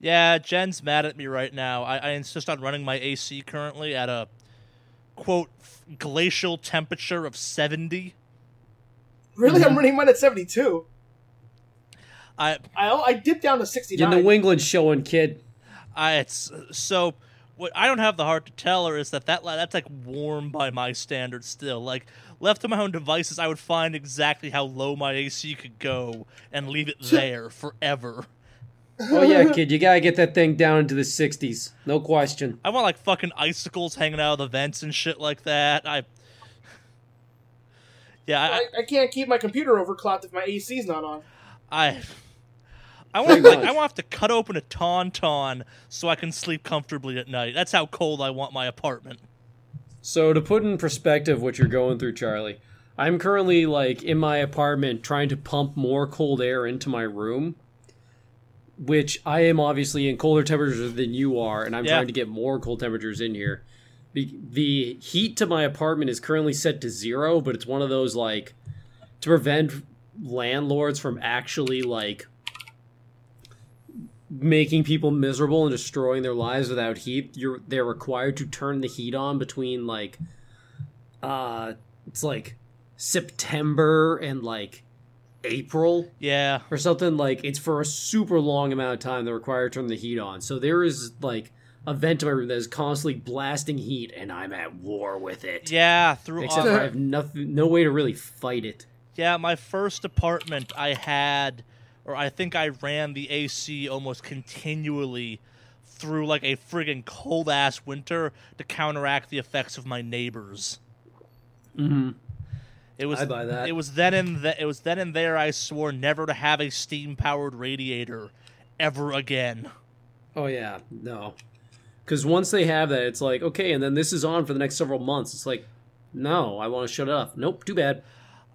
Yeah, Jen's mad at me right now. I, I insist on running my AC currently at a quote glacial temperature of 70. Really, I'm mm-hmm. running mine at 72. I I I dipped down to You're 69. New England showing, kid. I it's so what I don't have the heart to tell her is that that that's like warm by my standards still. Like left to my own devices, I would find exactly how low my AC could go and leave it there forever. Oh yeah, kid, you gotta get that thing down into the 60s. No question. I want like fucking icicles hanging out of the vents and shit like that. I yeah, I, I, I can't keep my computer overclocked if my AC's not on. I I want like, I want to have to cut open a tauntaun so I can sleep comfortably at night. That's how cold I want my apartment. So to put in perspective what you're going through, Charlie, I'm currently like in my apartment trying to pump more cold air into my room, which I am obviously in colder temperatures than you are, and I'm Yeah. trying to get more cold temperatures in here. The, the heat to my apartment is currently set to zero, but it's one of those like to prevent landlords from actually like making people miserable and destroying their lives without heat you're they're required to turn the heat on between like uh it's like september and like april Yeah. or something like it's for a super long amount of time they're required to turn the heat on so there is like a vent in my room that is constantly blasting heat and i'm at war with it Yeah, through except all- i have nothing no way to really fight it Yeah, my first apartment, I had, or I think I ran the AC almost continually through like a friggin' cold ass winter to counteract the effects of my neighbors. mm-hmm. It was I buy that. It was then and th- it was then and there I swore never to have a steam powered radiator ever again. Oh yeah, no. Because once they have that, it's like okay, and then this is on for the next several months. It's like, no, I want to shut it off. Nope, too bad.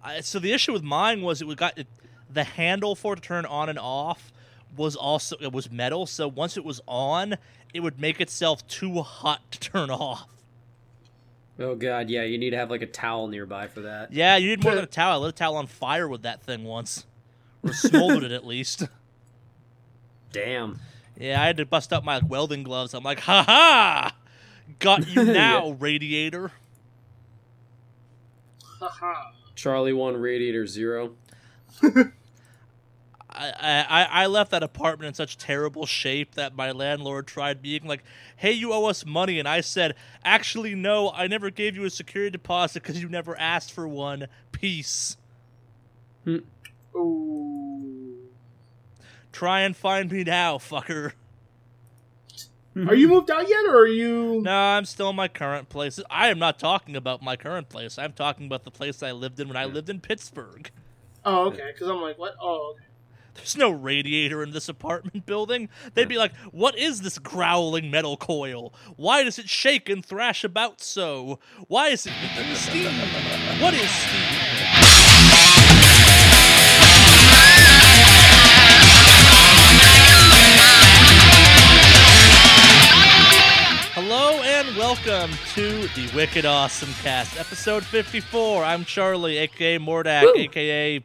I, so the issue with mine was it got it, the handle for it to turn on and off was also it was metal. So once it was on, it would make itself too hot to turn off. Oh god, yeah, you need to have like a towel nearby for that. Yeah, you need more than a towel. I lit a towel on fire with that thing once, or smoldered it at least. Damn. Yeah, I had to bust up my like, welding gloves. I'm like, ha ha, got you now, radiator. Haha. Charlie one, Radiator zero. I, I, I left that apartment in such terrible shape that my landlord tried being like, "Hey, you owe us money," and I said, "Actually, no, I never gave you a security deposit because you never asked for one. Peace. Ooh. Try and find me now, fucker." Are you moved out yet, or are you? No, I'm still in my current place. I am not talking about my current place. I'm talking about the place I lived in when I lived in Pittsburgh. Oh, okay. Because I'm like, what? Oh, okay. There's no radiator in this apartment building. They'd be like, What is this growling metal coil? Why does it shake and thrash about so? Why is it steam? What is steam? Hello and welcome to the Wicked Awesome Cast, episode 54. I'm Charlie, aka Mordak, Woo. aka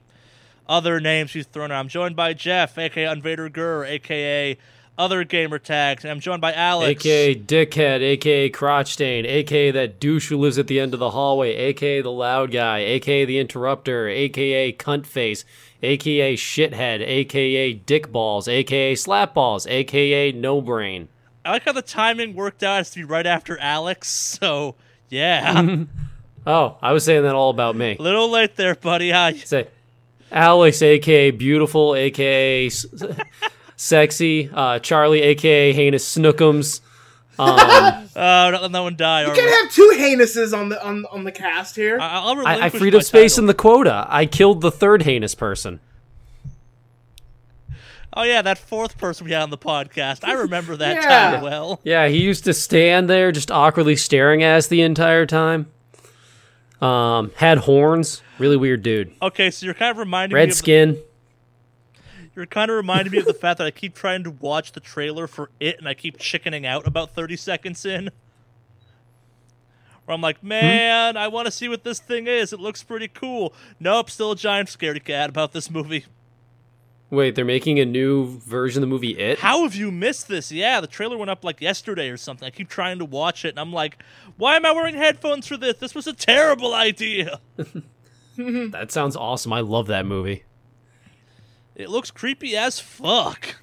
other names he's thrown out. I'm joined by Jeff, aka Invader Gur, aka other gamer tags, and I'm joined by Alex. AKA Dickhead, AKA Crotch Stain, AKA that douche who lives at the end of the hallway, AKA the loud guy, AKA the interrupter, AKA Cunt Face, AKA Shithead, AKA Dick Balls, AKA Slap Balls, AKA No Brain. I like how the timing worked out as to be right after Alex, so yeah. Oh, I was saying that all about me. Little late there, buddy. I Say, Alex, aka beautiful, aka sexy, uh, Charlie, aka heinous snookums. Um, Oh, don't let that one die. You can't have two heinouses on the on on the cast here. I- I'll I, I freed up space title. in the quota. I killed the third heinous person. Oh yeah, that fourth person we had on the podcast. I remember that Yeah. time well. Yeah, he used to stand there just awkwardly staring at us the entire time. Um, had horns. Really weird dude. Okay, so you're kind of reminding me Red of skin. You're kind of reminding me of the fact that I keep trying to watch the trailer for it and I keep chickening out about 30 seconds in. Where I'm like, man, I want to see what this thing is. It looks pretty cool. Nope, still a giant scaredy cat about this movie. Wait, they're making a new version of the movie It? How have you missed this? Yeah, the trailer went up like yesterday or something. I keep trying to watch it, and I'm like, why am I wearing headphones for this? This was a terrible idea. That sounds awesome. I love that movie. It looks creepy as fuck.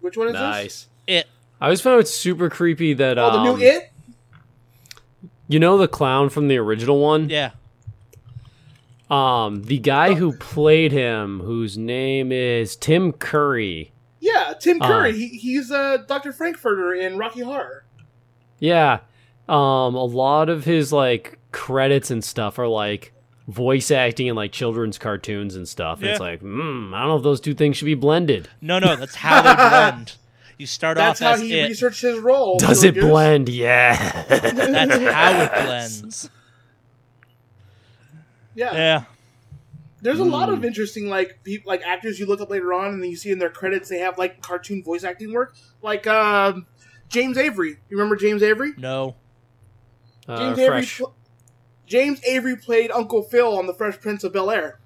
Which one is this? Nice. It. I always found it super creepy that Oh, the um, new It. you know the clown from the original one. Yeah. Um, the guy who played him, whose name is Tim Curry. Yeah, Tim Uh. Curry. he, he's uh, Dr. Frank-N-Furter in Rocky Horror. Yeah. Um, a lot of his like credits and stuff are like voice acting and like children's cartoons and stuff. And it's like, hmm, I don't know if those two things should be blended. No, no, that's how they blend. You start That's off That's how as he it. researched his role. Does Silly it Goose. blend? Yeah. That's how it blends. Yeah. Yeah. There's a lot Hmm. of interesting like people like actors you look up later on and then you see in their credits they have like cartoon voice acting work. Like um, James Avery. You remember James Avery? No. Uh, James Avery fresh. pl- James Avery played Uncle Phil on The Fresh Prince of Bel Air.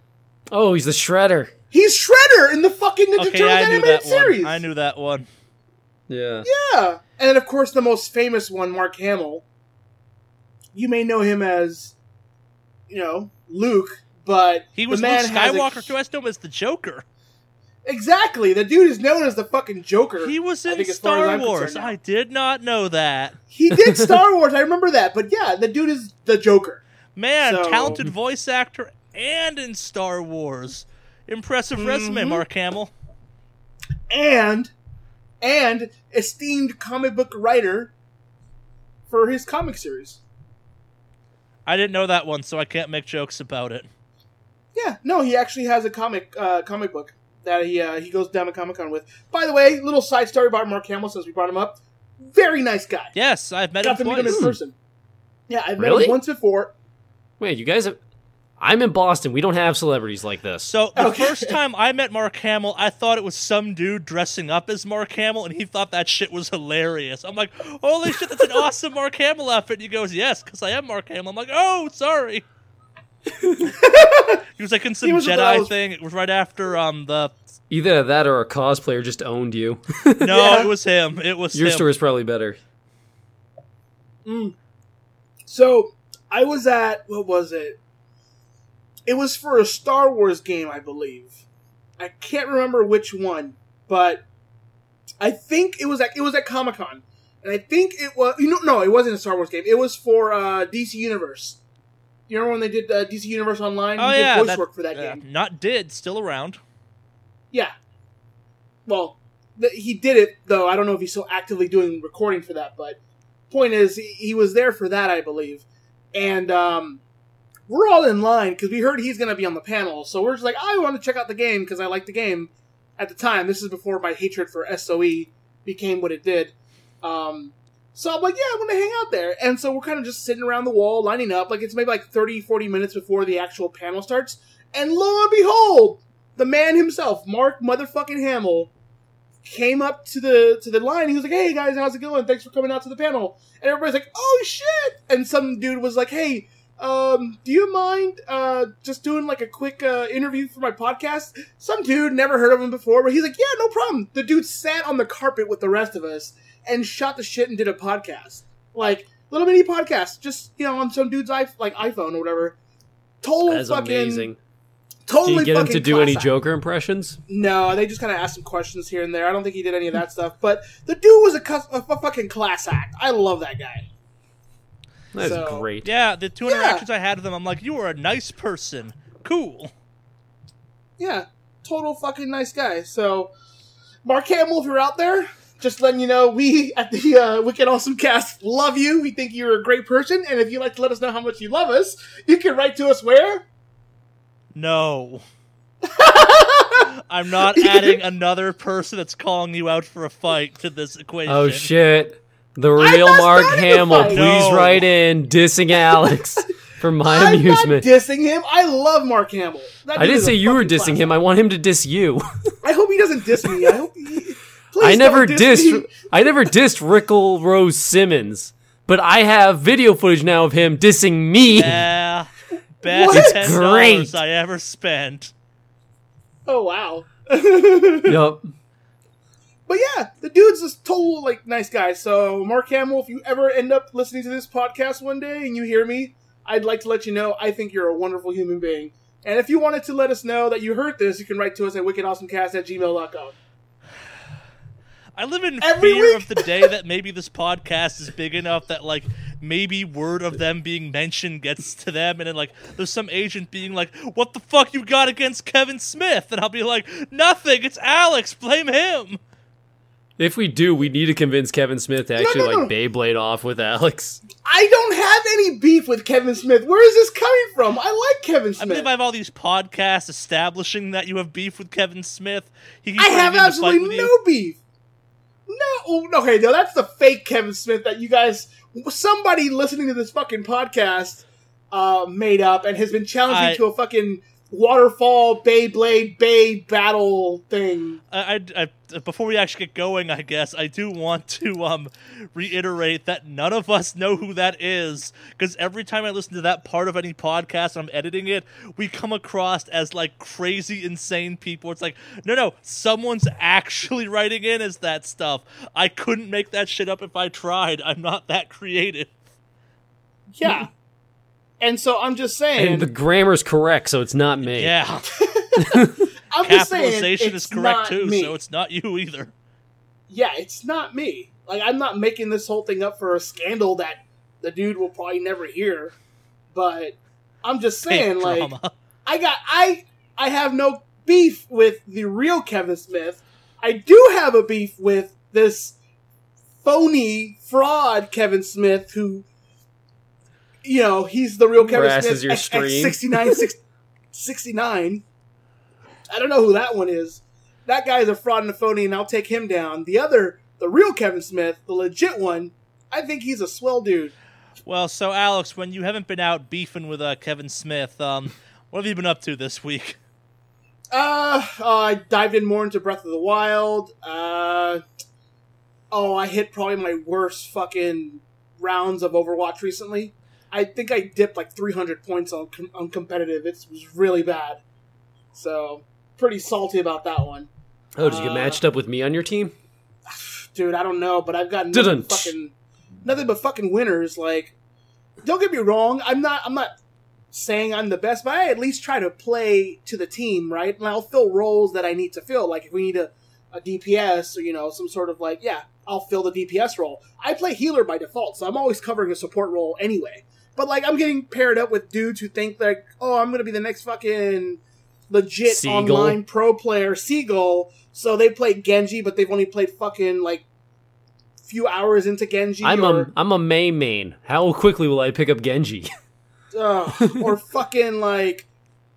Oh, he's the shredder. He's Shredder in the fucking Ninja Okay, Turtles I knew animated that series. one. I knew that one. Yeah. Yeah, and then of course the most famous one, Mark Hamill. You may know him as, you know, Luke, but He was the man Luke a- Skywalker too. I still as the Joker. Exactly, the dude is known as the fucking Joker. He was in think as far as Star Wars. I did not know that. He did Star Wars. I remember that, but yeah, the dude is the Joker. Man, So- talented voice actor and in Star Wars. Impressive resume, Mhm. Mark Hamill. and and esteemed comic book writer for his comic series. I didn't know that one, so I can't make jokes about it. Yeah, no, he actually has a comic uh, comic book that he uh, he goes down to Comic Con with. By the way, little side story about Mark Hamill since we brought him up. Very nice guy. Yes, I've met Got to him meet him in person. Yeah, I've met him once before. Wait, you guys have. I'm in Boston. We don't have celebrities like this. So the Okay. first time I met Mark Hamill, I thought it was some dude dressing up as Mark Hamill, and he thought that shit was hilarious. I'm like, holy shit, that's an awesome Mark Hamill outfit. And he goes, yes, because I am Mark Hamill. I'm like, oh, sorry. he was like in some He was Jedi thing. It was right after um the. Either that or a cosplayer just owned you. No, Yeah. it was him. It was Your him. story's probably better. So I was at what was it? It was for a Star Wars game, I believe. I can't remember which one, but I think it was at it was at Comic Con, and I think it was you know no, it wasn't a Star Wars game. It was for uh, DC Universe. You remember when they did uh, DC Universe Online? Oh he yeah, did voice that- work for that yeah, game. Not did, still around. Yeah. Well, th- he did it though. I don't know if he's still actively doing recording for that, but point is, he, he was there for that, I believe. And um, we're all in line because we heard he's going to be on the panel, so we're just like, I want to check out the game because I like the game. At the time, this is before my hatred for SOE became what it did. Um, so I'm like, yeah, I want to hang out there. And so we're kind of just sitting around the wall, lining up. Like it's maybe like 30, 40 minutes before the actual panel starts. And lo and behold, the man himself, Mark motherfucking Hamill, came up to the to the line. He was like, "Hey guys, how's it going? Thanks for coming out to the panel." And everybody's like, "Oh shit!" And some dude was like, "Hey, um, do you mind uh just doing like a quick uh, interview for my podcast?" Some dude never heard of him before, but he's like, "Yeah, no problem." The dude sat on the carpet with the rest of us and shot the shit and did a podcast, like little mini podcast, just you know on some dude's i like iPhone or whatever. Total That's fucking amazing. totally Did you get him to do any act. Joker impressions? No, they just kind of asked some questions here and there. I don't think he did any of that stuff. But the dude was a, a fucking class act. I love that guy. That's So- great. Yeah, the two Yeah. interactions I had with him, I'm like, you are a nice person. Cool. Yeah, total fucking nice guy. So, Mark Hamill, if you're out there, just letting you know, we at the uh, Wicked Awesome Cast love you. We think you're a great person, and if you'd like to let us know how much you love us, you can write to us where. No. I'm not adding another person that's calling you out for a fight to this equation. Oh shit. The real Mark Hamill, please No. write in dissing Alex for my I'm amusement. not dissing him. I love Mark Hamill. That I didn't is say you were dissing class him. I want him to diss you. I hope he doesn't diss me. I hope. He, please I never don't diss dissed me. I never dissed Rickle Rose Simmons, but I have video footage now of him dissing me. Yeah. Best What? ten Great. dollars I ever spent. Oh wow. Yep. But yeah, the dude's a total like nice guy. So Mark Hamill, if you ever end up listening to this podcast one day and you hear me, I'd like to let you know I think you're a wonderful human being. And if you wanted to let us know that you heard this, you can write to us at wickedawesomecast at gmail.com. I live in Every fear week. of the day that maybe this podcast is big enough that like maybe word of them being mentioned gets to them, and then like there's some agent being like, "What the fuck you got against Kevin Smith?" And I'll be like, "Nothing. It's Alex. Blame him." If we do, we need to convince Kevin Smith to actually no, no. like Beyblade off with Alex. I don't have any beef with Kevin Smith. Where is this coming from? I like Kevin Smith. I Smith. believe I have all these podcasts establishing that you have beef with Kevin Smith. He I have wanting to fight absolutely no you. beef. No, okay, no, that's the fake Kevin Smith that you guys, somebody listening to this fucking podcast, uh, made up and has been challenging I- to a fucking waterfall Beyblade Bay battle thing. I, I, I, before we actually get going, I guess I do want to um reiterate that none of us know who that is because every time I listen to that part of any podcast I'm editing it, we come across as like crazy, insane people. It's like, no, no, someone's actually writing in as that stuff. I couldn't make that shit up if I tried. I'm not that creative. Yeah. And so I'm just saying, And the grammar's correct, so it's not me. Yeah, I'm just saying, capitalization it's is correct too, me. so it's not you either. yeah, it's not me. Like I'm not making this whole thing up for a scandal that the dude will probably never hear. But I'm just saying, Fake like, drama. I got I I have no beef with the real Kevin Smith. I do have a beef with this phony fraud Kevin Smith who you know, he's the real Kevin Harasses Smith your X- stream. 69 six- 69. I don't know who that one is. That guy is a fraud and a phony and I'll take him down. The other, the real Kevin Smith, the legit one, I think he's a swell dude. Well, so Alex, when you haven't been out beefing with uh, Kevin Smith, um, what have you been up to this week? Uh, uh, I dived in more into Breath of the Wild. Uh, oh, I hit probably my worst fucking rounds of Overwatch recently. I think I dipped like 300 points on com- on competitive. It was really bad. So, pretty salty about that one. Oh, did you get Uh, matched up with me on your team? Dude, I don't know, but I've got nothing fucking nothing but fucking winners. Like, don't get me wrong, I'm not I'm not saying I'm the best, but I at least try to play to the team, right? And I'll fill roles that I need to fill. Like if we need a, a DPS or you know some sort of like yeah, I'll fill the DPS role. I play healer by default, so I'm always covering a support role anyway. But like I'm getting paired up with dudes who think like, oh, I'm gonna be the next fucking legit Seagull. online pro player, Seagull. So they play Genji, but they've only played fucking like few hours into Genji. I'm or, a I'm a Mei main. How quickly will I pick up Genji? Ugh, or fucking like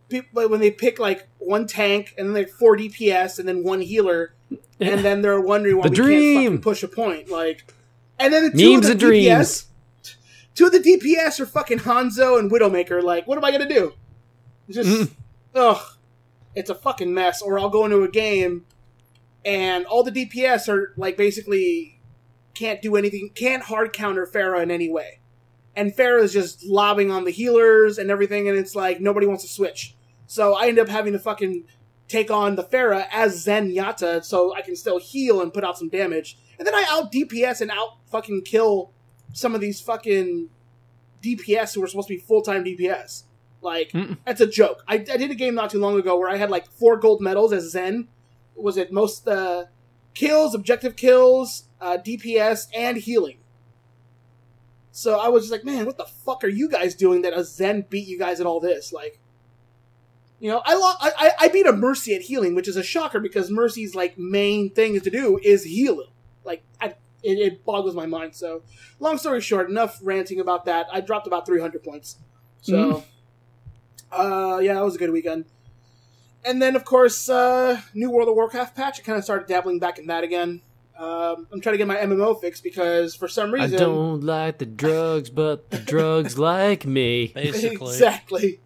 people when they pick like one tank and then like four DPS and then one healer, and then they're wondering why The we dream. can't push a point. Like, and then the two Memes of the dreams. Two of the DPS are fucking Hanzo and Widowmaker. Like, what am I gonna do? Just Mm. ugh, it's a fucking mess. Or I'll go into a game and all the DPS are like basically can't do anything, can't hard counter Pharah in any way. And Pharah is just lobbing on the healers and everything, and it's like nobody wants to switch. So I end up having to fucking take on the Pharah as Zenyatta so I can still heal and put out some damage. And then I out DPS and out fucking kill some of these fucking DPS who are supposed to be full time DPS. Like, Mm-mm. that's a joke. I, I did a game not too long ago where I had like four gold medals as Zen. Was it most uh, kills, objective kills, uh, DPS, and healing? So I was just like, man, what the fuck are you guys doing that a Zen beat you guys at all this? Like, you know, I, lo- I I I beat a Mercy at healing, which is a shocker because Mercy's like main thing to do is heal. Like, I, it, it boggles my mind. So, long story short, enough ranting about that. I dropped about three hundred points. So, uh, yeah, that was a good weekend. And then, of course, uh, new World of Warcraft patch. I kind of started dabbling back in that again. Um, I'm trying to get my MMO fixed because for some reason I don't like the drugs, but the drugs like me. Basically, exactly.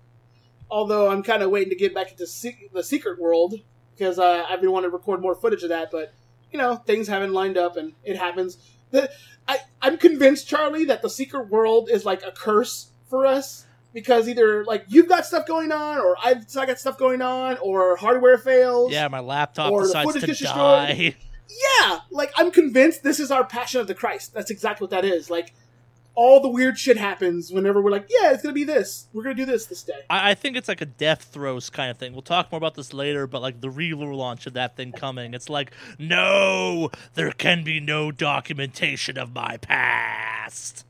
Although I'm kind of waiting to get back into se- the secret world because uh, I've been wanting to record more footage of that, but you know things haven't lined up and it happens. The, I I'm convinced, Charlie, that the secret world is like a curse for us. because either like you've got stuff going on, or I've I got stuff going on, or hardware fails. Yeah, my laptop Or the decides footage to gets die. yeah. Like I'm convinced this is our Passion of the Christ. That's exactly what that is. Like all the weird shit happens whenever we're like, yeah, it's gonna be this. We're gonna do this this day. I, I think it's like a death throes kind of thing. We'll talk more about this later, but like the relaunch of that thing coming, it's like, no, there can be no documentation of my past.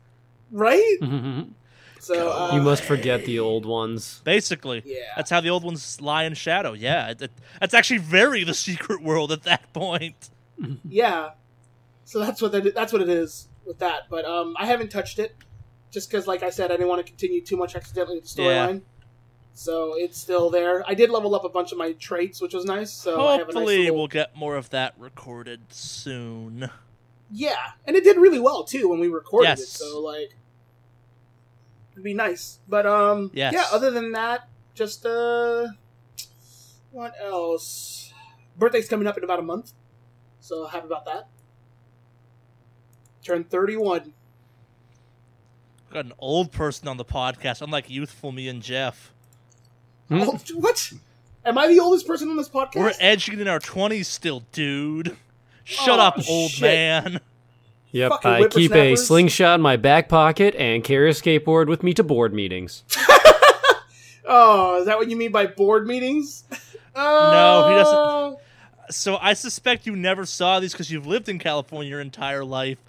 Right? Mhm. So uh, you must forget the old ones. Basically, Yeah. that's how the old ones lie in shadow. Yeah, it, it- that's actually very the secret world at that point. Yeah. So that's what that, that's what it is with that. But um, I haven't touched it, just because, like I said, I didn't want to continue too much accidentally with the Yeah. storyline. So it's still there. I did level up a bunch of my traits, which was nice. So I have a nice Hopefully, little- we'll get more of that recorded soon. Yeah, and it did really well too when we recorded it. So like, it'd be nice. But um, Yes. yeah. Other than that, just uh, what else? Birthday's coming up in about a month, so happy about that. Turn thirty-one. Got an old person on the podcast, unlike youthful me and Jeff. Hmm? Oh, what? Am I the oldest person on this podcast? We're edging in our twenties still, dude. Shut Aw, up, old shit. man. Yep, Fucking I keep a slingshot in my back pocket and carry a skateboard with me to board meetings. oh, is that what you mean by board meetings? No, he doesn't- Oh. So I suspect you never saw these because you've lived in California your entire life.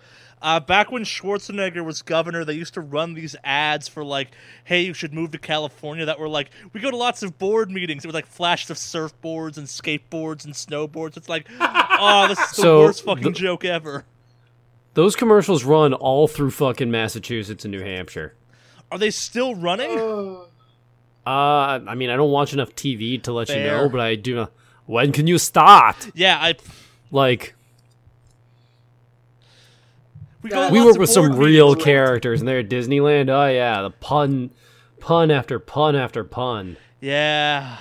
Uh, back when Schwarzenegger was governor, they used to run these ads for like, "Hey, you should move to California." That were like, "We go to lots of board meetings." It was like flashes of surfboards and skateboards and snowboards. It's like, oh, this is the So, worst fucking the- joke ever. Those commercials run all through fucking Massachusetts and New Hampshire. Are they still running? Uh, I mean, I don't watch enough TV to let you know, but I do know. When can you start? yeah, I. Like, We, go Yeah. we work with some real meetings. characters, and they're at Disneyland. Oh yeah, the pun, pun after pun after pun. Yeah.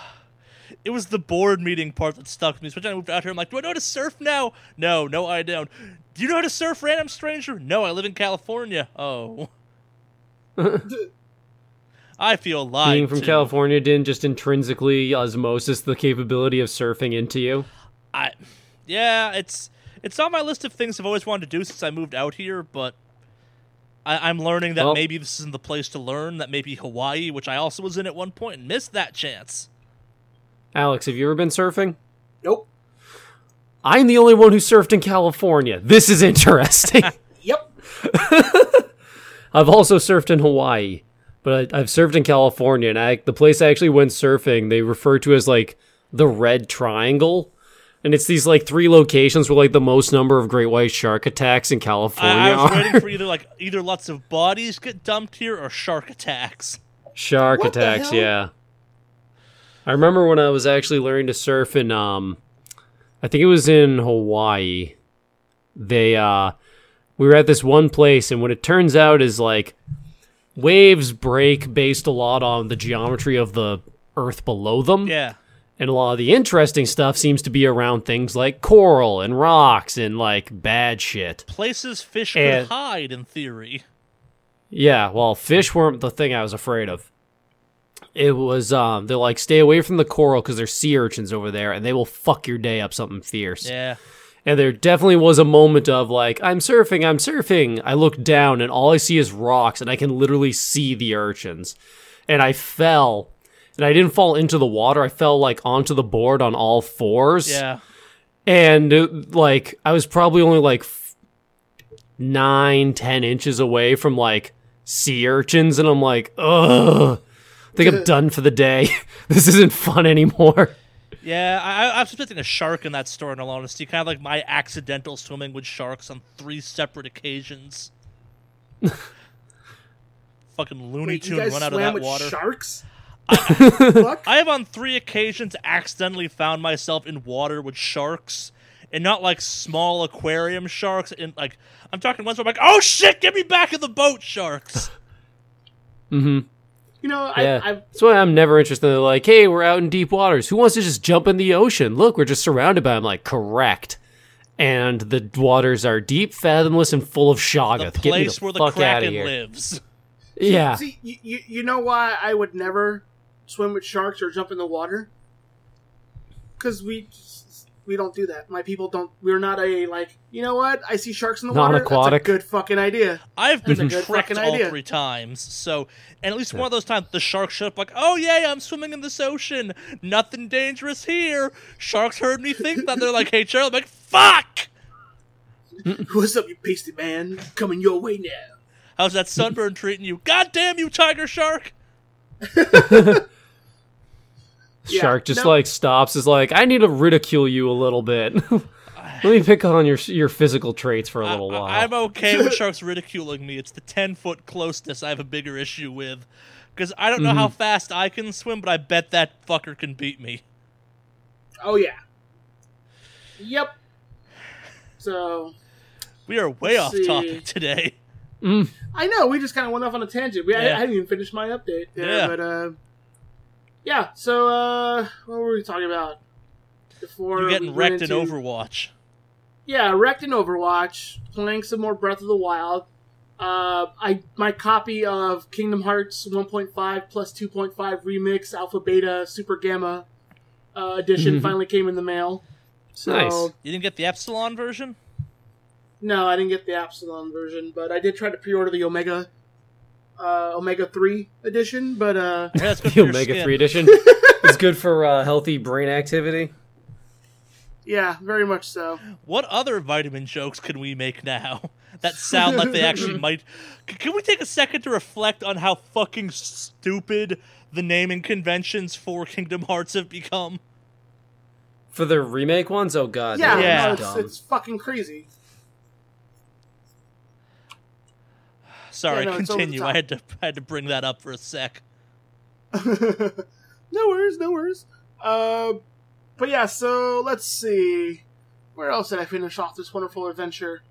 It was the board meeting part that stuck with me. Especially when I moved out here. I'm like, do I know how to surf now? No, no, I don't. Do you know how to surf, random stranger? No, I live in California. Oh. I feel lied Being from to. California didn't just intrinsically osmosis the capability of surfing into you. I, yeah, it's it's on my list of things I've always wanted to do since I moved out here, but I, I'm learning that Well- maybe this isn't the place to learn. That maybe Hawaii, which I also was in at one point, and missed that chance. Alex, have you ever been surfing? Nope. I'm the only one who surfed in California. This is interesting. Yep. I've also surfed in Hawaii, but I, I've surfed in California, and I, the place I actually went surfing, they refer to as like the Red Triangle, and it's these like three locations where like the most number of great white shark attacks in California I, I was are. waiting for either like either lots of bodies get dumped here or shark attacks. Shark What attacks, yeah. I remember when I was actually learning to surf in um I think it was in Hawaii. They uh we were at this one place and what it turns out is like waves break based a lot on the geometry of the earth below them. Yeah. And a lot of the interesting stuff seems to be around things like coral and rocks and like bad shit. Places fish And- could hide in theory. Yeah, well, fish weren't the thing I was afraid of. It was um they're like stay away from the coral because there's sea urchins over there and they will fuck your day up something fierce. Yeah. And there definitely was a moment of like I'm surfing, I'm surfing. I look down and all I see is rocks and I can literally see the urchins. And I fell. And I didn't fall into the water. I fell like onto the board on all fours Yeah. and it, like I was probably only like f- nine, ten inches away from like sea urchins, and I'm like, ugh, I think I'm done for the day. this isn't fun anymore. Yeah, I, I- I'm suspecting a shark in that story. In all honesty, kind of like my accidental swimming with sharks on three separate occasions. Fucking Looney Wait, Tune run out of that with water. sharks? Fuck. I have on three occasions accidentally found myself in water with sharks, and not like small aquarium sharks. And like, I'm talking ones where I'm like, "Oh shit, get me back in the boat, sharks!" Mm-hmm. You know, Yeah, I, I that's why I'm never interested. They're like, hey, we're out in deep waters. Who wants to just jump in the ocean? Look, we're just surrounded by them. Like, correct. And the waters are deep, fathomless, and full of the shoggoth. Get me place the where the fuck out kraken lives. Yeah. See, you, you, you know why I would never swim with sharks or jump in the water? Because we just- we don't do that. My people don't. We're not a like. You know what? I see sharks in the water. Non-aquatic. That's a good fucking idea. I've That's a been good tricked fucking all idea. three times. So, and at least one of those times, the shark showed up like, "Oh yeah, I'm swimming in this ocean. Nothing dangerous here." Sharks heard me think that. They're like, "Hey, Charlie," I'm like, "Fuck." What's up, you pasty man? Coming your way now. How's that sunburn treating you? God damn you, tiger shark! Yeah, Shark just no- like stops, is like, I need to ridicule you a little bit. Let me pick on your your physical traits for a little while. I, while. am okay with sharks ridiculing me. It's the ten foot closeness I have a bigger issue with, because I don't know how fast I can swim, but I bet that fucker can beat me. Oh yeah. Yep. So We are way off see. topic today. Mm. I know we just kind of went off on a tangent. We, I, Yeah. I hadn't even finished my update there, Yeah. but uh, yeah. So uh, what were we talking about before? You're we getting went wrecked in Overwatch. Yeah, wrecked in Overwatch. Playing some more Breath of the Wild. Uh, I my copy of Kingdom Hearts 1.5 plus 2.5 remix alpha beta super gamma uh, edition Mhm. finally came in the mail. So Nice. You didn't get the Epsilon version? no, I didn't get the Epsilon version, but I did try to pre-order the Omega uh, Omega 3 edition. But uh, Yeah, that's good The omega three edition is good for uh, healthy brain activity. yeah, very much so. What other vitamin jokes can we make now that sound like they actually might? C- Can we take a second to reflect on how fucking stupid the naming conventions for Kingdom Hearts have become? For the remake ones? Oh, God. Yeah, Yeah. no, it's, it's fucking crazy. Sorry, Yeah, no, it's over the continue. I had to I had to bring that up for a sec. no worries, no worries. Uh, but yeah, so let's see. Where else did I finish off this wonderful adventure?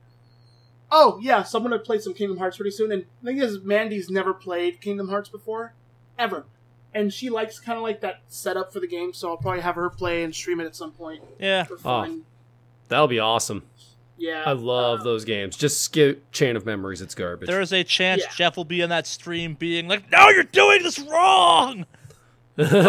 Oh, yeah, so I'm going to play some Kingdom Hearts pretty soon. And the thing is, Mandy's never played Kingdom Hearts before. Ever. And she likes kind of like that setup for the game, so I'll probably have her play and stream it at some point Yeah, for fun. That'll be awesome. Yeah. I love uh, those games. Just skip Chain of Memories. It's garbage. there is a chance Yeah. Jeff will be in that stream being like, "No, you're doing this wrong."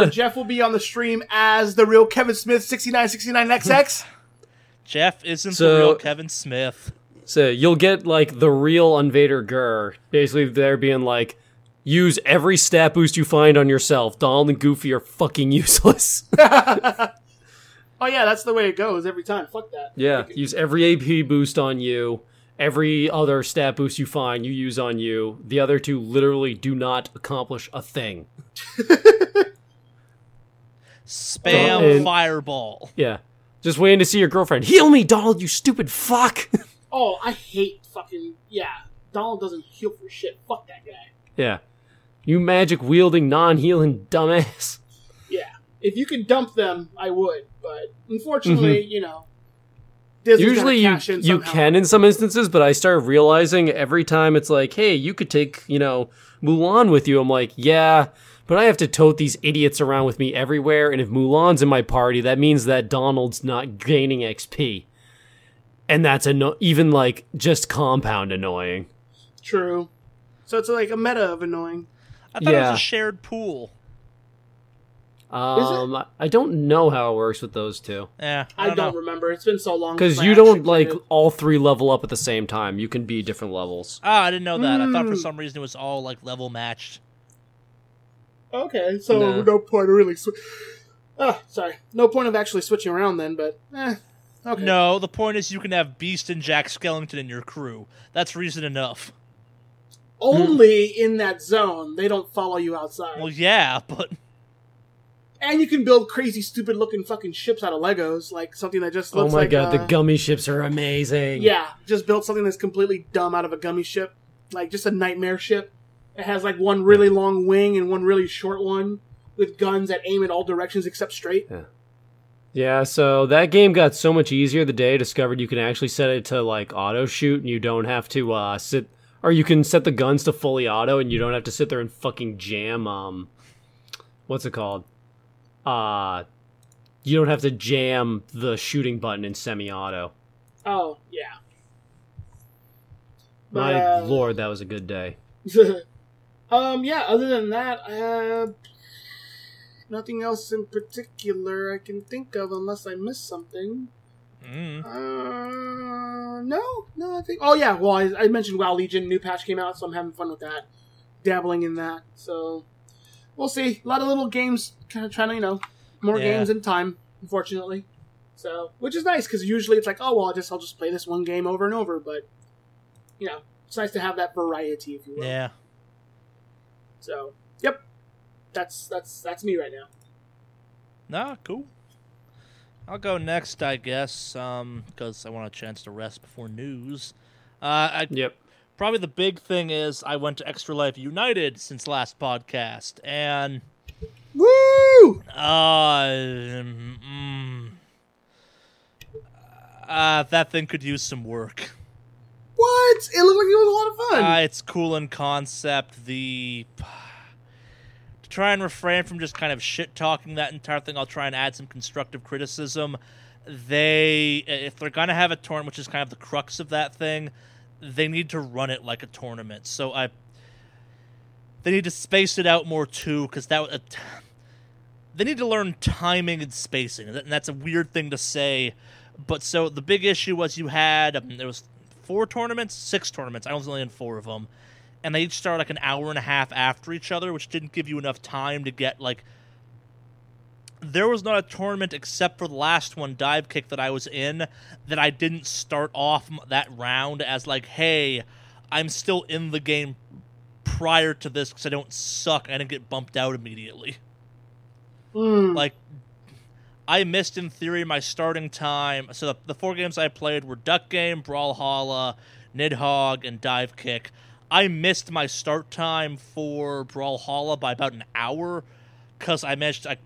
Jeff will be on the stream as the real Kevin Smith 6969XX. Jeff isn't the real Kevin Smith. So you'll get like the real Invader Gur, basically there being like, use every stat boost you find on yourself. Donald and Goofy are fucking useless. oh, yeah, that's the way it goes every time. Fuck that. yeah, use every AP boost on you. Every other stat boost you find, you use on you. The other two literally do not accomplish a thing. Spam And- fireball. Yeah. Just waiting to see your girlfriend. Heal me, Donald, you stupid fuck! Oh, I hate fucking yeah. Donald doesn't heal for shit. Fuck that guy. yeah. You magic wielding, non healing dumbass. Yeah, if you could dump them, I would. But unfortunately, you know, Disney's Mm-hmm. Usually you you can in some instances, but I start realizing every time it's like, hey, you could take you know Mulan with you. I'm like, yeah, but I have to tote these idiots around with me everywhere, and if Mulan's in my party, that means that Donald's not gaining XP, and that's anno- even like just compound annoying. True. So it's like a meta of annoying. I thought it was a shared pool. Um, I- I don't know how it works with those two Yeah, I I don't, don't, remember. It's been so long. because you don't like it. all three level up at the same time. You can be different levels. Ah, I didn't know that. I thought for Mm. some reason it was all like level matched. Okay, so No. no, point of really. Sw- ah, sorry. No point of actually switching around then. But eh, okay. No, the point is you can have Beast and Jack Skellington in your crew. That's reason enough. Only in that zone. They don't follow you outside. Well, yeah, but and you can build crazy, stupid looking fucking ships out of Legos, like something that just Oh looks my like god, uh, the gummy ships are amazing. Yeah, just built something that's completely dumb out of a gummy ship, like just a nightmare ship. It has like one really long wing and one really short one with guns that aim in all directions except straight. Yeah, so that game got so much easier the day I discovered you can actually set it to like auto shoot and you don't have to uh sit or you can set the guns to fully auto and you don't have to sit there and fucking jam um what's it called? Uh you don't have to jam the shooting button in semi-auto. Oh yeah. My uh, lord, that was a good day. Um, yeah. Other than that, uh, nothing else in particular I can think of, unless I missed something. Mm. Uh, no, no. I think. Oh yeah. Well, I, I mentioned WoW Legion new patch came out, so I'm having fun with that, dabbling in that. So we'll see. A lot of little games, kind of trying to you know more Yeah. games in time. Unfortunately, so which is nice because usually it's like, oh well, I just I'll just play this one game over and over. But you know, it's nice to have that variety, if you will. Yeah. So, yep, that's that's that's me right now. Nah, cool. I'll go next, I guess, um, because I want a chance to rest before news. Uh, I, Yep. Probably the big thing is I went to Extra Life United since last podcast, and Woo! uh, mm, uh, that thing could use some work. What? It looked like it was a lot of fun. Uh, it's cool in concept. The to try and refrain from just kind of shit talking that entire thing, I'll try and add some constructive criticism. They, if they're gonna have a tournament, which is kind of the crux of that thing, they need to run it like a tournament. So I, they need to space it out more too, because that. Uh, they need to learn timing and spacing, and that's a weird thing to say. But so the big issue was you had um, there was four tournaments, six tournaments. I was only in four of them, and they each started like an hour and a half after each other, which didn't give you enough time to get like. There was not a tournament except for the last one, dive kick that I was in, that I didn't start off that round as like, hey, I'm still in the game prior to this because I don't suck. I didn't get bumped out immediately. Hmm. Like, I missed in theory my starting time. So the, the four games I played were Duck Game, Brawlhalla, Nidhogg, and Dive Kick. I missed my start time for Brawlhalla by about an hour because I managed. I,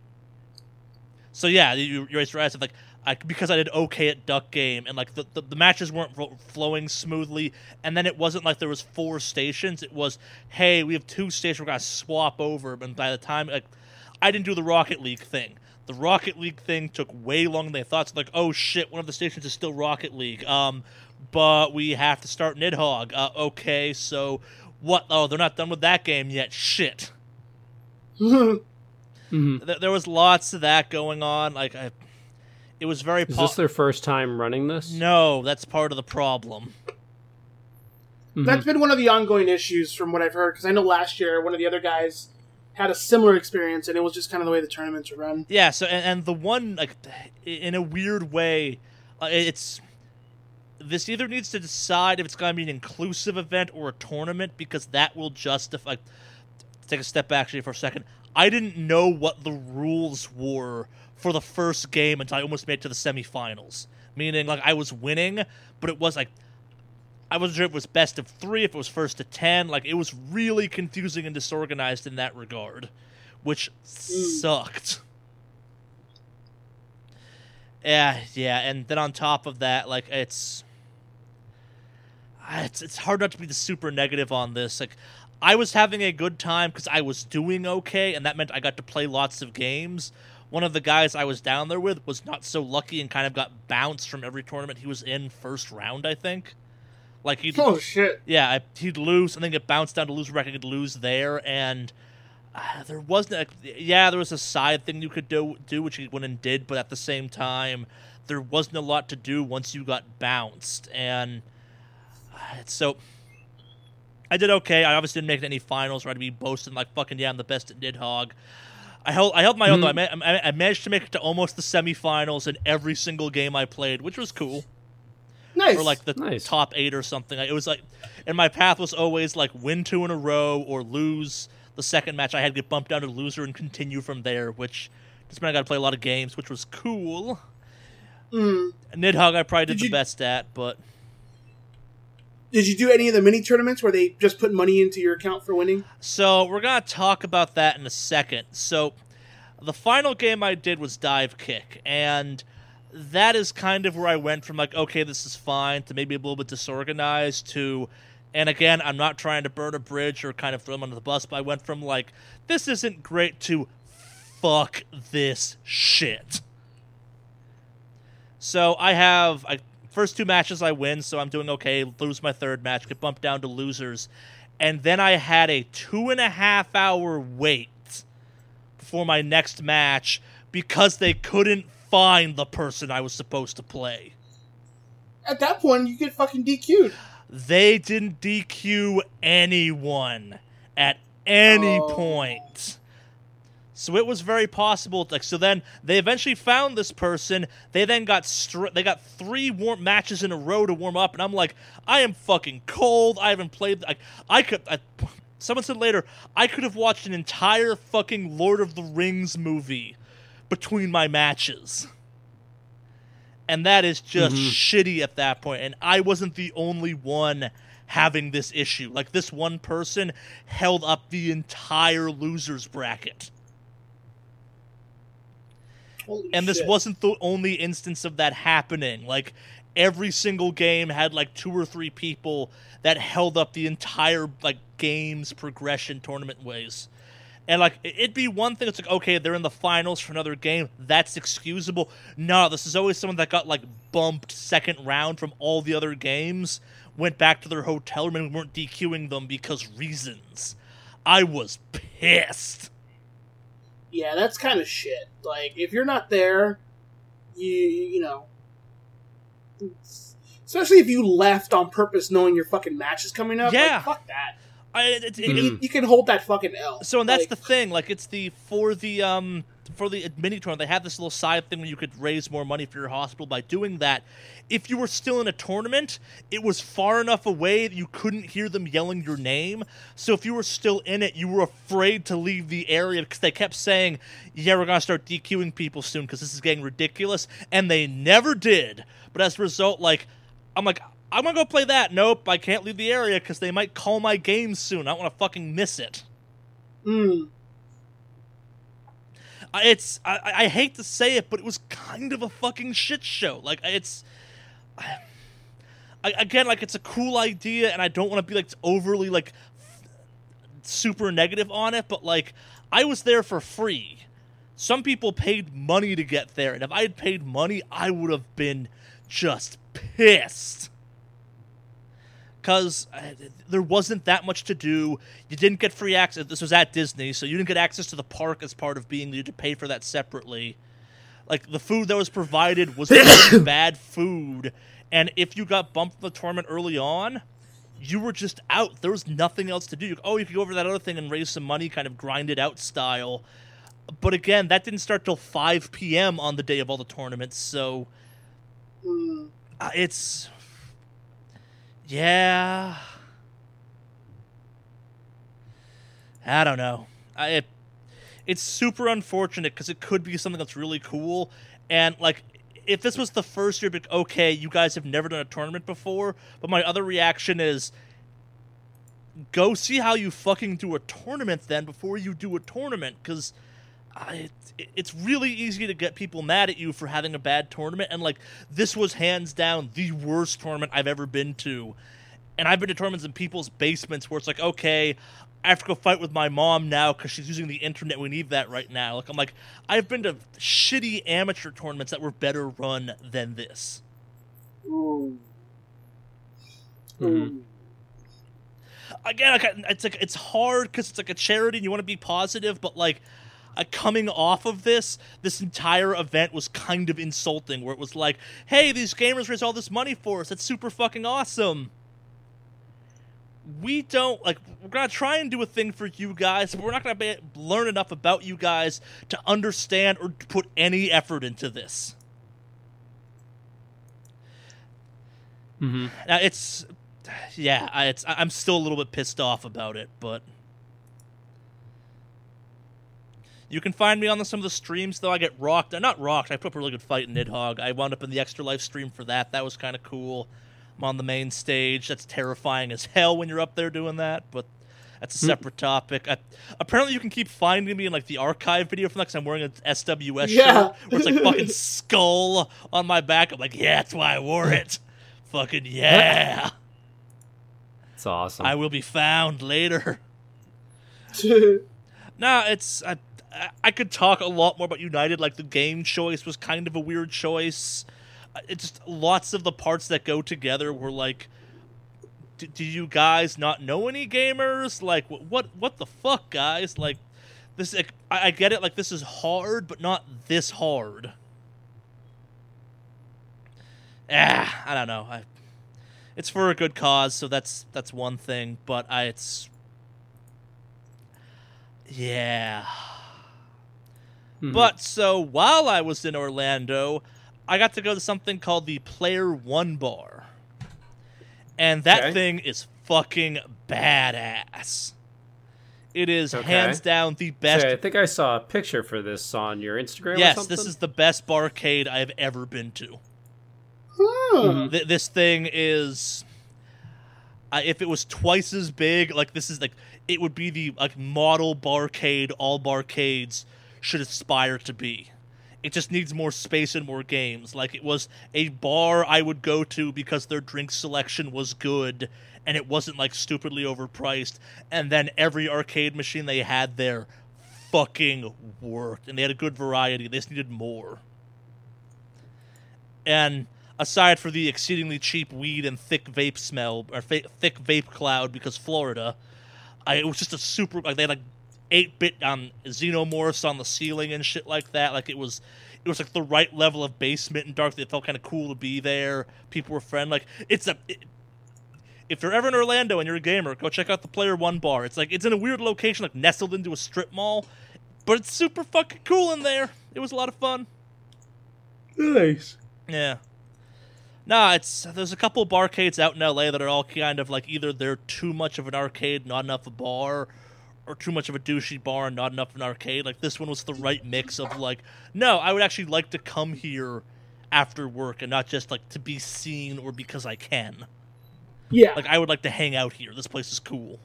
so yeah, you, you raised your eyes. Like I, because I did okay at Duck Game, and like the, the, the matches weren't flo- flowing smoothly, and then it wasn't like there was four stations. It was, hey, we have two stations. We're gonna swap over, and by the time like, I didn't do the Rocket League thing. The Rocket League thing took way longer than they thought. So like, oh shit, one of the stations is still Rocket League. Um, but we have to start Nidhogg. Uh, okay, so what? Oh, they're not done with that game yet. Shit. hmm Th- there was lots of that going on. Like, I, it was very. Is this their first time running this? no, that's part of the problem. Mhm. That's been one of the ongoing issues from what I've heard. Because I know last year one of the other guys had a similar experience, and it was just kind of the way the tournaments were run. Yeah. So, and, and the one like, in a weird way, uh, it's. This either needs to decide if it's going to be an inclusive event or a tournament because that will justify. Take a step back actually for a second. I didn't know what the rules were for the first game until I almost made it to the semifinals. Meaning, like I was winning, but it was like I wasn't sure if it was best of three, if it was first to ten. Like it was really confusing and disorganized in that regard, which hmm. sucked. Yeah, yeah, and then on top of that, like it's ah, it's it's hard not to be the super negative on this. Like I was having a good time because I was doing okay, and that meant I got to play lots of games. One of the guys I was down there with was not so lucky and kind of got bounced from every tournament he was in first round. I think, like he Oh shit! yeah, I- he'd lose and then get bounced down to loser bracket, he'd lose there, and uh, there wasn't. A, yeah, there was a side thing you could do, do which he went and did, but at the same time, there wasn't a lot to do once you got bounced, and uh, so I did okay. I obviously didn't make it any finals where I'd be boasting like fucking yeah, I'm the best at Nidhogg. I held I held my own though. I, ma- I I managed to make it to almost the semifinals in every single game I played, which was cool Nice. or like the Nice. top eight or something. It was like, and my path was always like win two in a row or lose the second match. I had to get bumped down to loser and continue from there, which just meant I got to play a lot of games, which was cool. Mm. Nidhogg I probably did, Did the you- best at, but Did you do any of the mini tournaments where they just put money into your account for winning? So we're gonna talk about that in a second. So the final game I did was dive kick, and that is kind of where I went from like, okay, this is fine, to maybe a little bit disorganized to, and again, I'm not trying to burn a bridge or kind of throw them under the bus, but I went from like, this isn't great to, fuck this shit. So I have I, first two matches I win, so I'm doing okay. Lose my third match, get bumped down to losers, and then I had a two and a half hour wait for my next match because they couldn't find the person I was supposed to play. At that point, you get fucking DQ'd. They didn't DQ anyone at any Oh. point. So it was very possible. Like so, then they eventually found this person. They then got str- they got three warm matches in a row to warm up, and I'm like, I am fucking cold. I haven't played. Like I could. I, someone said later, I could have watched an entire fucking Lord of the Rings movie between my matches. And that is just Mhm. shitty at that point. And I wasn't the only one having this issue. Like this one person held up the entire losers bracket. Holy And this wasn't the only instance of that happening. Like every single game had like two or three people that held up the entire like game's progression tournament ways. And like it- it'd be one thing. It's like okay, they're in the finals for another game. That's excusable. No, this is always someone that got like bumped second round from all the other games. Went back to their hotel room and weren't DQing them because reasons. I was pissed. Yeah, that's kind of shit. Like, if you're not there, you you know, especially if you left on purpose, knowing your fucking match is coming up. like, Yeah. fuck that. I, it, it- Mhm. You, you can hold that fucking L. So and that's Like, the thing. Like it's the for the um for the mini tournament, they have this little side thing where you could raise more money for your hospital by doing that. If you were still in a tournament, it was far enough away that you couldn't hear them yelling your name. So if you were still in it, you were afraid to leave the area because they kept saying, "Yeah, we're gonna start DQing people soon because this is getting ridiculous," and they never did. But as a result, like I'm like. I'm gonna go play that. Nope, I can't leave the area because they might call my game soon. I don't want to fucking miss it. mm, it's I, I hate to say it, but it was kind of a fucking shit show. Like it's, I, again, like it's a cool idea, and I don't want to be like overly like f- super negative on it, but like I was there for free. Some people paid money to get there, and if I had paid money, I would have been just pissed. Because uh, there wasn't that much to do. You didn't get free access. This was at Disney, so you didn't get access to the park as part of being. You had to pay for that separately. Like the food that was provided was bad food, and if you got bumped from the tournament early on, you were just out. There was nothing else to do. You- Oh, you could go over that other thing and raise some money, kind of grind it out style. But again, that didn't start till 5 p.m. on the day of all the tournaments, so mm. uh, it's yeah. I don't know. I it, it's super unfortunate because it could be something that's really cool, and like if this was the first year, like, okay, you guys have never done a tournament before. But my other reaction is, go see how you fucking do a tournament then before you do a tournament because. I, it- it's really easy to get people mad at you for having a bad tournament, and like this was hands down the worst tournament I've ever been to. And I've been to tournaments in people's basements where it's like, okay, I have to go fight with my mom now because she's using the internet. We need that right now. Like I'm like, I've been to shitty amateur tournaments that were better run than this. Ooh. Mhm. Ooh. Again, like, it's like it's hard because it's like a charity and you want to be positive, but like. Uh, coming off of this, this entire event was kind of insulting. Where it was like, "Hey, these gamers raise all this money for us. That's super fucking awesome." We don't like we're gonna try and do a thing for you guys but we're not gonna be, learn enough about you guys to understand or to put any effort into this. Hmm now it's yeah I, it's i'm still a little bit pissed off about it but you can find me on the, some of the streams though. I get rocked. Not rocked. I put up a really good fight in nidhogg. I wound up in the extra life stream for that. That was kind of cool i'm on the main stage that's terrifying as hell when you're up there doing that but that's a Hmm. separate topic. I, apparently, you can keep finding me in like the archive video from that because I'm wearing an SWS Yeah. shirt where it's like fucking skull on my back. I'm like, yeah, that's why I wore it. fucking yeah. It's awesome. I will be found later. Nah, it's I, I- I could talk a lot more about United. Like the game choice was kind of a weird choice. It's just lots of the parts that go together were like do you guys not know any gamers? Like, wh- what what the fuck, guys? Like, this like, I, I get it. Like, this is hard, but not this hard. Ah, I don't know. I, it's for a good cause, so that's that's one thing. But I, it's yeah. Mhm. But so while I was in Orlando, I got to go to something called the Player One Bar. And that Okay. thing is fucking badass. It is Okay. hands down the best. Say, I think I saw a picture for this on your Instagram. yes, something? this is the best barcade I have ever been to. Mhm. Th- this thing is. Uh, if it was twice as big, like this is like it would be the like model barcade all barcades should aspire to be. It just needs more space and more games. Like it was a bar I would go to because their drink selection was good and it wasn't like stupidly overpriced. And then every arcade machine they had there fucking worked and they had a good variety. They just needed more. And aside for the exceedingly cheap weed and thick vape smell or fa- thick vape cloud because Florida, I, it was just a super like they had like eight bit um xenomorphs on the ceiling and shit like that. Like it was it was like the right level of basement and dark. It felt kind of cool to be there. People were friendly. Like it's a. It, if you're ever in Orlando and you're a gamer, go check out the Player One bar. It's like it's in a weird location, like nestled into a strip mall, but it's super fucking cool in there. It was a lot of fun. Nice. Yeah. Nah, it's there's a couple barcades out in LA that are all kind of like either they're too much of an arcade, not enough a bar, or too much of a douchey bar and not enough of an arcade. Like this one was the right mix of like, no, I would actually like to come here after work and not just like to be seen or because I can. Yeah. Like I would like to hang out here. This place is cool.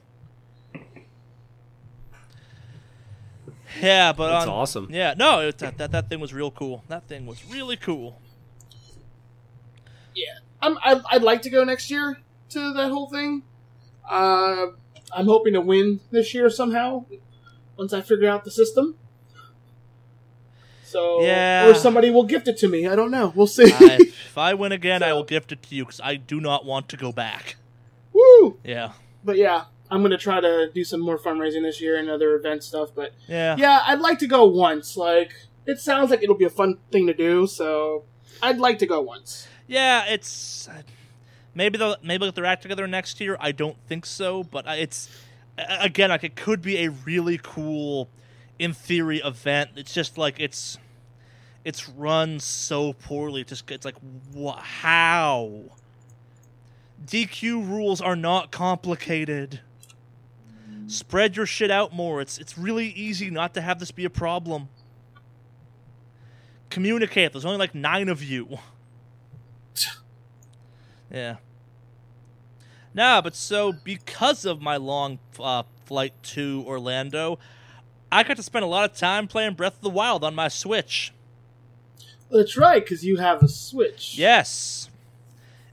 Yeah, but That's on- awesome. Yeah, no, it, that, that that thing was real cool. That thing was really cool. yeah. I'm, I, I'd like to go next year to that whole thing. Uh, I'm hoping to win this year somehow once I figure out the system. So, Yeah. or somebody will gift it to me. I don't know. We'll see. I, if I win again, I will gift it to you because I do not want to go back. Woo! Yeah, But yeah, I'm gonna try to do some more fundraising this year and other event stuff. But yeah, yeah, I'd like to go once. Like, it sounds like it'll be a fun thing to do. So, I'd like to go once. yeah. It's maybe they'll maybe they'll get their act together next year. I don't think so, but it's again like it could be a really cool, in theory, event. It's just like it's it's run so poorly. It just it's like wha- how. DQ rules are not complicated. Spread your shit out more. It's it's really easy not to have this be a problem. Communicate. There's only like nine of you. Yeah. Nah, but so because of my long uh, flight to Orlando, I got to spend a lot of time playing Breath of the Wild on my Switch. That's right, because you have a Switch. Yes.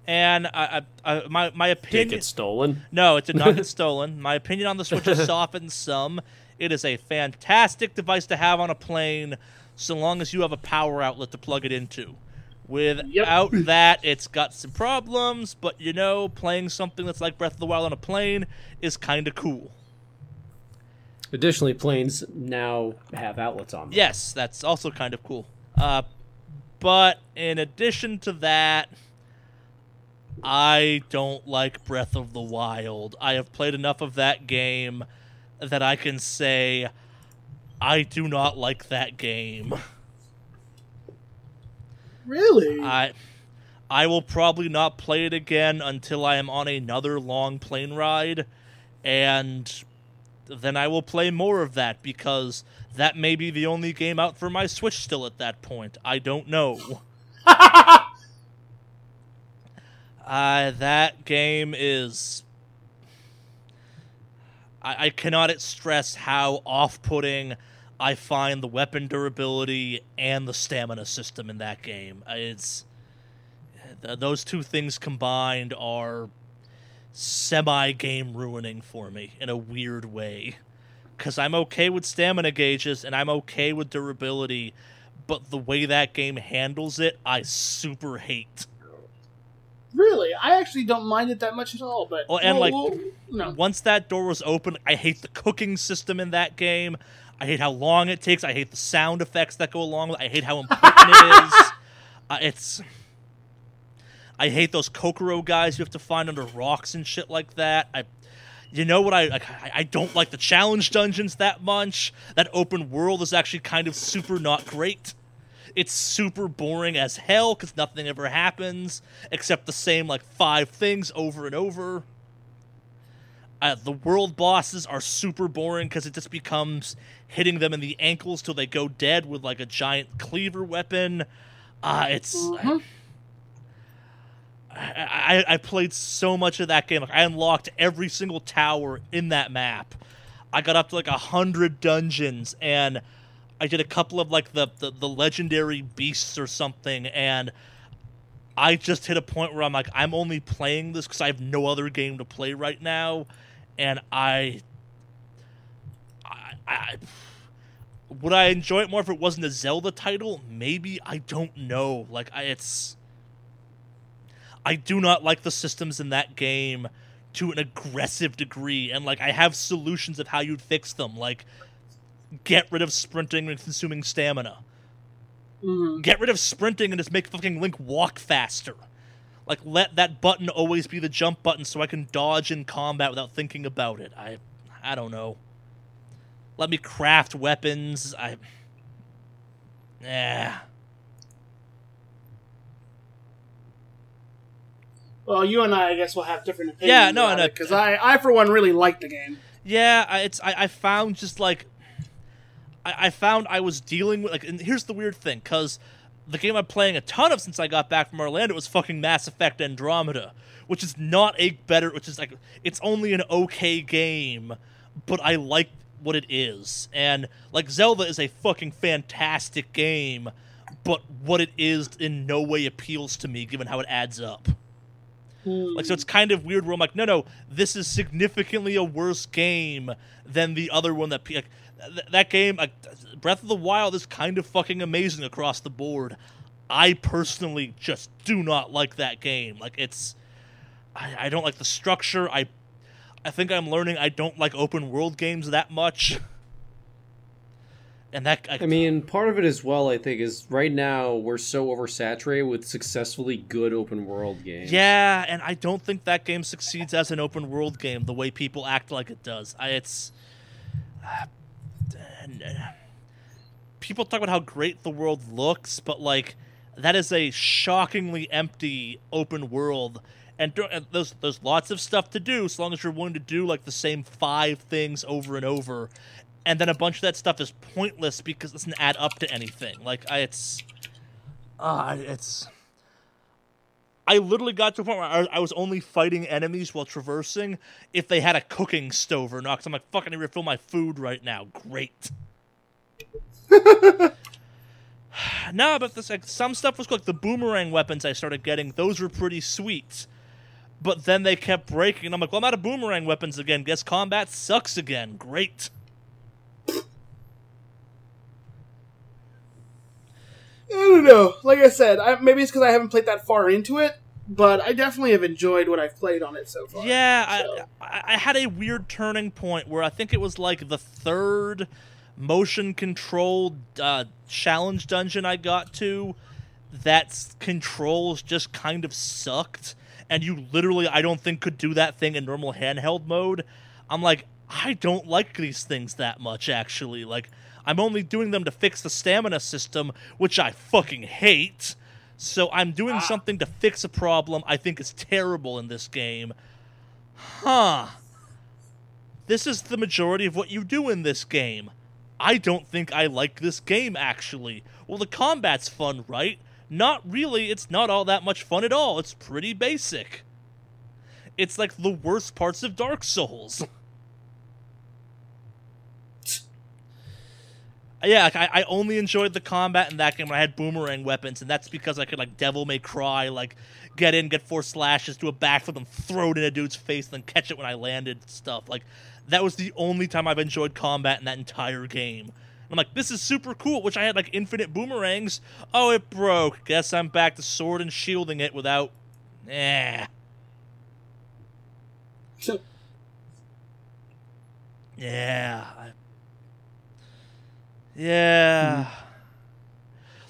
And I, I, I my my Did it opinion. get stolen? No, it did not get stolen. My opinion on the Switch has softened some. It is a fantastic device to have on a plane, so long as you have a power outlet to plug it into. Without that, it's got some problems. But you know, playing something that's like Breath of the Wild on a plane is kind of cool. Additionally, planes now have outlets on them. Yes, that's also kind of cool. Uh, but in addition to that, I don't like Breath of the Wild. I have played enough of that game that I can say I do not like that game. Really? I I will probably not play it again until I am on another long plane ride and then I will play more of that because that may be the only game out for my Switch still at that point. I don't know. Uh, that game is. I, I cannot stress how off putting I find the weapon durability and the stamina system in that game. Uh, It's. th- Those two things combined are semi game ruining for me in a weird way. Because I'm okay with stamina gauges and I'm okay with durability, but the way that game handles it, I super hate. Really, I actually don't mind it that much at all. But Well, and, we'll- like, we'll- no, Once that door was open, I hate the cooking system in that game. I hate how long it takes. I hate the sound effects that go along with it. I hate how important it is. Uh, it's. I hate those Korok guys you have to find under rocks and shit like that. I, you know what I like? I, I don't like the challenge dungeons that much. That open world is actually kind of super not great. It's super boring as hell because nothing ever happens except the same like five things over and over. Uh, the world bosses are super boring because it just becomes hitting them in the ankles till they go dead with like a giant cleaver weapon. Uh, it's Mhm. I, I, I played so much of that game. Like I unlocked every single tower in that map. I got up to like a hundred dungeons, and I did a couple of like the, the the legendary beasts or something, and I just hit a point where I'm like, I'm only playing this because I have no other game to play right now, and I, I, I would I enjoy it more if it wasn't a Zelda title? Maybe I don't know. Like I, it's I do not like the systems in that game to an aggressive degree, and like I have solutions of how you'd fix them, like get rid of sprinting and consuming stamina. Mhm. Get rid of sprinting and just make fucking Link walk faster. Like let that button always be the jump button so I can dodge in combat without thinking about it. I I don't know. Let me craft weapons. I Yeah. Well, you and I, I guess, will have different opinions. Yeah, no, no. because I, I for one, really like the game. Yeah, I- it's I, I found just like I, I found I was dealing with like and here's the weird thing because the game I'm playing a ton of since I got back from Orlando was fucking Mass Effect Andromeda, which is not a better, which is like it's only an okay game, but I like what it is, and like Zelda is a fucking fantastic game, but what it is in no way appeals to me given how it adds up. Like so, it's kind of weird. Where I'm like, no, no, this is significantly a worse game than the other one that like, th- that game. Like, Breath of the Wild is kind of fucking amazing across the board. I personally just do not like that game. Like, it's I, I don't like the structure. I I think I'm learning I don't like open world games that much. And that I, I mean, part of it as well, I think, is right now we're so oversaturated with successfully good open world games. Yeah, and I don't think that game succeeds as an open world game the way people act like it does. I, it's uh, uh, people talk about how great the world looks, but like that is a shockingly empty open world. And there's there's lots of stuff to do, as long as you're willing to do like the same five things over and over. And then a bunch of that stuff is pointless because it doesn't add up to anything. Like I, it's, uh, it's. I literally got to a point where I, I was only fighting enemies while traversing if they had a cooking stove or not. Because I'm like, fuck, I need to refill my food right now. Great. no, but this like some stuff was cool. Like the boomerang weapons I started getting, those were pretty sweet. But then they kept breaking, and I'm like, well, I'm out of boomerang weapons again. Guess combat sucks again. Great. I don't know. Like I said, I, maybe it's because I haven't played that far into it, but I definitely have enjoyed what I've played on it so far. Yeah, So- I, I had a weird turning point where I think it was like the third motion controlled uh, challenge dungeon I got to that controls just kind of sucked and you literally I don't think could do that thing in normal handheld mode. I'm like I don't like these things that much actually. Like I'm only doing them to fix the stamina system, which I fucking hate. So I'm doing ah. something to fix a problem I think is terrible in this game. Huh. This is the majority of what you do in this game. I don't think I like this game, actually. Well, the combat's fun, right? Not really. It's not all that much fun at all. It's pretty basic. It's like the worst parts of Dark Souls. Yeah, like, I, I only enjoyed the combat in that game when I had boomerang weapons, and that's because I could like Devil May Cry, like get in, get four slashes, do a backflip, and throw it in a dude's face, then catch it when I landed. Stuff like that was the only time I've enjoyed combat in that entire game. I'm like, this is super cool. Which I had like infinite boomerangs. Oh, it broke. Guess I'm back to sword and shielding it without eh. So. Yeah. I- Yeah.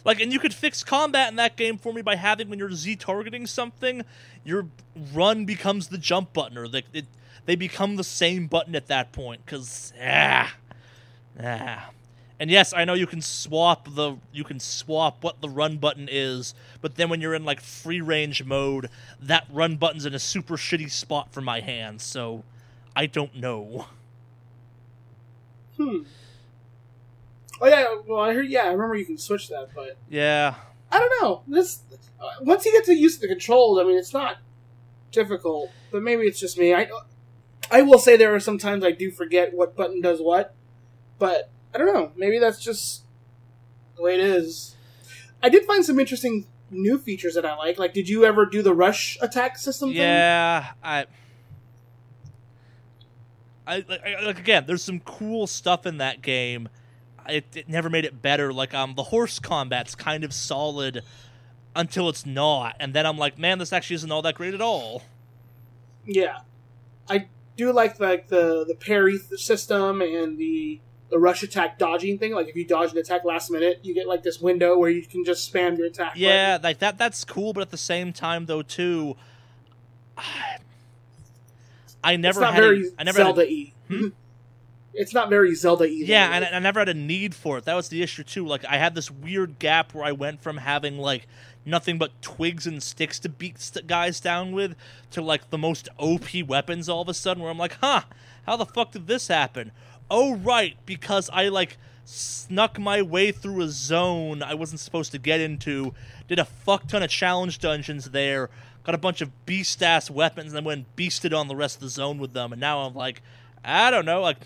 Like, and you could fix combat in that game for me by having when you're Z targeting something, your run becomes the jump button, or the, it, they become the same button at that point. Cause ah, ah. And yes, I know you can swap the you can swap what the run button is, but then when you're in like free range mode, that run button's in a super shitty spot for my hands. So I don't know. Hmm. Oh yeah, well I heard. Yeah, I remember you can switch that, but Yeah. I don't know. This uh, once you get to use the controls, I mean, it's not difficult. But maybe it's just me. I I will say there are some times I do forget what button does what, but I don't know. Maybe that's just the way it is. I did find some interesting new features that I like. Like, did you ever do the rush attack system? thing? Yeah, I, I I- like again. There's some cool stuff in that game. It, it never made it better. Like um, the horse combat's kind of solid until it's not, and then I'm like, man, this actually isn't all that great at all. Yeah, I do like like the the parry system and the the rush attack dodging thing. Like if you dodge an attack last minute, you get like this window where you can just spam your attack. Yeah, like that. That's cool, but at the same time, though, too, I, I never had. very a, I never had a- Zelda y. Hmm? It's not very Zelda y. Yeah, and I, I never had a need for it. That was the issue too. Like I had this weird gap where I went from having like nothing but twigs and sticks to beat st- guys down with to like the most OP weapons all of a sudden. Where I'm like, huh, how the fuck did this happen? Oh right, because I like snuck my way through a zone I wasn't supposed to get into. Did a fuck ton of challenge dungeons there. Got a bunch of beast ass weapons and then went beasted on the rest of the zone with them. And now I'm like, I don't know, like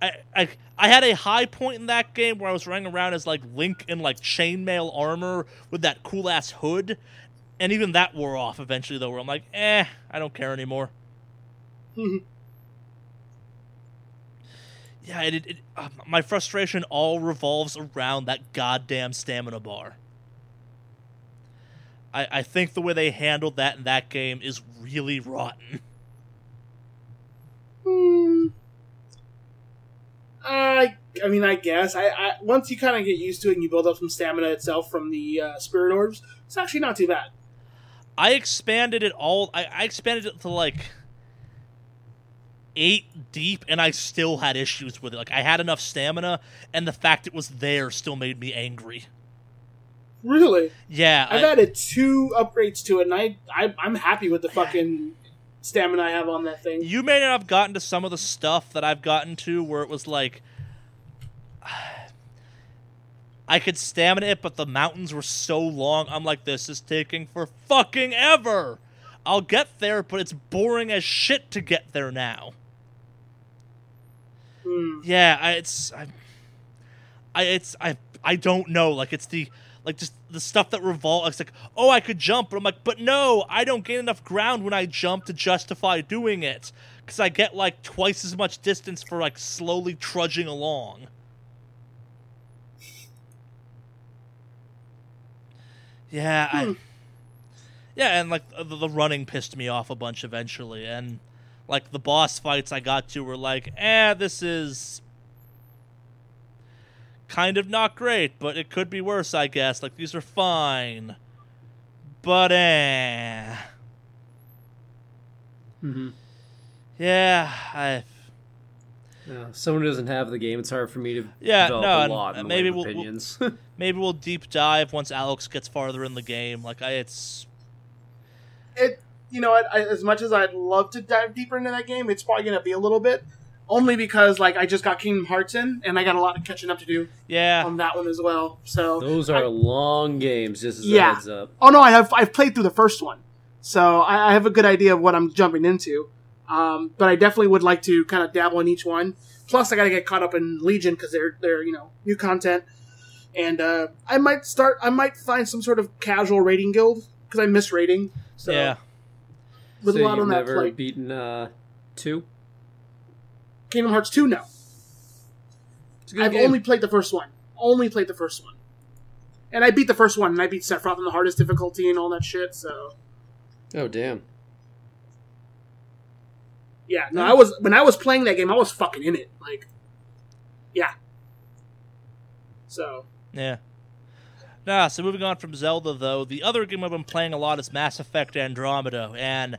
I, I I had a high point in that game where I was running around as like Link in like chainmail armor with that cool ass hood, and even that wore off eventually. Though, where I'm like, eh, I don't care anymore. Yeah, it, it, it uh, my frustration all revolves around that goddamn stamina bar. I I think the way they handled that in that game is really rotten. Hmm. I I mean, I guess I, I once you kind of get used to it and you build up some stamina itself from the uh, spirit orbs, it's actually not too bad. I expanded it all. I, I expanded it to like eight deep, and I still had issues with it. Like I had enough stamina, and the fact it was there still made me angry. Really, Yeah, I've I, added two upgrades to it, and I, I I'm happy with the fucking stamina I have on that thing. you may not have gotten to some of the stuff that I've gotten to, where it was like. I could stamina it, but the mountains were so long. I'm like, this is taking for fucking ever. I'll get there, but it's boring as shit to get there now. Hmm. Yeah, I, it's I, I it's I I don't know. Like it's the like just the stuff that revolves. It's like oh, I could jump, but I'm like, but no, I don't gain enough ground when I jump to justify doing it because I get like twice as much distance for like slowly trudging along. Yeah, Hmm. I, yeah, and like the, the running pissed me off a bunch eventually, and like the boss fights I got to were like, eh, this is kind of not great, but it could be worse, I guess. Like these are fine, but eh, Mm-hmm. yeah, I Yeah, someone who doesn't have the game, it's hard for me to Yeah, develop no, a and lot in the maybe way of we'll- we'll- opinions. maybe we'll deep dive once Alex gets farther in the game. Like I, it's It you know, I, I, as much as I'd love to dive deeper into that game, it's probably gonna be a little bit. Only because like I just got Kingdom Hearts in, and I got a lot of catching up to do yeah, on that one as well. So Those are I- long games, just as Yeah. a heads up. Oh no, I have I've played through the first one, so I, I have a good idea of what I'm jumping into. Um, but I definitely would like to kind of dabble in each one. Plus, I got to get caught up in Legion because they're they're you know new content, and uh, I might start. I might find some sort of casual raiding guild because I miss raiding. So yeah. with so a lot you've on that never plate. beaten uh, two. Kingdom Hearts two, no. It's a good I've game. only played the first one. Only played the first one, and I beat the first one, and I beat Sephiroth on the hardest difficulty and all that shit. So Oh damn. Yeah, no, I was when I was playing that game, I was fucking in it. Like, yeah. So Yeah. Nah, so moving on from Zelda, though, the other game I've been playing a lot is Mass Effect Andromeda, and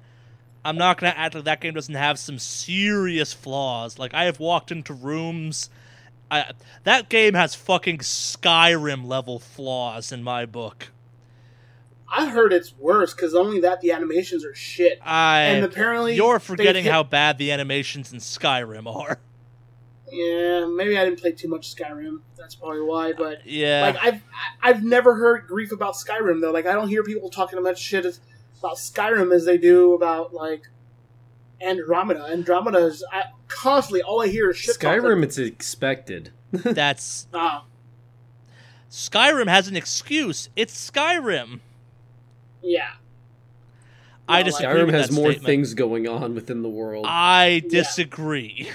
I'm not going to act like that game doesn't have some serious flaws. Like, I have walked into rooms. I, that game has fucking Skyrim level flaws in my book. I heard it's worse because only that the animations are shit, I. and apparently You're forgetting hit- how bad the animations in Skyrim are. Yeah, maybe I didn't play too much Skyrim. That's probably why. Uh, but Yeah. like I've I've never heard grief about Skyrim though. Like I don't hear people talking about shit as- about Skyrim as they do about like Andromeda. Andromeda is I, constantly all I hear is shit. Skyrim, like, it's expected. That's. ah, Skyrim has an excuse. It's Skyrim. yeah. I Well, disagree Skyrim with has that more statement. things going on within the world. I disagree.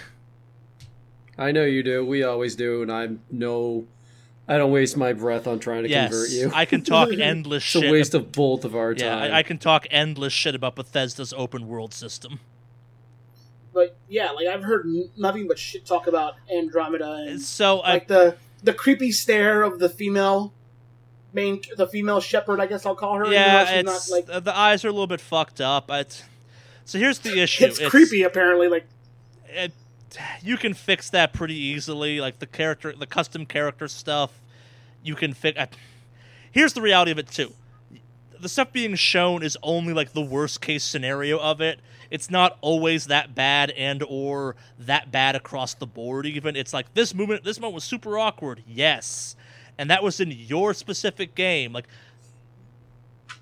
I know you do. We always do, and I'm no. I don't waste my breath on trying to convert you. I can talk endless it's a waste of both of our yeah, time. I, I can talk endless shit about Bethesda's open world system. But yeah, like I've heard nothing but shit talk about Andromeda and So I like the the creepy stare of the female main the female Shepard. I guess I'll call her. yeah, she's it's not, like uh, the eyes are a little bit fucked up. It's, so here's the issue. it's creepy. Apparently, like it, you can fix that pretty easily. Like the character, the custom character stuff, you can fix. Here's the reality of it too. The stuff being shown is only like the worst case scenario of it. It's not always that bad and or that bad across the board. Even it's like this movement, this moment was super awkward. Yes, and that was in your specific game. Like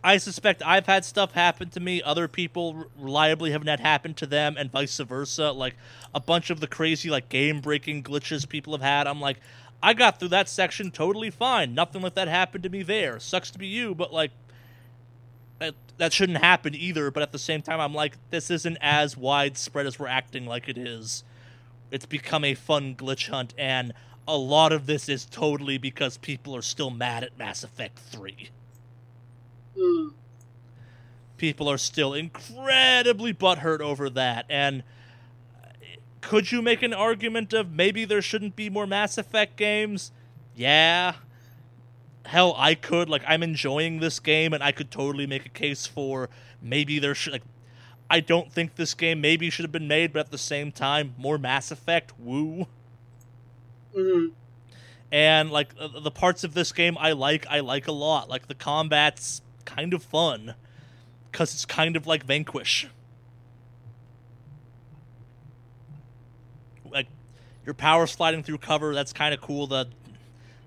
I suspect I've had stuff happen to me. Other people reliably haven't had happen to them, and vice versa. Like a bunch of the crazy like game breaking glitches people have had. I'm like, I got through that section totally fine. Nothing like that happened to me there. Sucks to be you, but like that, that shouldn't happen either. But at the same time, I'm like, this isn't as widespread as we're acting like it is. It's become a fun glitch hunt, and a lot of this is totally because people are still mad at Mass Effect 3 mm, people are still incredibly butthurt over that. And could you make an argument of maybe there shouldn't be more Mass Effect games? Yeah. Hell, I could. Like, I'm enjoying this game, and I could totally make a case for maybe there should. Like, I don't think this game maybe should have been made, but at the same time, more Mass Effect. Woo. mm, And like the parts of this game I like, I like a lot. Like the combat's kind of fun because it's kind of like Vanquish. Like your power sliding through cover, that's kind of cool. The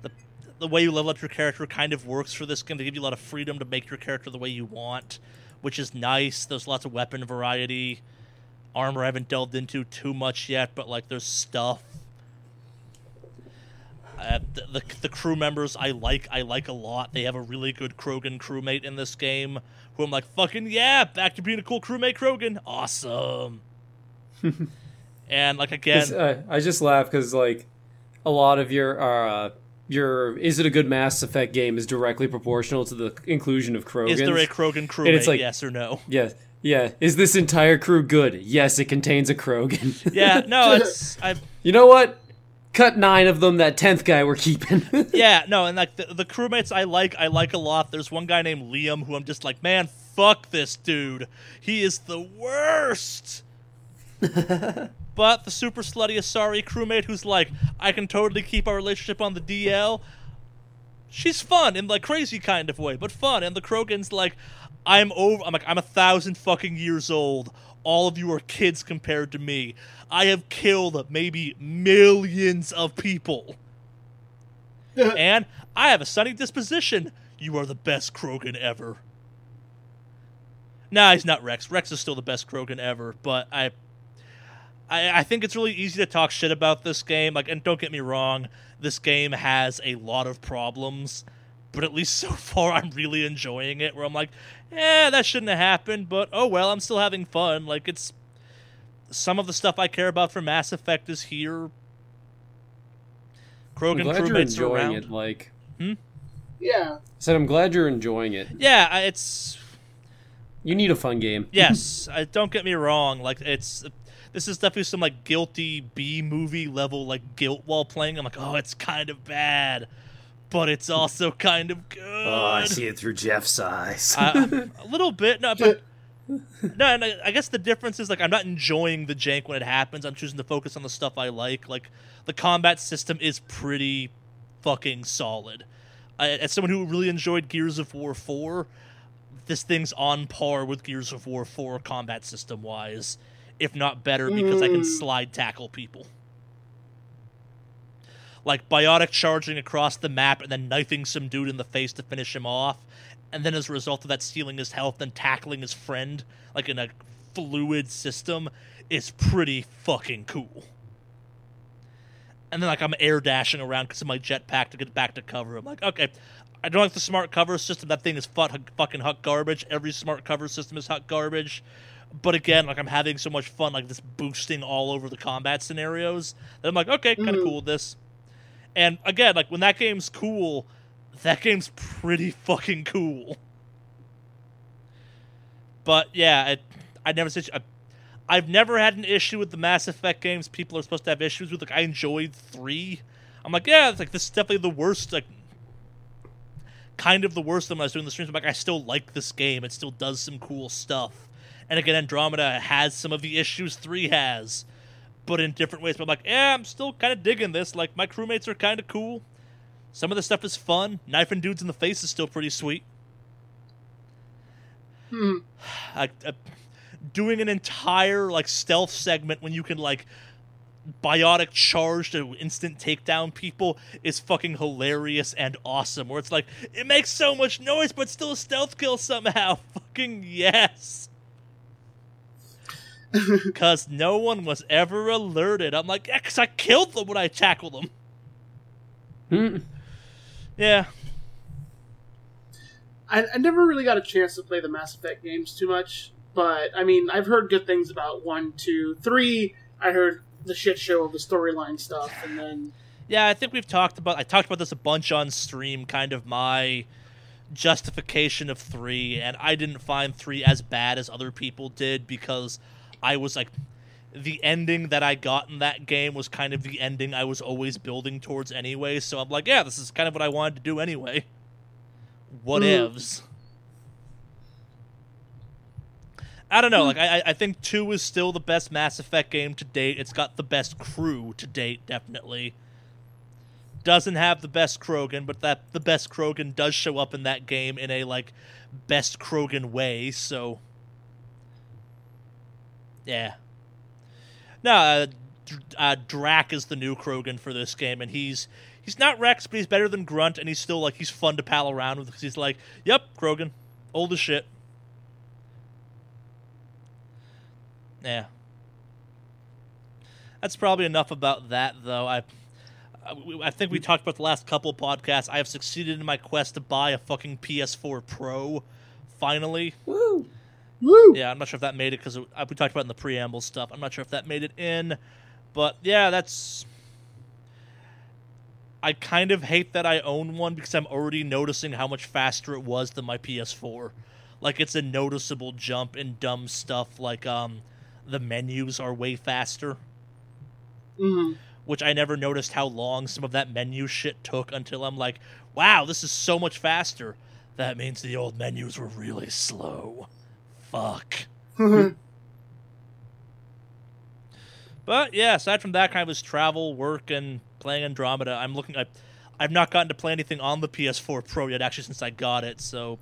the the way you level up your character kind of works for this game They give you a lot of freedom to make your character the way you want, which is nice. There's lots of weapon variety. Armor I haven't delved into too much yet, but like there's stuff. Uh, the, the the crew members I like I like a lot. They have a really good Krogan crewmate in this game, who I'm like fucking yeah, back to being a cool crewmate Krogan, awesome. and like again, uh, I just laugh because like a lot of your uh, your is it a good Mass Effect game is directly proportional to the inclusion of Krogans. is there a Krogan crewmate? it's like- yes or no? yeah, yeah. Is this entire crew good? Yes, it contains a Krogan. Yeah, no, it's I. you know what? Cut nine of them. That tenth guy we're keeping. Yeah, no, and like the, the crewmates I like, I like a lot. There's one guy named Liam who I'm just like, man, fuck this dude. He is the worst. but the super slutty Asari crewmate who's like, I can totally keep our relationship on the DL. She's fun in like crazy kind of way, but fun. And the Krogan's like, I'm over. I'm like, I'm a thousand fucking years old. All of you are kids compared to me. I have killed maybe millions of people and I have a sunny disposition. You are the best Krogan ever. Nah, he's not Rex. Rex is still the best Krogan ever, but I, I, I think it's really easy to talk shit about this game. Like, and don't get me wrong, this game has a lot of problems, but at least so far, I'm really enjoying it. Where I'm like, eh, that shouldn't have happened, but oh well, I'm still having fun. Like, it's some of the stuff I care about for Mass Effect is here. I'm Krogan glad you're enjoying around. it. Like yeah. I said, I'm glad you're enjoying it. Yeah, it's You need a fun game. yes, I, don't get me wrong. Like it's this is definitely some like guilty B movie level like guilt while playing. I'm like, oh, it's kind of bad, but it's also kind of good. Oh, I see it through Jeff's eyes. Uh, a little bit, no, but no. And I, I guess the difference is like I'm not enjoying the jank when it happens. I'm choosing to focus on the stuff I like. Like the combat system is pretty fucking solid. I, as someone who really enjoyed Gears of War 4, this thing's on par with Gears of War 4 combat system wise, if not better, because I can Mm. slide tackle people. Like biotic charging across the map and then knifing some dude in the face to finish him off, and then as a result of that stealing his health and tackling his friend, like in a fluid system, is pretty fucking cool. And then like I'm air dashing around because of my jetpack to get back to cover. I'm like, okay, I don't like the smart cover system. That thing is fu- fucking hot garbage. Every smart cover system is hot garbage. But again, like I'm having so much fun, like this boosting all over the combat scenarios. That I'm like, okay, kind of Mhm. cool with this. And again, like when that game's cool, that game's pretty fucking cool. But yeah, I never said I, I've never had an issue with the Mass Effect games. People are supposed to have issues with. Like I enjoyed three. I'm like, yeah, it's like this is definitely the worst. Like, kind of the worst when I was doing the streams. I'm like, I still like this game. It still does some cool stuff. And again, Andromeda has some of the issues three has, but in different ways. But I'm like, yeah, I'm still kind of digging this. Like my crewmates are kind of cool. Some of the stuff is fun. Knifing dudes in the face is still pretty sweet. Hmm. I, I, doing an entire like stealth segment when you can like biotic charge to instant takedown people is fucking hilarious and awesome. Where it's like it makes so much noise, but still a stealth kill somehow. Fucking yes. Because no one was ever alerted. I'm like, yeah, because I killed them when I tackled them. Hmm. Yeah. I, I never really got a chance to play the Mass Effect games too much, but I mean, I've heard good things about one, two, three. I heard the shit show of the storyline stuff, and then Yeah, I think we've talked about. I talked about this a bunch on stream. Kind of my justification of three, and I didn't find three as bad as other people did because I was like, the ending that I got in that game was kind of the ending I was always building towards anyway. So I'm like, yeah, this is kind of what I wanted to do anyway. What Mm. ifs? I don't know. Like I, I- I think two is still the best Mass Effect game to date. It's got the best crew to date, definitely. Doesn't have the best Krogan, but that the best Krogan does show up in that game in a like best Krogan way. So yeah. No, uh, uh, Drack is the new Krogan for this game, and he's he's not Rex, but he's better than Grunt, and he's still like he's fun to pal around with because he's like, "Yep, Krogan, old as shit." Yeah. That's probably enough about that, though. I, I, I think we talked about the last couple podcasts. I have succeeded in my quest to buy a fucking PS4 Pro. Finally, Woo. Woo. yeah, I'm not sure if that made it because we talked about in the preamble stuff. I'm not sure if that made it in, but yeah, that's. I kind of hate that I own one because I'm already noticing how much faster it was than my PS4. Like it's a noticeable jump in dumb stuff like um the menus are way faster, Mhm. which I never noticed how long some of that menu shit took until I'm like, wow, this is so much faster. That means the old menus were really slow. Fuck. But yeah, aside from that, kind of was travel, work, and playing Andromeda. I'm looking. I, I've not gotten to play anything on the PS4 Pro yet, actually, since I got it. So,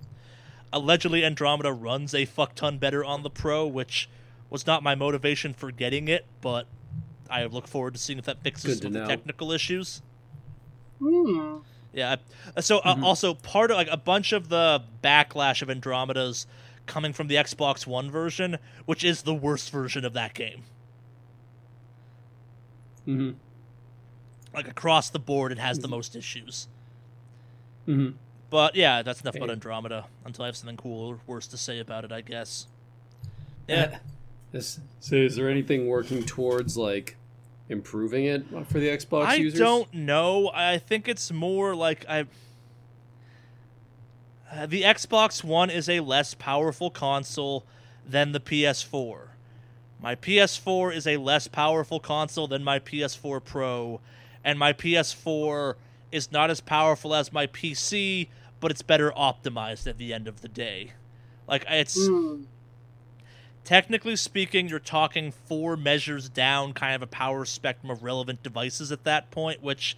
allegedly, Andromeda runs a fuck ton better on the Pro, which was not my motivation for getting it, but I look forward to seeing if that fixes some of the technical issues. Hmm. Yeah. I- So uh, also part of like a bunch of the backlash of Andromeda's coming from the Xbox One version, which is the worst version of that game. hmm Like across the board, it has the most issues. hmm But yeah, that's enough about Andromeda. Until I have something cool or worse to say about it, I guess. Yeah. Is, so, is there anything working towards like improving it for the Xbox I users? I don't know. I think it's more like I. Uh, The Xbox One is a less powerful console than the PS4. My PS4 is a less powerful console than my PS4 Pro, and my PS4 is not as powerful as my PC, but it's better optimized at the end of the day. Like it's Hmm. technically speaking, you're talking four measures down kind of a power spectrum of relevant devices at that point, which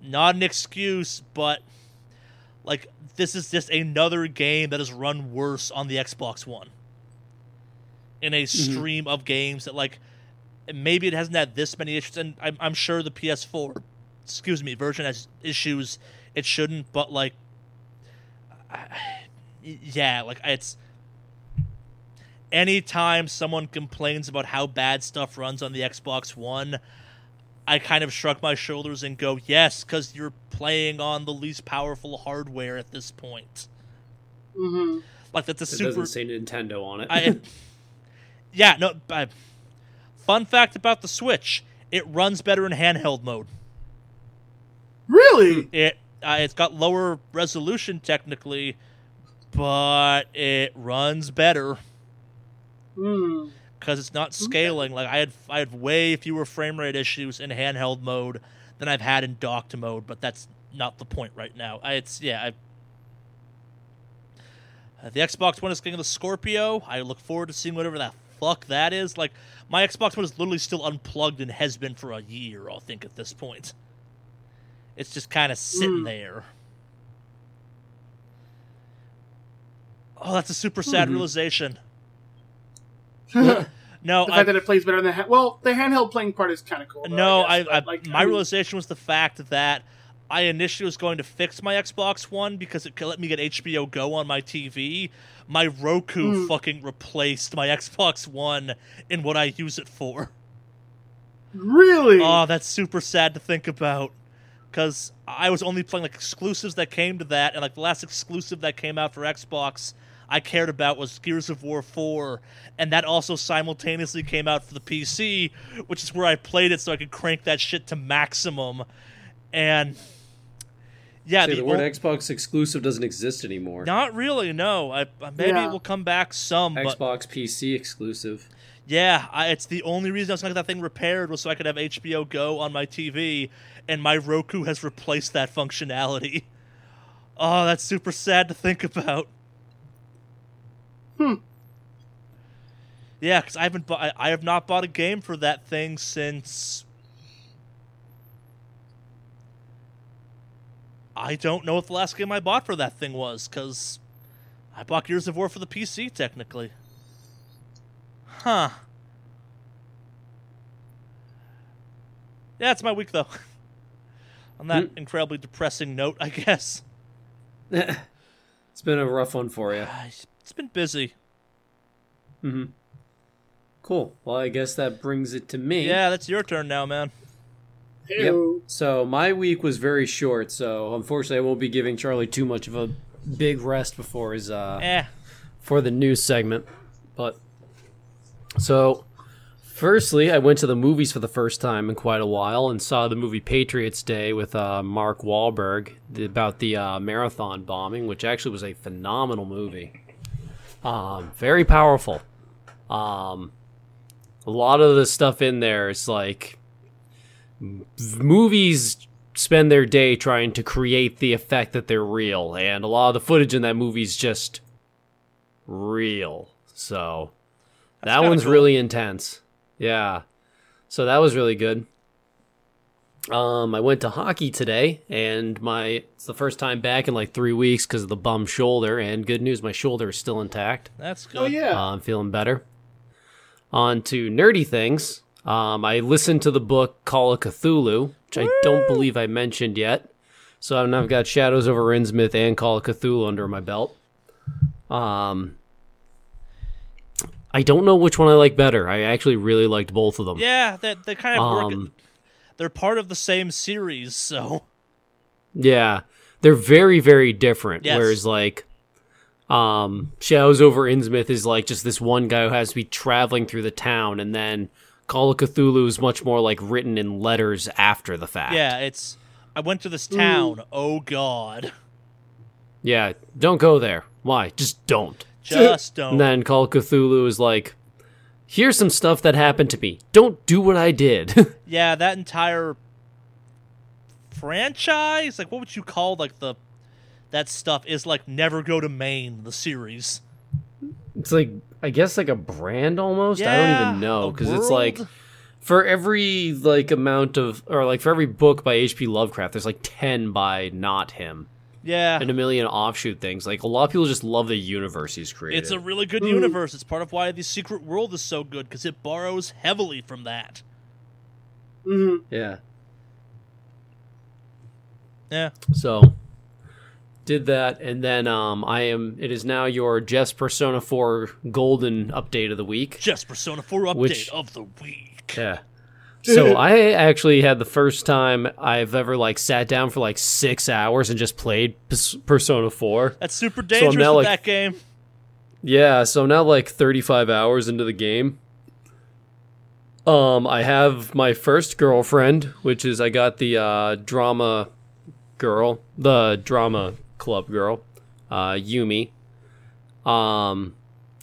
not an excuse, but like this is just another game that is run worse on the Xbox One. In a mm-hmm. stream of games that like maybe it hasn't had this many issues, and I'm, I'm sure the PS4, excuse me, version has issues it shouldn't, but like, yeah, like it's anytime someone complains about how bad stuff runs on the Xbox One, I kind of shrug my shoulders and go, "Yes, because you're playing on the least powerful hardware at this point." hmm Like that's a It super. doesn't say Nintendo on it. I, yeah, no. I, fun fact about the Switch: it runs better in handheld mode. Really? It uh, it's got lower resolution technically, but it runs better. Hmm. because it's not scaling. Like I had, I had way fewer frame rate issues in handheld mode than I've had in docked mode. But that's not the point right now. I, it's yeah. I, uh, the Xbox One is getting the Scorpio. I look forward to seeing whatever the fuck that is. Like my Xbox One is literally still unplugged and has been for a year. I think at this point, it's just kind of sitting Mm. there. Oh, that's a super sad Mhm. realization. the No, I, fact that it plays better than the ha- well, the handheld playing part is kind of cool. though, No, guess, I, I like my I realization was the fact that I initially was going to fix my Xbox One because it could let me get HBO Go on my TV. My Roku Hmm. fucking replaced my Xbox One in what I use it for. really. Oh, that's super sad to think about. Because I was only playing like exclusives that came to that, and like the last exclusive that came out for Xbox I cared about was Gears of War 4, and that also simultaneously came out for the PC, which is where I played it so I could crank that shit to maximum. And yeah, Say, the, the word ol- Xbox exclusive doesn't exist anymore. not really. No, I, maybe Yeah. it will come back some, but Xbox PC exclusive. Yeah, I, it's the only reason I was going to get that thing repaired was so I could have HBO Go on my TV, and my Roku has replaced that functionality. Oh, that's super sad to think about. Hmm. Yeah, because I haven't, bu- I, have not bought a game for that thing since. I don't know what the last game I bought for that thing was, because I bought Gears of War for the PC, technically. Huh. Yeah, it's my week though. On that Hmm. incredibly depressing note, I guess. it's been a rough one for you. It's been busy. hmm Cool. Well, I guess that brings it to me. Yeah, that's your turn now, man. Yep. So my week was very short, so unfortunately I won't be giving Charlie too much of a big rest before his uh Eh. for the news segment. But so firstly, I went to the movies for the first time in quite a while and saw the movie Patriots Day with uh, Mark Wahlberg about the uh, marathon bombing, which actually was a phenomenal movie. Um, very powerful. Um, a lot of the stuff in there is like movies spend their day trying to create the effect that they're real, and a lot of the footage in that movie is just real. So that one's cool. really intense. Yeah. So that was really good. Um, I went to hockey today, and my it's the first time back in like three weeks because of the bum shoulder. And good news, my shoulder is still intact. That's good. Oh yeah. Uh, I'm feeling better. On to nerdy things. Um, I listened to the book Call of Cthulhu, which I don't believe I mentioned yet. So now I've got Shadows over Innsmouth and Call of Cthulhu under my belt. Um, I don't know which one I like better. I actually really liked both of them. Yeah, they, they kind of work. They're part of the same series, so. Yeah, they're very very different. Yes. Whereas like, um, Shadows over Innsmouth is like just this one guy who has to be traveling through the town, and then Call of Cthulhu is much more like written in letters after the fact. Yeah, it's. I went to this town. Oh, God. Yeah, don't go there. Why? Just don't. Just don't. And then Call of Cthulhu is like, here's some stuff that happened to me. Don't do what I did. yeah, that entire franchise, like what would you call like the that stuff is like Never Go to Maine, the series. it's like I guess like a brand almost. I don't even know because it's like for every like amount of or like for every book by H.P. Lovecraft, there's like ten by not him Yeah. and a million offshoot things. Like a lot of people just love the universe he's created. It's a really good Mm. universe. It's part of why the Secret World is so good because it borrows heavily from that. Mhm. yeah. Yeah. So did that and then um I am it is now your Jeff's Persona 4 golden update of the week. Just Persona 4 update Which- of the week. Yeah. So I actually had the first time I've ever like sat down for like 6 hours and just played Pers- Persona 4. That's super dangerous now, with like- that game. Yeah, so I'm now like 35 hours into the game. Um, I have my first girlfriend, which is I got the uh, drama girl, the drama club girl, uh, Yumi. Um,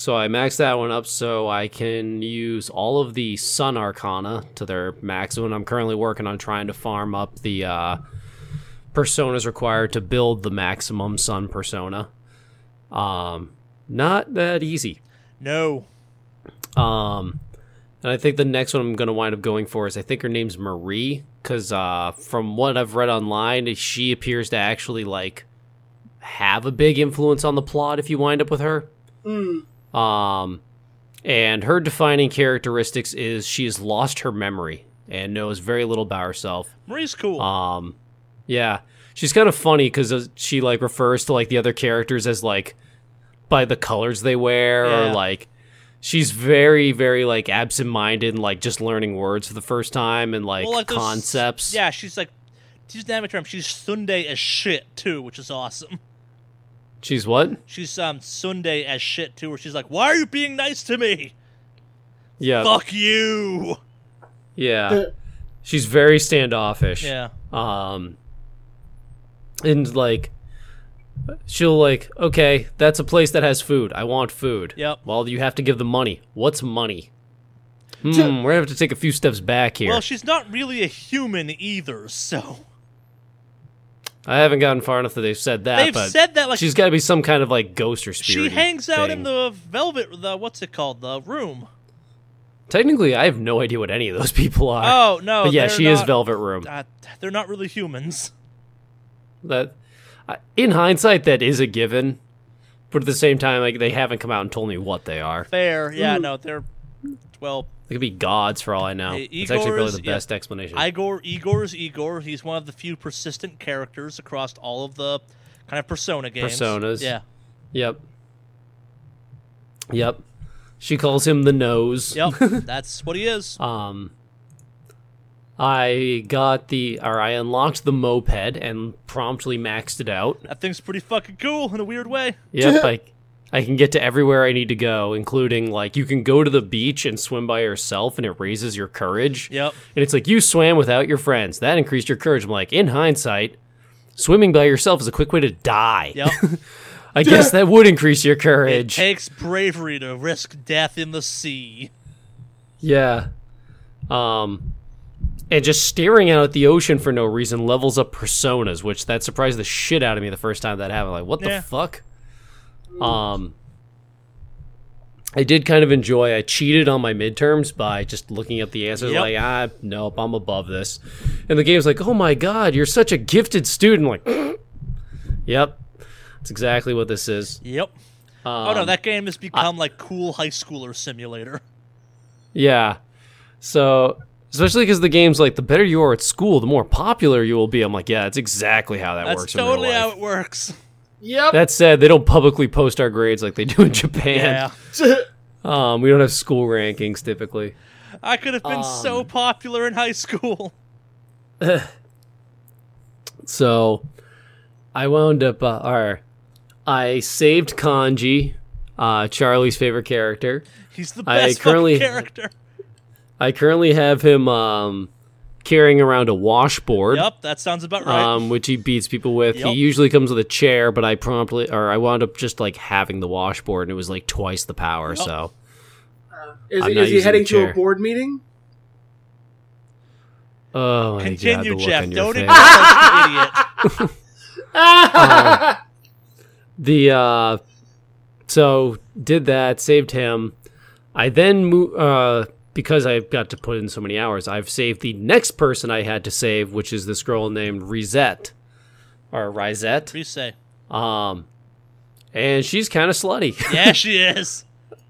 so I maxed that one up so I can use all of the Sun Arcana to their maximum. I'm currently working on trying to farm up the uh, personas required to build the maximum Sun persona. Um, not that easy. No. Um, and I think the next one I'm going to wind up going for is I think her name's Marie, because uh, from what I've read online, she appears to actually like have a big influence on the plot if you wind up with her. Mm. Um, and her defining characteristics is she has lost her memory and knows very little about herself. Marie's cool. Um, yeah, she's kind of funny because she like refers to like the other characters as like by the colors they wear Yeah. or like she's very very like absent-minded and like just learning words for the first time and like, Well, like those- concepts. Yeah, she's like, to use the term, she's tsundere as shit too, which is awesome. She's what? She's um tsundere as shit too, where she's like, "Why are you being nice to me? Yeah, Fuck you." yeah. She's very standoffish. Yeah, Um, and like, she'll like, okay, that's a place that has food. I want food. Yep. Well, you have to give the money. What's money? Hmm, we're gonna have to take a few steps back here. Well, she's not really a human either, so I haven't gotten far enough that they've said that, they've but said that like she's got to be some kind of like ghost or spirit. she hangs out in the velvet, the what's it called, the room. Technically, I have no idea what any of those people are. Oh no, but yeah, they're she is Velvet Room. Uh, they're not really humans. That, uh, in hindsight, that is a given. But at the same time, like they haven't come out and told me what they are. Fair, yeah, Mm. no, they're well. They could be gods for all I know. Hey, it's actually really Igor's- the yeah. best explanation. Igor Igor is Igor. He's one of the few persistent characters across all of the kind of Persona games. Personas. Yeah. Yep. Yep. She calls him the nose. Yep. that's what he is. Um, I got the, or I unlocked the moped and promptly maxed it out. That thing's pretty fucking cool in a weird way. Yep, I, I can get to everywhere I need to go, including like you can go to the beach and swim by yourself, and it raises your courage. Yep. And it's like you swam without your friends. That increased your courage. I'm like, in hindsight, swimming by yourself is a quick way to die. Yep. I guess that would increase your it courage. takes bravery to risk death in the sea. Yeah. Um and just staring out at the ocean for no reason levels up personas, which that surprised the shit out of me the first time that happened. Like, what Yeah. the fuck? Um I did kind of enjoy I cheated on my midterms by just looking up the answers Yep. like, ah, nope, I'm above this. And the game's like, oh my god, you're such a gifted student. like, yep. That's exactly what this is. Yep. Um, oh no, that game has become like cool high schooler simulator. Yeah. So, especially because the game's like, the better you are at school, the more popular you will be. I'm like, yeah, that's exactly how that That's works That's totally how it works. Yep. That said, they don't publicly post our grades like they do in Japan. Yeah. Um, we don't have school rankings typically. I could have been so Um, popular in high school. So, I wound up, uh, or I saved Kanji, uh, Charlie's favorite character. He's the I best currently- character. I currently have him um, carrying around a washboard. Yep, that sounds about right. Um, which he beats people with. Yep. He usually comes with a chair, but I promptly, or I wound up just like having the washboard, and it was like twice the power. Yep. So Is, is he heading to a board meeting? Oh my god, Continue, look Jeff. Don't face. acknowledge the idiot. the uh so did that saved him i then mo- uh because i've got to put in so many hours i've saved the next person i had to save which is this girl named Risette or Risette What do you say? um and she's kind of slutty Yeah, she is.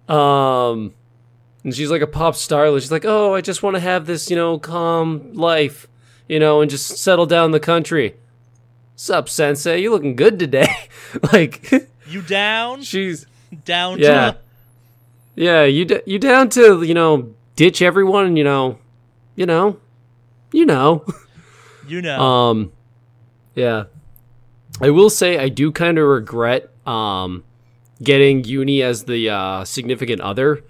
um and she's like a pop starlet she's like oh i just want to have this you know calm life you know and just settle down in the country sup sensei you looking good today like You down? she's Down Yeah. to Yeah, you d- you down to you know ditch everyone and you know, you know, you know. you know. Um, yeah, I will say I do kind of regret um getting Uni as the uh, significant other,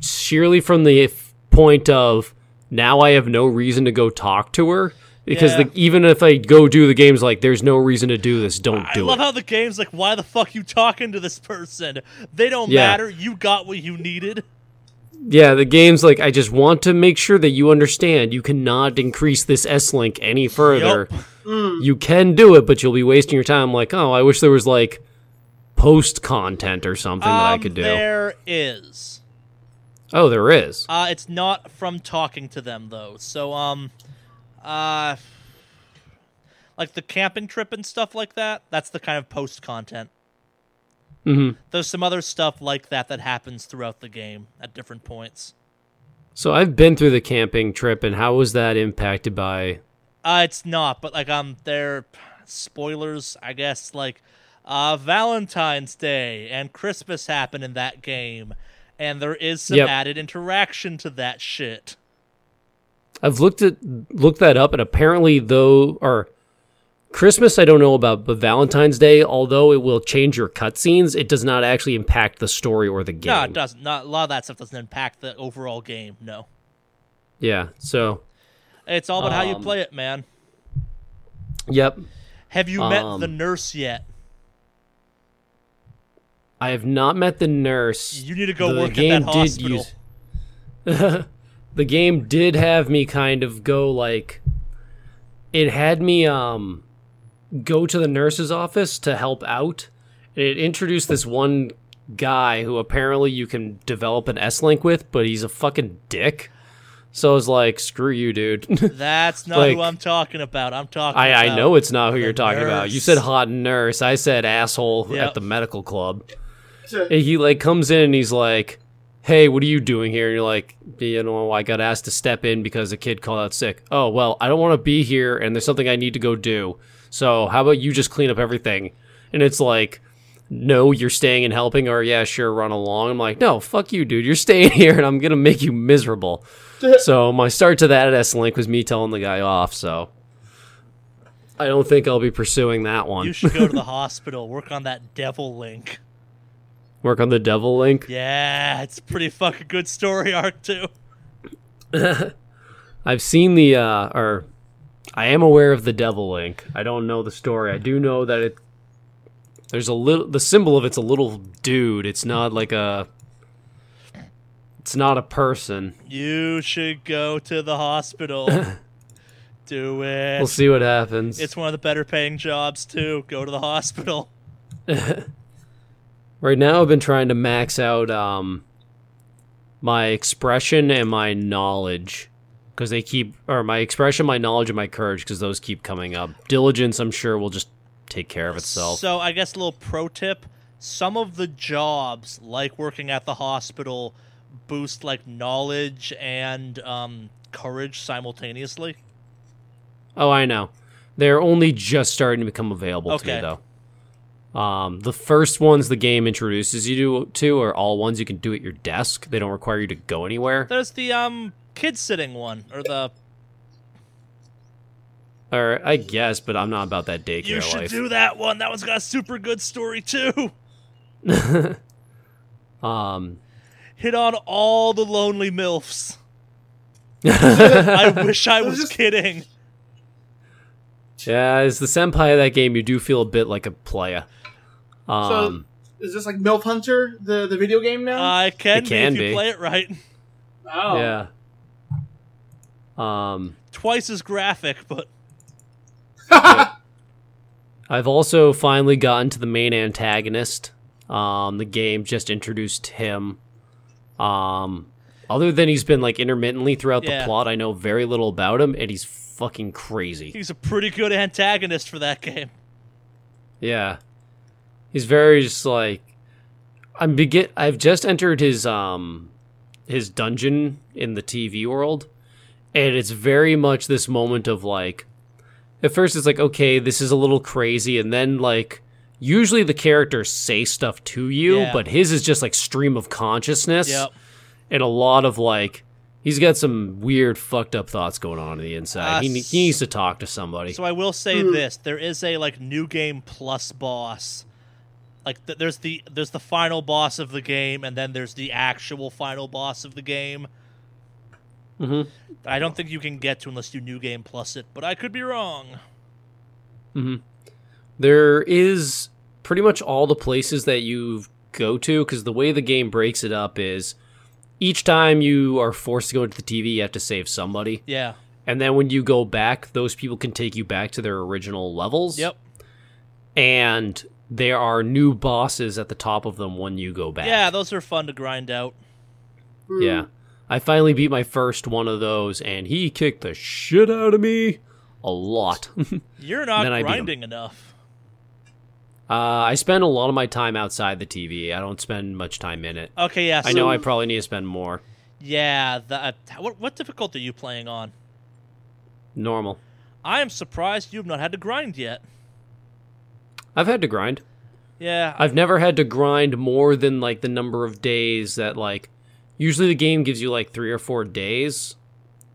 sheerly from the point of now I have no reason to go talk to her because Yeah. the, even if I go do the games, like there's no reason to do this. Don't I do it. I love how the game's like, why the fuck you talking to this person? They don't Yeah. matter. You got what you needed. Yeah, the game's like, I just want to make sure that you understand you cannot increase this S link any further. Yup. You can do it, but you'll be wasting your time. Like, oh, I wish there was like post content or something that I Um, could do. There is. Oh, there is. Uh, it's not from talking to them though. So um, uh, like the camping trip and stuff like that. That's the kind of post content. Hmm There's some other stuff like that that happens throughout the game at different points. So I've been through the camping trip, and how was that impacted by? Uh, it's not, but like um, they're spoilers, I guess. Like, uh, Valentine's Day and Christmas happen in that game, and there is some Yep. added interaction to that shit. I've looked at looked that up, and apparently, though, or Christmas, I don't know about, but Valentine's Day, although it will change your cutscenes, it does not actually impact the story or the game. No, it doesn't. Not a lot of that stuff doesn't impact the overall game. No, Yeah. So, it's all about how you Um, play it, man. yep. Have you met um, the nurse yet? I have not met the nurse. You need to go the work at game that did hospital. use- the game did have me kind of go like it had me um go to the nurse's office to help out and it introduced this one guy who apparently you can develop an S-link with but he's a fucking dick so I was like screw you dude That's not who I'm talking about. I'm talking. I, about I know it's not who you're talking about. You said hot nurse. I said asshole Yep. at the medical club. So- And he like comes in and he's like, "Hey, what are you doing here?" And you're like, "You know, I got asked to step in because a kid called out sick." Oh well, I don't want to be here, and there's something I need to go do. So how about you just clean up everything? And it's like, no, you're staying and helping, or yeah, sure, run along. I'm like, no, fuck you, dude. You're staying here, and I'm gonna make you miserable. so my start to that S link was me telling the guy off. So I don't think I'll be pursuing that one. You should go to the hospital. Work on that devil link. Work on the devil link. Yeah, it's a pretty fucking good story arc too. I've seen the uh or I am aware of the devil link. I don't know the story. I do know that it there's a little the symbol of it's a little dude. It's not like a it's not a person. You should go to the hospital. Do it. We'll see what happens. It's one of the better paying jobs too. Go to the hospital. right now I've been trying to max out um my expression and my knowledge because they keep or my expression, my knowledge and my courage because those keep coming up. Diligence I'm sure will just take care of itself. So I guess a little pro tip: some of the jobs, like working at the hospital, boost like knowledge and um, courage simultaneously. Oh, I know. They're only just starting to become available to Okay. me, though. Um, the first ones the game introduces you to are all ones you can do at your desk. They don't require you to go anywhere. There's the um kid sitting one, or the Or I guess, but I'm not about that daycare you should life. do that one. That one's got a super good story too. um, Hit on all the lonely milfs. I wish I was was kidding. Yeah, as the senpai of that game, you do feel a bit like a playa. Um, Is this like MILF Hunter, the, the video game now? I can, It be can if you be. play it right. oh. yeah. Um, Twice as graphic, but I've also finally gotten to the main antagonist. Um, the game just introduced him. Um, other than he's been like intermittently throughout Yeah. the plot, I know very little about him, and he's fucking crazy. he's a pretty good antagonist for that game. Yeah, he's very just like I'm begin. I've just entered his um his dungeon in the TV world, and it's very much this moment of like. At first, it's like okay, this is a little crazy, and then like usually the characters say stuff to you, Yeah. but his is just like stream of consciousness Yep. and a lot of like. He's got some weird, fucked up thoughts going on on the inside. Uh, he, ne- he needs to talk to somebody. So I will say Hmm. this: there is a like new game plus boss. Like th- there's the there's the final boss of the game, and then there's the actual final boss of the game. Mhm. I don't think you can get to unless you new game plus it, but I could be wrong. There is pretty much all the places that you go to because the way the game breaks it up is each time you are forced to go into the TV, you have to save somebody. Yeah. And then when you go back, those people can take you back to their original levels. Yep. And there are new bosses at the top of them when you go back. Yeah, those are fun to grind out. Yeah. I finally beat my first one of those, and he kicked the shit out of me a lot. You're not Then I beat 'em. grinding enough. uh, I spend a lot of my time outside the TV. I don't spend much time in it. Okay, yeah. So, I know I probably need to spend more. Yeah. The, uh, what what difficulty are you playing on? Normal. I am surprised you've not had to grind yet. I've had to grind. Yeah. I've never had to grind more than like the number of days that like usually the game gives you like 3 or 4 days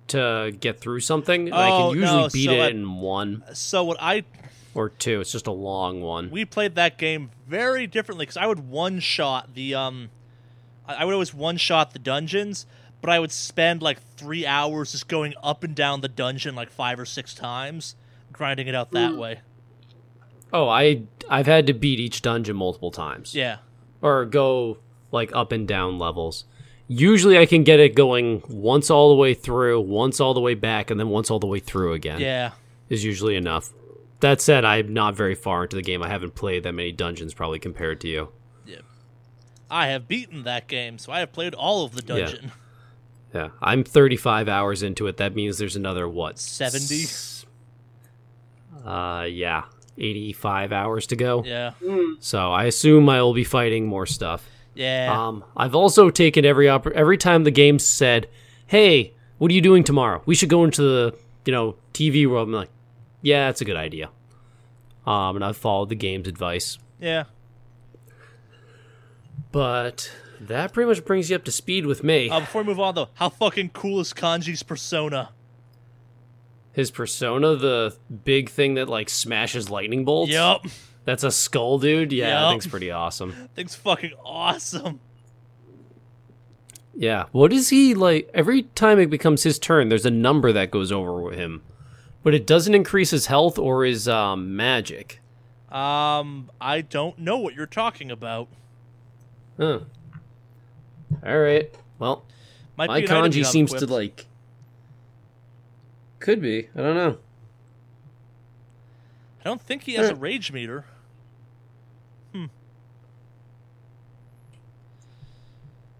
to get through something. and I Oh, can usually no, beat so it I- in one so what I or two. It's just a long one. we played that game very differently because I would one shot the um, I I would always one shot the dungeons, but I would spend like three hours just going up and down the dungeon like five or six times, grinding it out that Mm. way. Oh, I I've had to beat each dungeon multiple times. Yeah, Or go like up and down levels. Usually I can get it going once all the way through, once all the way back, and then once all the way through again. yeah. Is usually enough. That said, I'm not very far into the game. I haven't played that many dungeons probably compared to you. Yeah. I have beaten that game, so I have played all of the dungeon. Yeah, I'm 35 hours into it. That means there's another what? 70? s- Uh, yeah, 85 hours to go. Yeah, Hmm. So I assume I will be fighting more stuff. Yeah. Um, I've also taken every oppor- every time the game said, "Hey, what are you doing tomorrow? We should go into the you know TV world." I'm like, "Yeah, that's a good idea." Um, and I've followed the game's advice. yeah. But that pretty much brings you up to speed with me. Uh, before we move on, though, how fucking cool is Kanji's persona? His persona, the big thing that like smashes lightning bolts. Yup. That's a skull dude. Yeah, Yup. that thing's pretty awesome. Thing's fucking awesome. Yeah. What is he like? Every time it becomes his turn, there's a number that goes over with him, but it doesn't increase his health or his um, magic. Um, I don't know what you're talking about. Huh. All right. Well, Might my be an item you kanji seems to like. Could be. I don't know. I don't think he has a rage meter.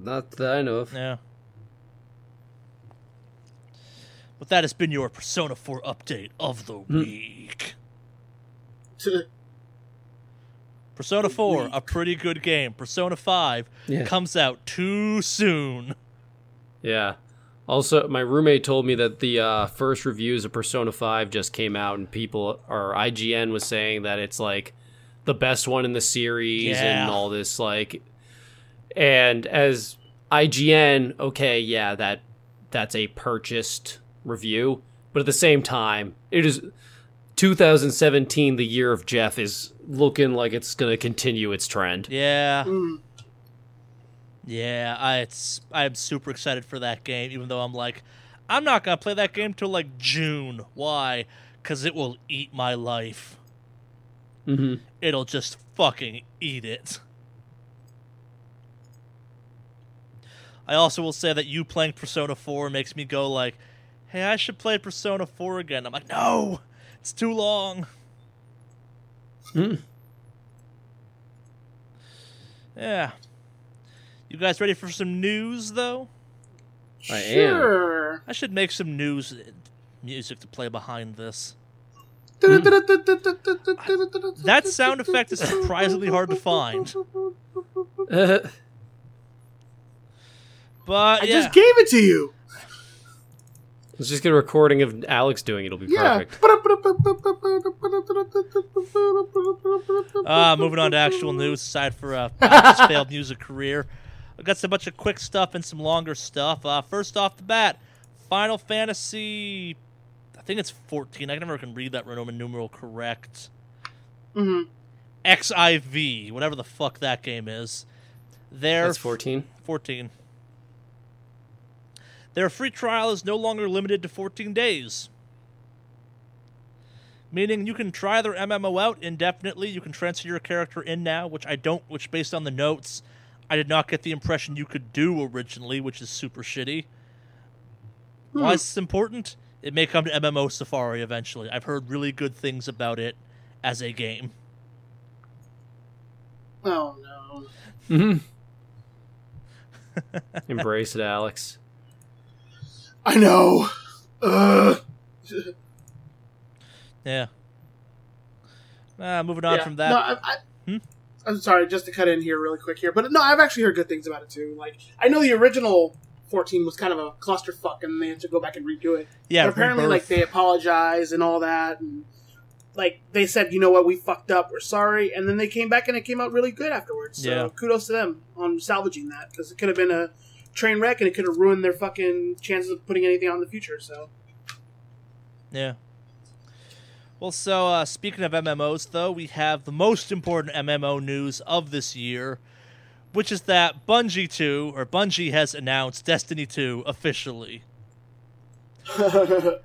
Not that I know of. Yeah. But that has been your Persona 4 update of the Hmm. week. Persona 4, a pretty good game. Persona 5 Yeah. comes out too soon. Yeah. Also, my roommate told me that the uh, first reviews of Persona 5 just came out, and people, or IGN was saying that it's like the best one in the series Yeah. and all this, like. And as IGN, okay, yeah, that that's a purchased review, but at the same time, it is 2017, the year of Jeff, is looking like it's going to continue its trend. Yeah. Hmm. Yeah, I it's I'm super excited for that game even though I'm like I'm not gonna play that game till like June. Why? Because it will eat my life. hmm It'll just fucking eat it. I also will say that you playing Persona 4 makes me go like, "Hey, I should play Persona 4 again." I'm like, "No, it's too long." Hmm. Yeah. You guys ready for some news though? I am. I should make some news music to play behind this. That sound effect is surprisingly hard to find. But I yeah. just gave it to you. Let's just get a recording of Alex doing it. It'll be Yeah. perfect. Uh, moving on to actual news, aside for uh, Alex's failed music career, I've got a bunch of quick stuff and some longer stuff. Uh, first off the bat, Final Fantasy, I think it's 14. I never can read that Roman numeral correct. Mhm. XIV, whatever the fuck that game is. There, That's 14. 14. Their free trial is no longer limited to 14 days. Meaning you can try their MMO out indefinitely. You can transfer your character in now, which I don't, which based on the notes, I did not get the impression you could do originally, which is super shitty. Why is this important? It may come to MMO Safari eventually. I've heard really good things about it as a game. Oh no. hmm Embrace it, Alex. I know. Ugh. Yeah. Uh, moving on Yeah. from that. No, I, I, Hmm? I'm sorry, just to cut in here really quick here, but no, I've actually heard good things about it too. Like, I know the original 14 was kind of a clusterfuck, and they had to go back and redo it. yeah, but apparently, Rebirth. like, they apologized and all that, and like they said, you know what, we fucked up, we're sorry, and then they came back and it came out really good afterwards. So Yeah. kudos to them on salvaging that because it could have been a train wreck and it could have ruined their fucking chances of putting anything in the future. So Yeah. Well, so uh, speaking of MMOs, though, we have the most important MMO news of this year, which is that Bungie 2, or Bungie has announced Destiny 2 officially.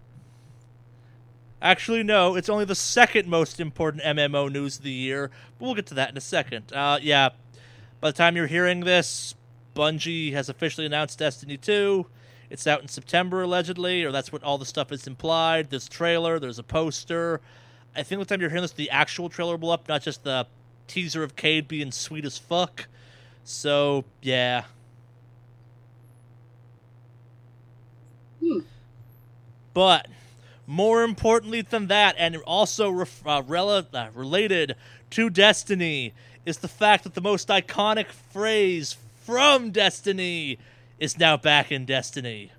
Actually, no, it's only the second most important MMO news of the year, but we'll get to that in a second. Uh, yeah, by the time you're hearing this, Bungie has officially announced Destiny 2. It's out in September, allegedly, or that's what all the stuff is implied. There's trailer, there's a poster. I think the time you're hearing this, the actual trailer will up, not just the teaser of Cayde being sweet as fuck. So, yeah. Hmm. But more importantly than that, and also ref- uh, rela- uh, related to Destiny, is the fact that the most iconic phrase from Destiny is now back in Destiny.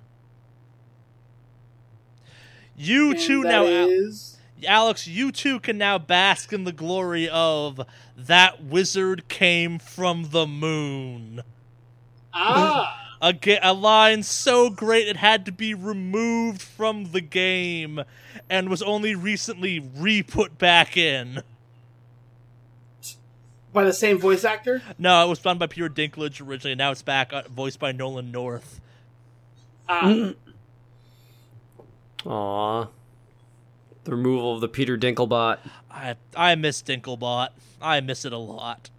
You And too now, is- Alex. You too can now bask in the glory of that wizard came from the moon. ah. A, ga- a line so great it had to be removed from the game and was only recently re-put back in. By the same voice actor. No, it was done by Peter Dinklage originally, and now it's back uh, voiced by Nolan North. Ah, Aw. The removal of the Peter Dinklebot. I I miss Dinklebot. I miss it a lot.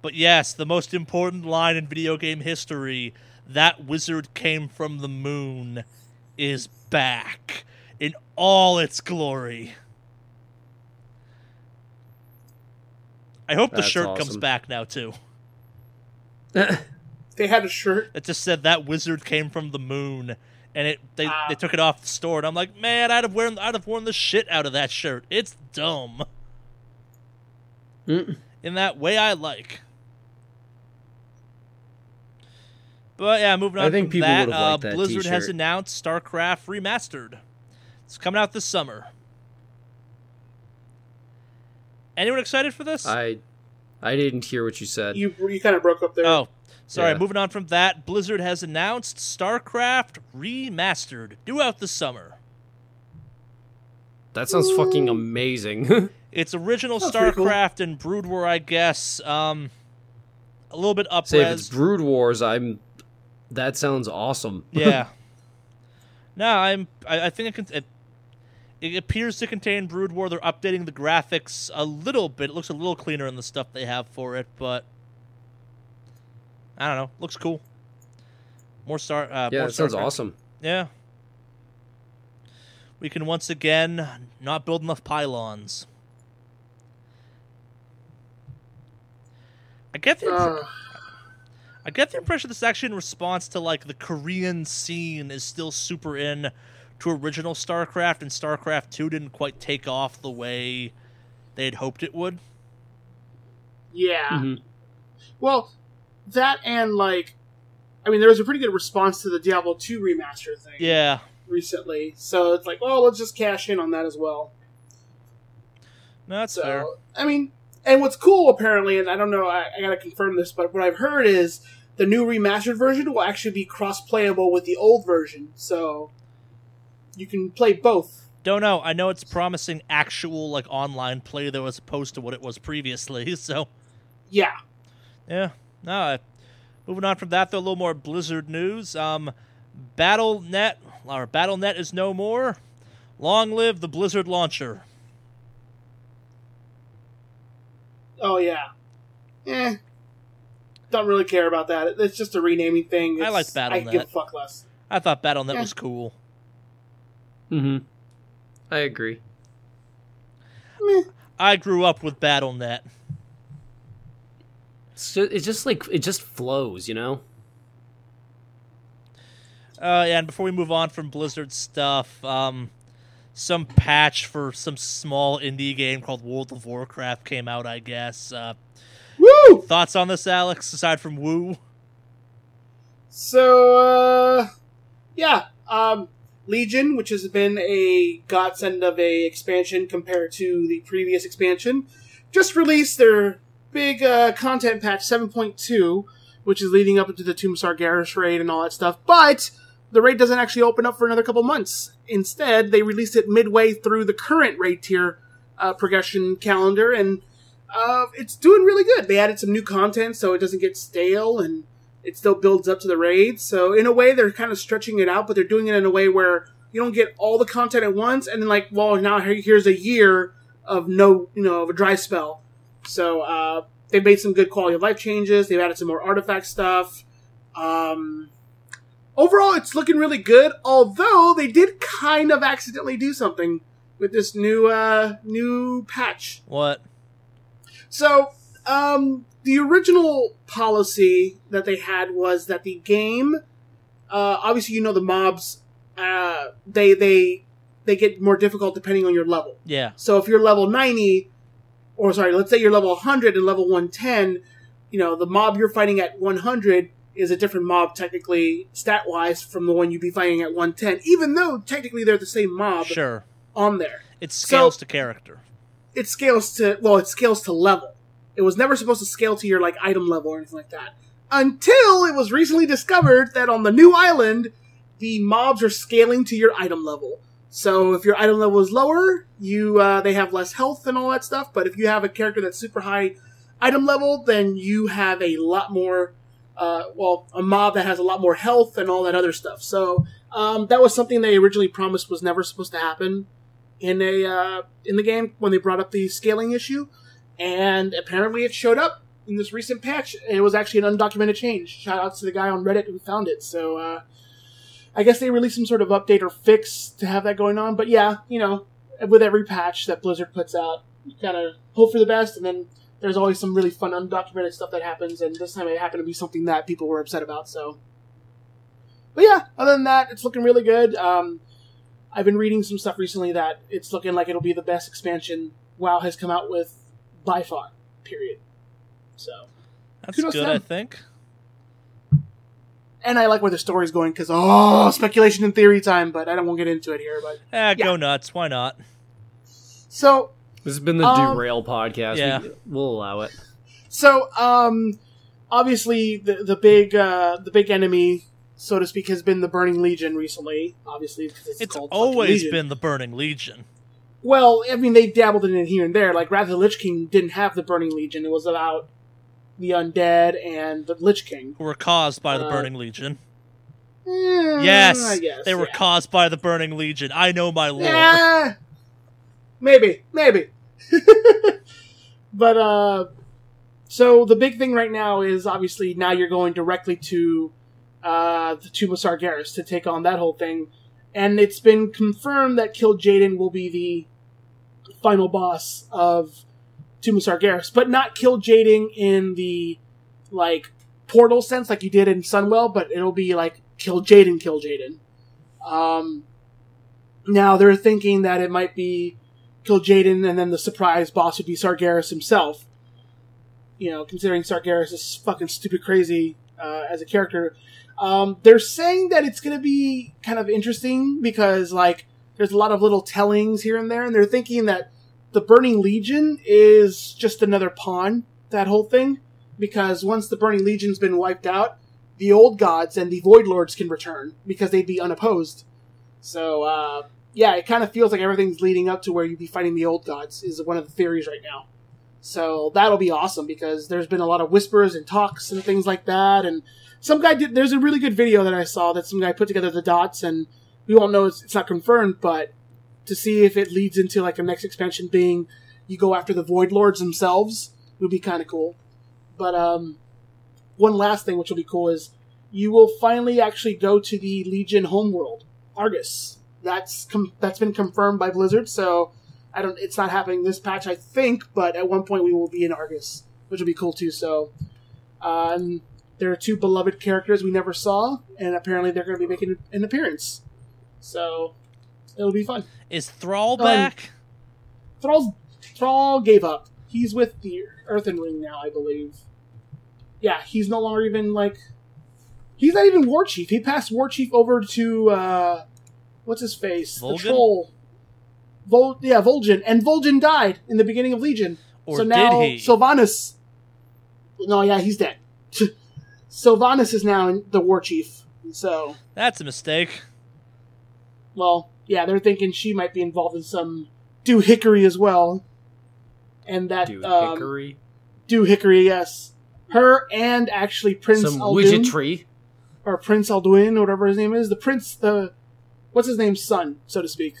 But yes, the most important line in video game history, that wizard came from the moon, is back in all its glory. I hope the That's shirt comes back now too. they had a shirt. that just said that wizard came from the moon, and it they, Ah. they took it off the store, and I'm like, man, I'd have worn I'd have worn the shit out of that shirt. It's dumb Mm. in that way I like. But yeah, moving on I think from people that, would've uh, that Blizzard has t-shirt. announced StarCraft Remastered. It's coming out this summer. Anyone excited for this? I I didn't hear what you said. You you kind of broke up there. Oh, sorry. Yeah. Moving on from that, Blizzard has announced StarCraft Remastered due out this summer. That sounds fucking amazing. It's original That's pretty cool. StarCraft and Brood War, I guess. Um, a little bit up Say if it's. Brood Wars, I'm That sounds awesome. Yeah. no, I'm. I, I think it, can, it it appears to contain Brood War. They're updating the graphics a little bit. It looks a little cleaner in the stuff they have for it, but I don't know. Looks cool. More star. Uh, yeah, more that sounds StarCraft. awesome. Yeah. We can once again not build enough pylons. I get the impre- Uh, I get the impression this is actually in response to like the Korean scene is still super in to original StarCraft, and StarCraft Two didn't quite take off the way they had hoped it would. yeah. Mhm. Well, that and like, I mean, there was a pretty good response to the Diablo 2 remaster thing Yeah, recently. So it's like, well, let's just cash in on that as well. no, that's So fair. I mean, and what's cool apparently, and I don't know, I, I gotta confirm this, but what I've heard is the new remastered version will actually be cross-playable with the old version, so you can play both. Don't know. I know it's promising actual like online play though, as opposed to what it was previously. So Yeah. yeah, no. I- Moving on from that, though, a little more Blizzard news. Um, BattleNet or BattleNet is no more. Long live the Blizzard launcher. Oh yeah. Eh. Don't really care about that. It's just a renaming thing. I It's- like I give fuck less. I thought BattleNet Yeah. was cool. Mhm. I agree. Meh. I grew up with BattleNet. It's just, it just like it just flows, you know. Uh, yeah, and before we move on from Blizzard stuff, um, some patch for some small indie game called World of Warcraft came out. I guess. Uh, Woo! thoughts on this, Alex? Aside from Woo, So, uh, yeah, um, Legion, which has been a godsend of a expansion compared to the previous expansion, just released their big uh, content patch 7.2, which is leading up into the Tomb of Sargeras raid and all that stuff. But the raid doesn't actually open up for another couple months. Instead, they released it midway through the current raid tier uh, progression calendar, and uh, it's doing really good. They added some new content so it doesn't get stale and it still builds up to the raid. So in a way, they're kind of stretching it out, but they're doing it in a way where you don't get all the content at once, and then like, well, now here's a year of no, you know, of a dry spell. So uh, they made some good quality of life changes. They've added some more artifact stuff. Um, overall, it's looking really good. Although they did kind of accidentally do something with this new uh, new patch. what? So, um, the original policy that they had was that the game, uh, obviously, you know, the mobs, uh, they they they get more difficult depending on your level. Yeah, So if you're level ninety, or sorry, let's say you're level hundred and level one ten, you know, the mob you're fighting at one hundred is a different mob technically stat wise from the one you'd be fighting at one ten, even though technically they're the same mob sure. on there It scales So- to character. it scales to well, it scales to level. It was never supposed to scale to your like item level or anything like that. Until it was recently discovered that on the new island, the mobs are scaling to your item level. So if your item level is lower, you uh, they have less health and all that stuff. But if you have a character that's super high item level, then you have a lot more. Uh, well, a mob that has a lot more health and all that other stuff. So um, that was something they originally promised was never supposed to happen in a uh, in the game when they brought up the scaling issue, and apparently it showed up in this recent patch. It was actually an undocumented change. Shout outs to the guy on Reddit who found it. So uh, I guess they released some sort of update or fix to have that going on. But yeah, you know, with every patch that Blizzard puts out, you kind of hope for the best, and then there's always some really fun undocumented stuff that happens. And this time it happened to be something that people were upset about. So. But yeah, other than that, it's looking really good. Um, I've been reading some stuff recently that it's looking like it'll be the best expansion WoW has come out with by far. Period. So, That's Kudos to good, I think. and I like where the story's going because oh, speculation and theory time. But I don't want to get into it here. But Eh, go nuts. Why not? so, This has been the Um, derail podcast. yeah. We, we'll allow it. so um, obviously the the big uh the big enemy, so to speak, has been the Burning Legion recently. Obviously, it's, It's called always been the Burning Legion. Well, I mean, they dabbled in it here and there. Like, Wrath of the Lich King didn't have the Burning Legion. It was about the undead and the Lich King. Who were caused by the Uh, Burning Legion. Eh, Yes, guess, they were yeah. caused by the Burning Legion. I know my lore. Yeah, maybe, maybe. but uh, so the big thing right now is obviously now you're going directly to uh, the Tomb of Sargeras to take on that whole thing, and it's been confirmed that Kil'jaeden will be the final boss of Tomb of Sargeras, but not Kil'jaeden in the like portal sense like you did in Sunwell, but it'll be like Kil'jaeden, Kill Jaden. Um, now they're thinking that it might be Kil'jaeden, and then the surprise boss would be Sargeras himself. You know, considering Sargeras is fucking stupid crazy uh, as a character, um, they're saying that it's going to be kind of interesting because like there's a lot of little tellings here and there, and they're thinking that the Burning Legion is just another pawn that whole thing because once the Burning Legion's been wiped out, the old gods and the Void Lords can return because they'd be unopposed. So uh, yeah, it kind of feels like everything's leading up to where you'd be fighting the old gods is one of the theories right now. So that'll be awesome because there's been a lot of whispers and talks and things like that. And some guy did. There's a really good video that I saw that some guy put together the dots, and we won't know it's, it's not confirmed, but to see if it leads into like a next expansion being you go after the Void Lords themselves would be kind of cool. But um, one last thing which will be cool is you will finally actually go to the Legion homeworld, Argus. That's com- that's been confirmed by Blizzard, so I don't. It's not happening this patch, I think, but at one point we will be in Argus, which will be cool too. So, um, there are two beloved characters we never saw, and apparently they're going to be making an appearance. So, it'll be fun. Is Thrall Um, back? Thrall Thrall gave up. He's with the Earthen Ring now, I believe. Yeah, he's no longer even like. He's not even War Chief. He passed War Chief over to uh, what's his face, the troll. Vol- yeah, Vol'jin, and Vol'jin died in the beginning of Legion. Or so now did he? Sylvanas. No, yeah, he's dead. Sylvanas is now in the War Chief. So, That's a mistake. well, yeah, they're thinking she might be involved in some do hickory as well, and that Dude, um, Hickory. do hickory, yes. Her and actually Prince Some Anduin, widgetry. or Prince Anduin, or whatever his name is, the prince, the what's his name's son, so to speak.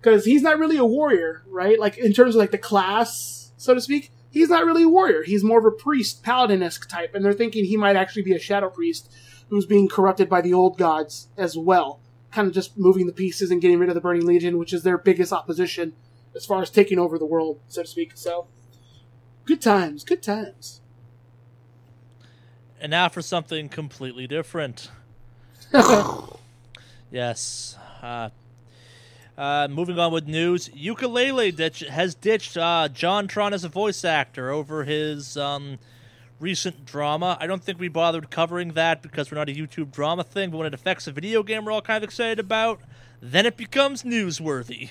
Because he's not really a warrior, right? Like in terms of like the class, so to speak, he's not really a warrior. He's more of a priest, paladin esque type, and they're thinking he might actually be a shadow priest who's being corrupted by the old gods as well. Kind of just moving the pieces and getting rid of the Burning Legion, which is their biggest opposition as far as taking over the world, so to speak. So, good times, good times. And now for something completely different. Yes. Uh, uh, moving on with news, Yooka-Laylee ditch, has ditched uh, JonTron as a voice actor over his um, recent drama. I don't think we bothered covering that because we're not a YouTube drama thing, but when it affects a video game we're all kind of excited about, then it becomes newsworthy.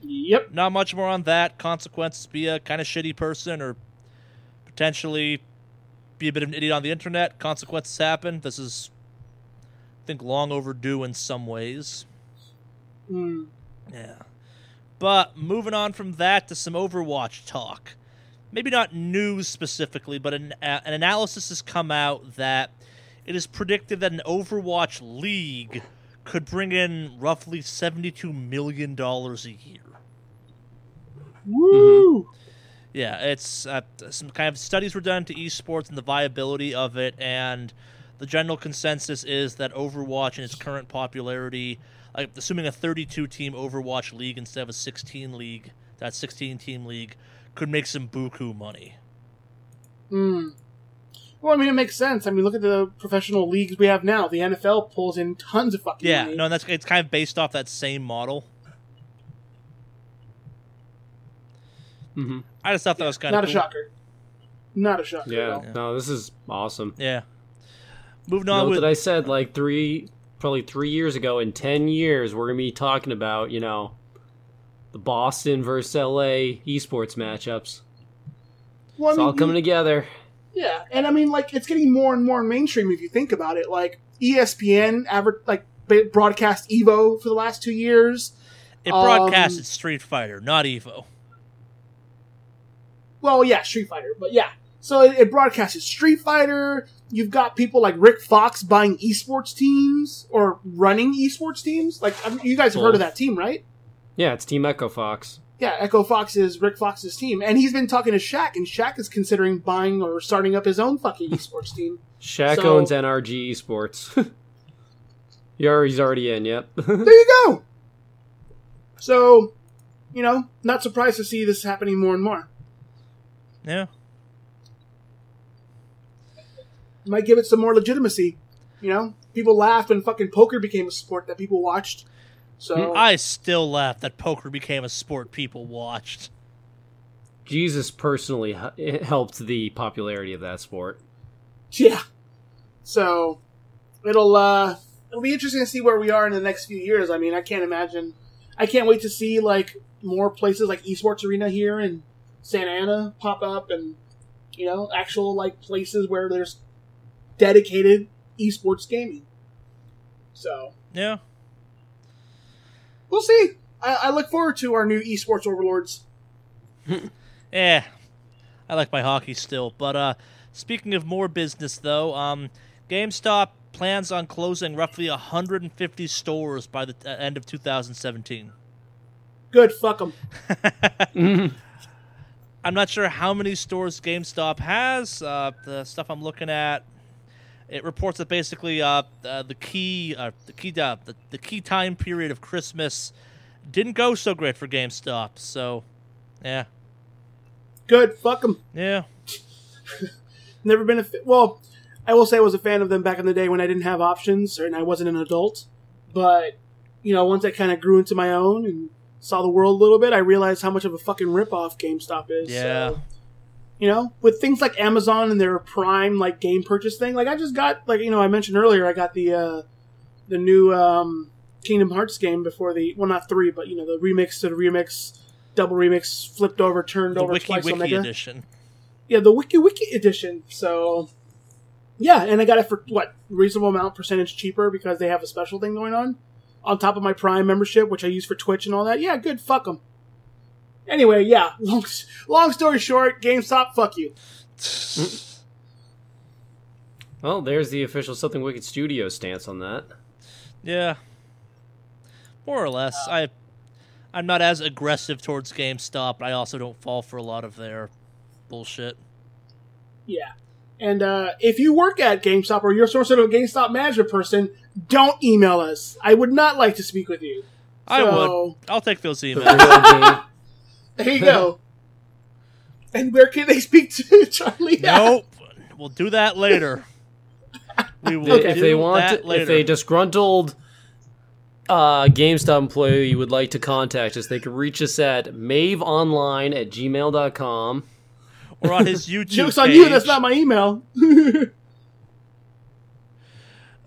Yep. Not much more on that. Consequences be a kind of shitty person or potentially be a bit of an idiot on the internet. Consequences happen. This is, I think, long overdue in some ways. Mm. Yeah. But moving on from that to some Overwatch talk. Maybe not news specifically, but an, uh, an analysis has come out that it is predicted that an Overwatch league could bring in roughly $72 million a year. Woo! Yeah, it's uh, some kind of studies were done to esports and the viability of it, and the general consensus is that Overwatch in its current popularity, like assuming a 32 team Overwatch league instead of a 16 league, that 16 team league could make some buku money. Mm. Well, I mean, it makes sense. I mean, look at the professional leagues we have now. The NFL pulls in tons of fucking Yeah, money. no, and that's it's kind of based off that same model. hmm I just thought that was kind of Not of a shocker. Not a shocker. at Yeah. No, this is awesome. Yeah. Moving on Note with that I said like three, probably three years ago. In ten years, we're gonna be talking about you know, the Boston versus LA esports matchups. Well, I It's mean, all coming together. Yeah, and I mean, like, it's getting more and more mainstream if you think about it. Like, ESPN aver- like broadcast Evo for the last two years. it um, broadcasted Street Fighter, not Evo. Well, yeah, Street Fighter, but yeah. So it, it broadcasts Street Fighter. You've got people like Rick Fox buying esports teams or running esports teams. Like I mean, you guys have heard of that team, right? Yeah, it's Team Echo Fox. Yeah, Echo Fox is Rick Fox's team, and he's been talking to Shaq, and Shaq is considering buying or starting up his own fucking esports team. Shaq So- owns NRG Esports. He He's already in, yep. there you go. So, you know, not surprised to see this happening more and more. Yeah. Might give it some more legitimacy. You know, people laughed when fucking poker became a sport that people watched. So I still laugh that poker became a sport people watched. Jesus personally helped the popularity of that sport. yeah. So it'll uh it'll be interesting to see where we are in the next few years. I mean, I can't imagine. I can't wait to see like more places like Esports Arena here in Santa Ana pop up, and you know, actual like places where there's dedicated esports gaming. So Yeah. we'll see. I, I look forward to our new esports overlords. Yeah. I like my hockey still. But uh speaking of more business though, um GameStop plans on closing roughly 150 stores by the uh, end of 2017. Good, fuck them. I'm not sure how many stores GameStop has. Uh, the stuff I'm looking at, it reports that basically uh, uh, the key, uh, the key, uh, the, the key time period of Christmas didn't go so great for GameStop. So, yeah, Good, fuck them. yeah, Never been a fa- well. I will say I was a fan of them back in the day when I didn't have options and I wasn't an adult. But you know, once I kind of grew into my own and saw the world a little bit, I realized how much of a fucking ripoff GameStop is. Yeah. So, you know, with things like Amazon and their Prime like game purchase thing, like I just got like you know I mentioned earlier, I got the uh the new um Kingdom Hearts game before the well not three, but you know the remix to the remix, double remix, flipped over, turned the over Wiki twice Wiki Omega edition. yeah, the Wiki Wiki edition. So, yeah, and I got it for what reasonable amount percentage cheaper because they have a special thing going on on top of my Prime membership, which I use for Twitch and all that. Yeah, good. Fuck them. Anyway, yeah. Long, long story short, GameStop, fuck you. Well, there's the official Something Wicked Studio stance on that. Yeah, more or less. I, I'm not as aggressive towards GameStop, but I also don't fall for a lot of their bullshit. Yeah. And uh, if you work at GameStop or you're some sort of a GameStop management person, don't email us. I would not like to speak with you. I So- would. I'll take those The emails. Real game. There you go. and where can they speak to Charlie? at? nope. We'll do that later. We will They- do if they want, that to, later. if a disgruntled uh, GameStop employee you would like to contact us, they can reach us at maveonline at gmail.com. or on his YouTube Joke's on page. you, that's not my email.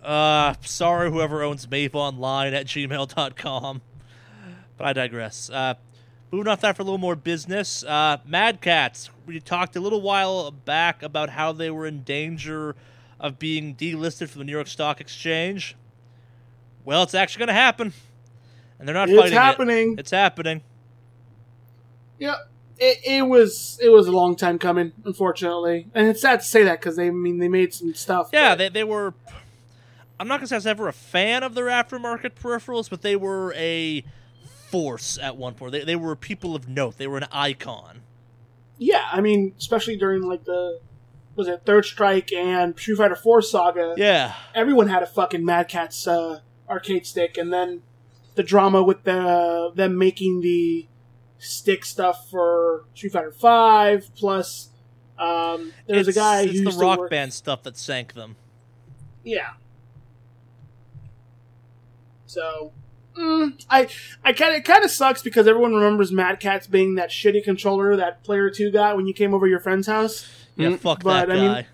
Uh, sorry, whoever owns maveonline at gmail.com. But I digress. Uh, moving off that for a little more business. Uh, Mad Catz. We talked a little while back about how they were in danger of being delisted from the New York Stock Exchange. Well, it's actually going to happen. And they're not It's fighting it. happening. It's happening. Yeah, it, it was it was a long time coming, unfortunately, and it's sad to say that because they I mean they made some stuff. Yeah, but- they, they were. I'm not gonna say I was ever a fan of their aftermarket peripherals, but they were a force at one point. They, they were people of note. They were an icon. yeah. I mean, especially during like the was it Third Strike and Street Fighter Four saga. Yeah, everyone had a fucking Mad Catz uh, arcade stick, and then the drama with the them making the stick stuff for Street Fighter Five. Plus, um, there was a guy It's who the rock work- band stuff that sank them. Yeah. So, mm, I I kind of it kind of sucks because everyone remembers Mad Catz being that shitty controller that Player Two got when you came over your friend's house. Yeah, Mm, fuck but, that I mean- guy.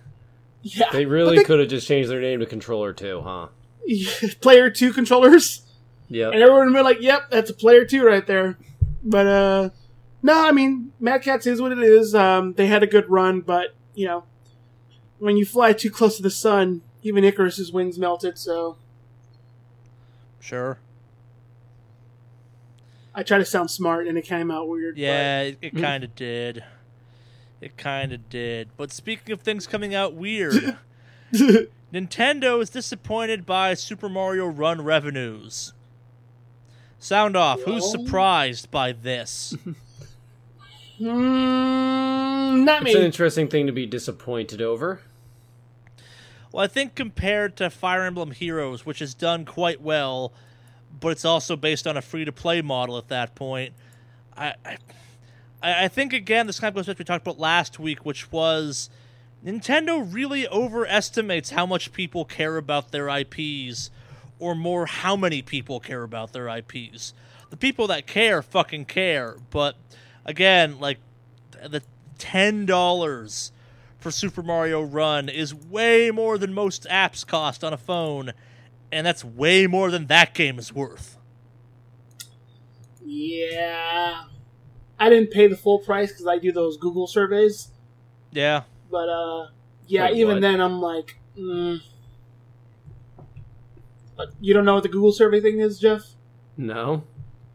Yeah, They really could have just changed their name to Controller 2, huh? Player Two controllers. Yep. And everyone would be like, "Yep, that's a player two right there." But uh, no, I mean, Mad Catz is what it is. Um, they had a good run, but you know, when you fly too close to the sun, even Icarus's wings melted. So Sure. I try to sound smart, and it came out weird. Yeah, it, it Mm. kind of did. It kind of did. But speaking of things coming out weird, Nintendo is disappointed by Super Mario Run revenues. Sound off. Who's surprised by this? Mm, not It's an interesting thing to be disappointed over. Well, I think compared to Fire Emblem Heroes, which has done quite well, but it's also based on a free to play model at that point, I, I, I think again this kind of goes back to what we talked about last week, which was Nintendo really overestimates how much people care about their IPs, or more, how many people care about their IPs. The people that care fucking care, but again, like the ten dollars for Super Mario Run is way more than most apps cost on a phone, and that's way more than that game is worth. Yeah. I didn't pay the full price because I do those Google surveys. Yeah. But, uh, yeah, Wait, even what? then I'm like, mm. But you don't know what the Google survey thing is, Jeff? No.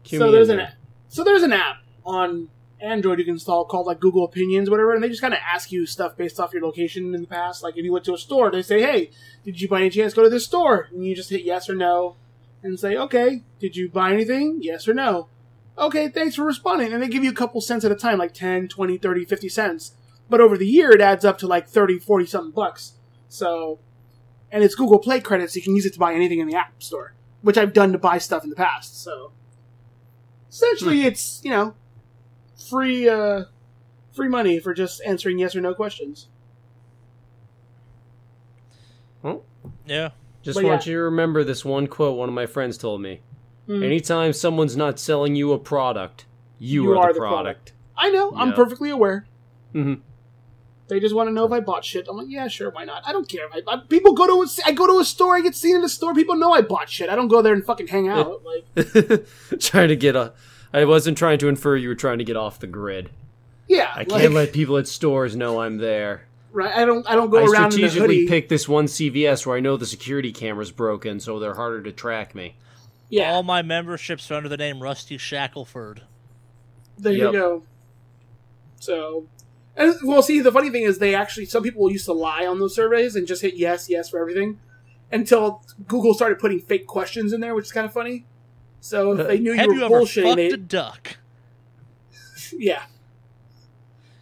Cue so there's in an there. so there's an app on Android you can install called like Google Opinions, whatever, and they just kind of ask you stuff based off your location in the past. Like if you went to a store, they say, "Hey, did you by any chance go to this store?" And you just hit yes or no, and say, "Okay, did you buy anything? Yes or no." Okay, thanks for responding. And they give you a couple cents at a time, like 10, 20, 30, 50 cents. But over the year, it adds up to like 30, 40 something bucks. So, and it's Google Play credits. You can use it to buy anything in the App Store, which I've done to buy stuff in the past. So, essentially, hmm. it's, you know, free, uh, free money for just answering yes or no questions. Well, Yeah. just But want yeah. you to remember this one quote one of my friends told me. Hmm. Anytime someone's not selling you a product, you, You are, are the the product. I know. I'm perfectly aware. hmm They just want to know if I bought shit. I'm like, yeah, sure, why not? I don't care. If I, I, people go to a, I go to a store, I get seen in the store. People know I bought shit. I don't go there and fucking hang out. Like, trying to get a. I wasn't trying to infer you were trying to get off the grid. yeah, I can't let people at stores know I'm there. right. I don't. I don't go I around in the strategically hoodie. picked this one CVS where I know the security camera's broken, so they're harder to track me. yeah, All my memberships are under the name Rusty Shackleford. there Yep. you go. So, and well, see, the funny thing is, they actually some people used to lie on those surveys and just hit yes, yes for everything, until Google started putting fake questions in there, which is kind of funny. So if they knew Have you you were ever bullshitting, fucked they, a duck? yeah.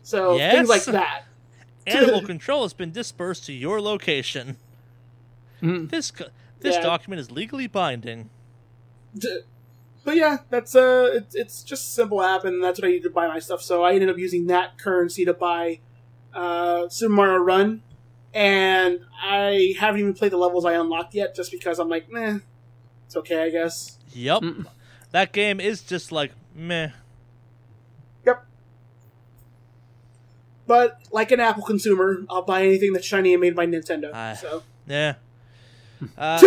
So Yes? things like that. Animal control has been dispersed to your location. Mm. This co- this Yeah. document is legally binding. D- But yeah, that's uh, it's, it's just a simple app, and that's what I need to buy my stuff. So I ended up using that currency to buy uh, Super Mario Run, and I haven't even played the levels I unlocked yet, just because I'm like, meh, it's okay, I guess. Yep. Mm. That game is just like meh. Yep. But like an Apple consumer, I'll buy anything that's shiny and made by Nintendo. Ah. so Yeah. Uh,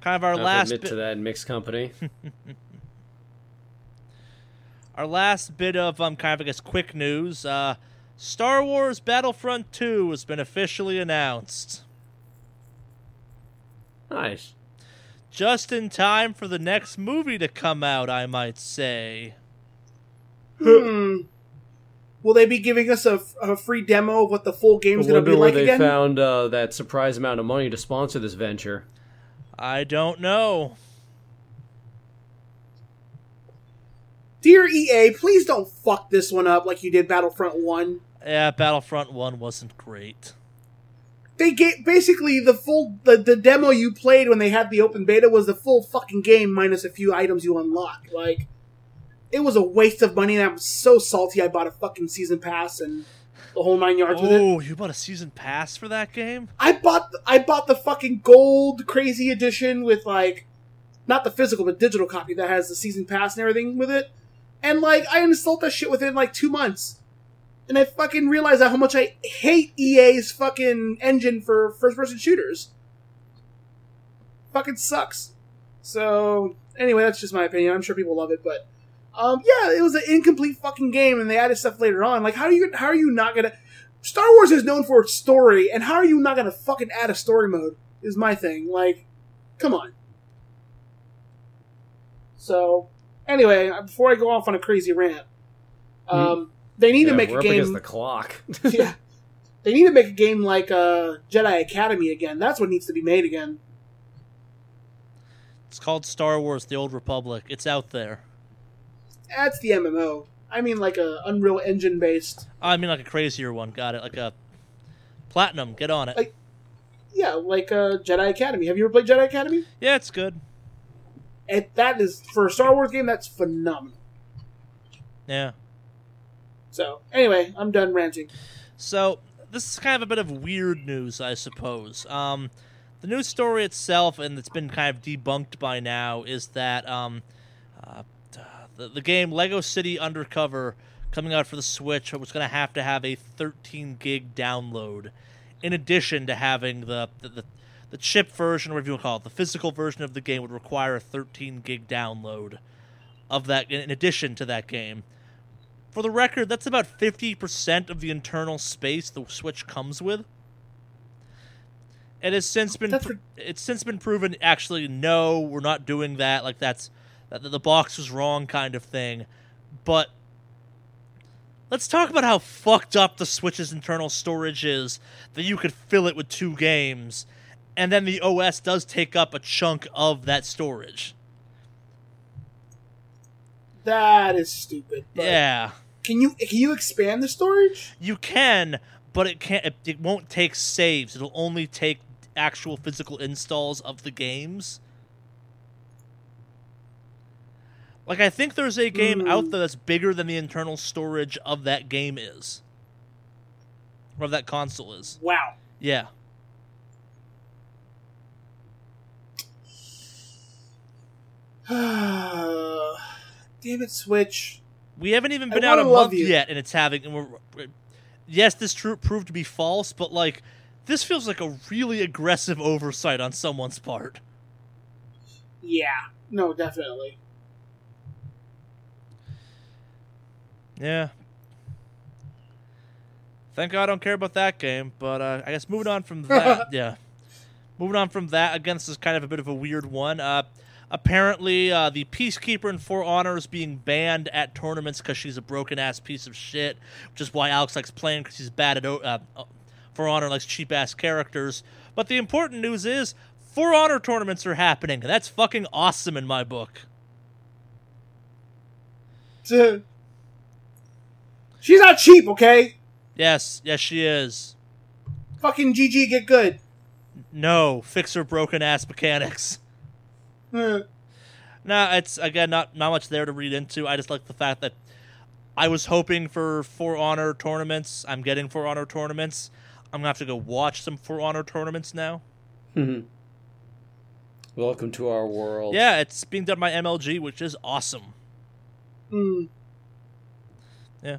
kind of our I'll last admit bit, to that mixed company. our last bit of um kind of I guess quick news. Uh, Star Wars Battlefront 2 has been officially announced. nice. Just in time for the next movie to come out, I might say. hmm. Will they be giving us a, a free demo of what the full I game's going to wonder be where like they again? found uh, that surprise amount of money to sponsor this venture. I don't know. Dear EA, please don't fuck this one up like you did Battlefront One. Yeah, Battlefront 1 wasn't great. They gave basically the full the, the demo you played when they had the open beta was the full fucking game minus a few items you unlock. Like it was a waste of money and I'm so salty I bought a fucking season pass and the whole nine yards with it. Oh, you bought a season pass for that game? I bought I bought the fucking gold crazy edition with like not the physical but digital copy that has the season pass and everything with it. And like I installed that shit within like two months. And I fucking realized how much I hate EA's fucking engine for first person shooters. Fucking sucks. So anyway, that's just my opinion. I'm sure people love it, but um, yeah, it was an incomplete fucking game, and they added stuff later on. Like, how are you? How are you not gonna? Star Wars is known for its story, and how are you not gonna fucking add a story mode? Is my thing. Like, come on. So, anyway, before I go off on a crazy rant, um, They need Yeah, to make we're a up against game. the clock. yeah, they need to make a game like uh, Jedi Academy again. That's what needs to be made again. It's called Star Wars: The Old Republic. It's out there. That's the MMO. I mean, like a Unreal Engine based. I mean, like a crazier one. Got it. Like a platinum. Get on it. Like- Yeah, like uh, Jedi Academy. Have you ever played Jedi Academy? yeah, it's good. And that is for a Star Wars game. That's phenomenal. Yeah. So anyway, I'm done ranting. So this is kind of a bit of weird news, I suppose. Um, the news story itself, and it's been kind of debunked by now, is that um, uh, the, the game Lego City Undercover coming out for the Switch was going to have to have a 13 gig download, in addition to having the the, the the chip version, or whatever you want to call it, the physical version of the game would require a 13 gig download of that. In addition to that game, for the record, that's about 50% of the internal space the Switch comes with. It has since been pr- it's since been proven actually no, we're not doing that. Like that's that the box was wrong kind of thing. But let's talk about how fucked up the Switch's internal storage is that you could fill it with two games and then the OS does take up a chunk of that storage. That is stupid. but Yeah. Can you can you expand the storage? You can, but it can't. It, it won't take saves. It'll only take actual physical installs of the games. Like I think there's a game out Hmm. there that's bigger than the internal storage of that game is, or of that console is. Wow. Yeah. Damn it, Switch. We haven't even been out a month you. yet, and it's having. And we're, yes, this true proved to be false, but like, this feels like a really aggressive oversight on someone's part. Yeah. No, definitely. Yeah. Thank God I don't care about that game, but uh, I guess moving on from that, yeah. Moving on from that, again, this is kind of a bit of a weird one. Uh, apparently, uh, the Peacekeeper in For Honor is being banned at tournaments because she's a broken ass piece of shit, which is why Alex likes playing because he's bad at uh, uh, For Honor, likes cheap ass characters. But the important news is For Honor tournaments are happening. That's fucking awesome in my book. She's not cheap, okay? Yes, yes, she is. Fucking GG, get good. No, fix her broken ass mechanics. Uh, No, it's again not not much there to read into. I just like the fact that I was hoping for For Honor tournaments. I'm getting For Honor tournaments. I'm gonna have to go watch some For Honor tournaments now. Welcome to our world. Yeah, it's being done by MLG, which is awesome. mm, Yeah.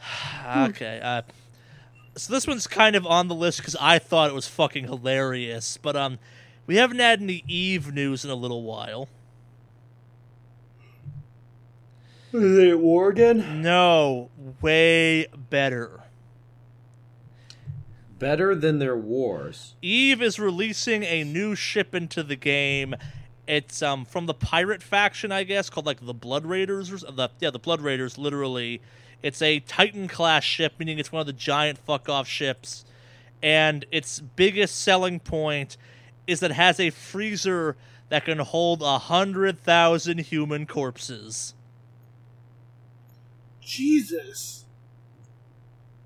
okay. Uh, so this one's kind of on the list because I thought it was fucking hilarious, but um, we haven't had any Eve news in a little while. Is it at war again? No, way better. Better than their wars. Eve is releasing a new ship into the game. It's um from the pirate faction, I guess, called like the Blood Raiders or the yeah the Blood Raiders. Literally, it's a Titan class ship, meaning it's one of the giant fuck off ships. And its biggest selling point is that it has a freezer that can hold a hundred thousand human corpses. Jesus.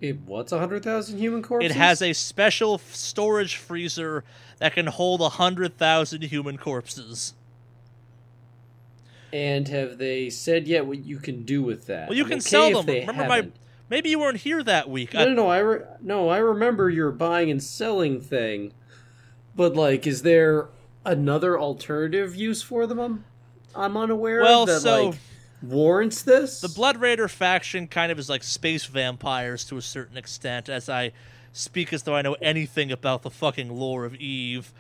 It what's a hundred thousand human corpses? It has a special storage freezer that can hold a hundred thousand human corpses. And have they said yet what you can do with that? Well, you I'm can okay sell them. Remember my- haven't. Maybe you weren't here that week. No, I- no, no. I re- no, I remember your buying and selling thing, but like, is there another alternative use for them? I'm, I'm unaware Well, of that so- like warrants this. the Blood Raider faction kind of is like space vampires to a certain extent, as I speak as though I know anything about the fucking lore of Eve.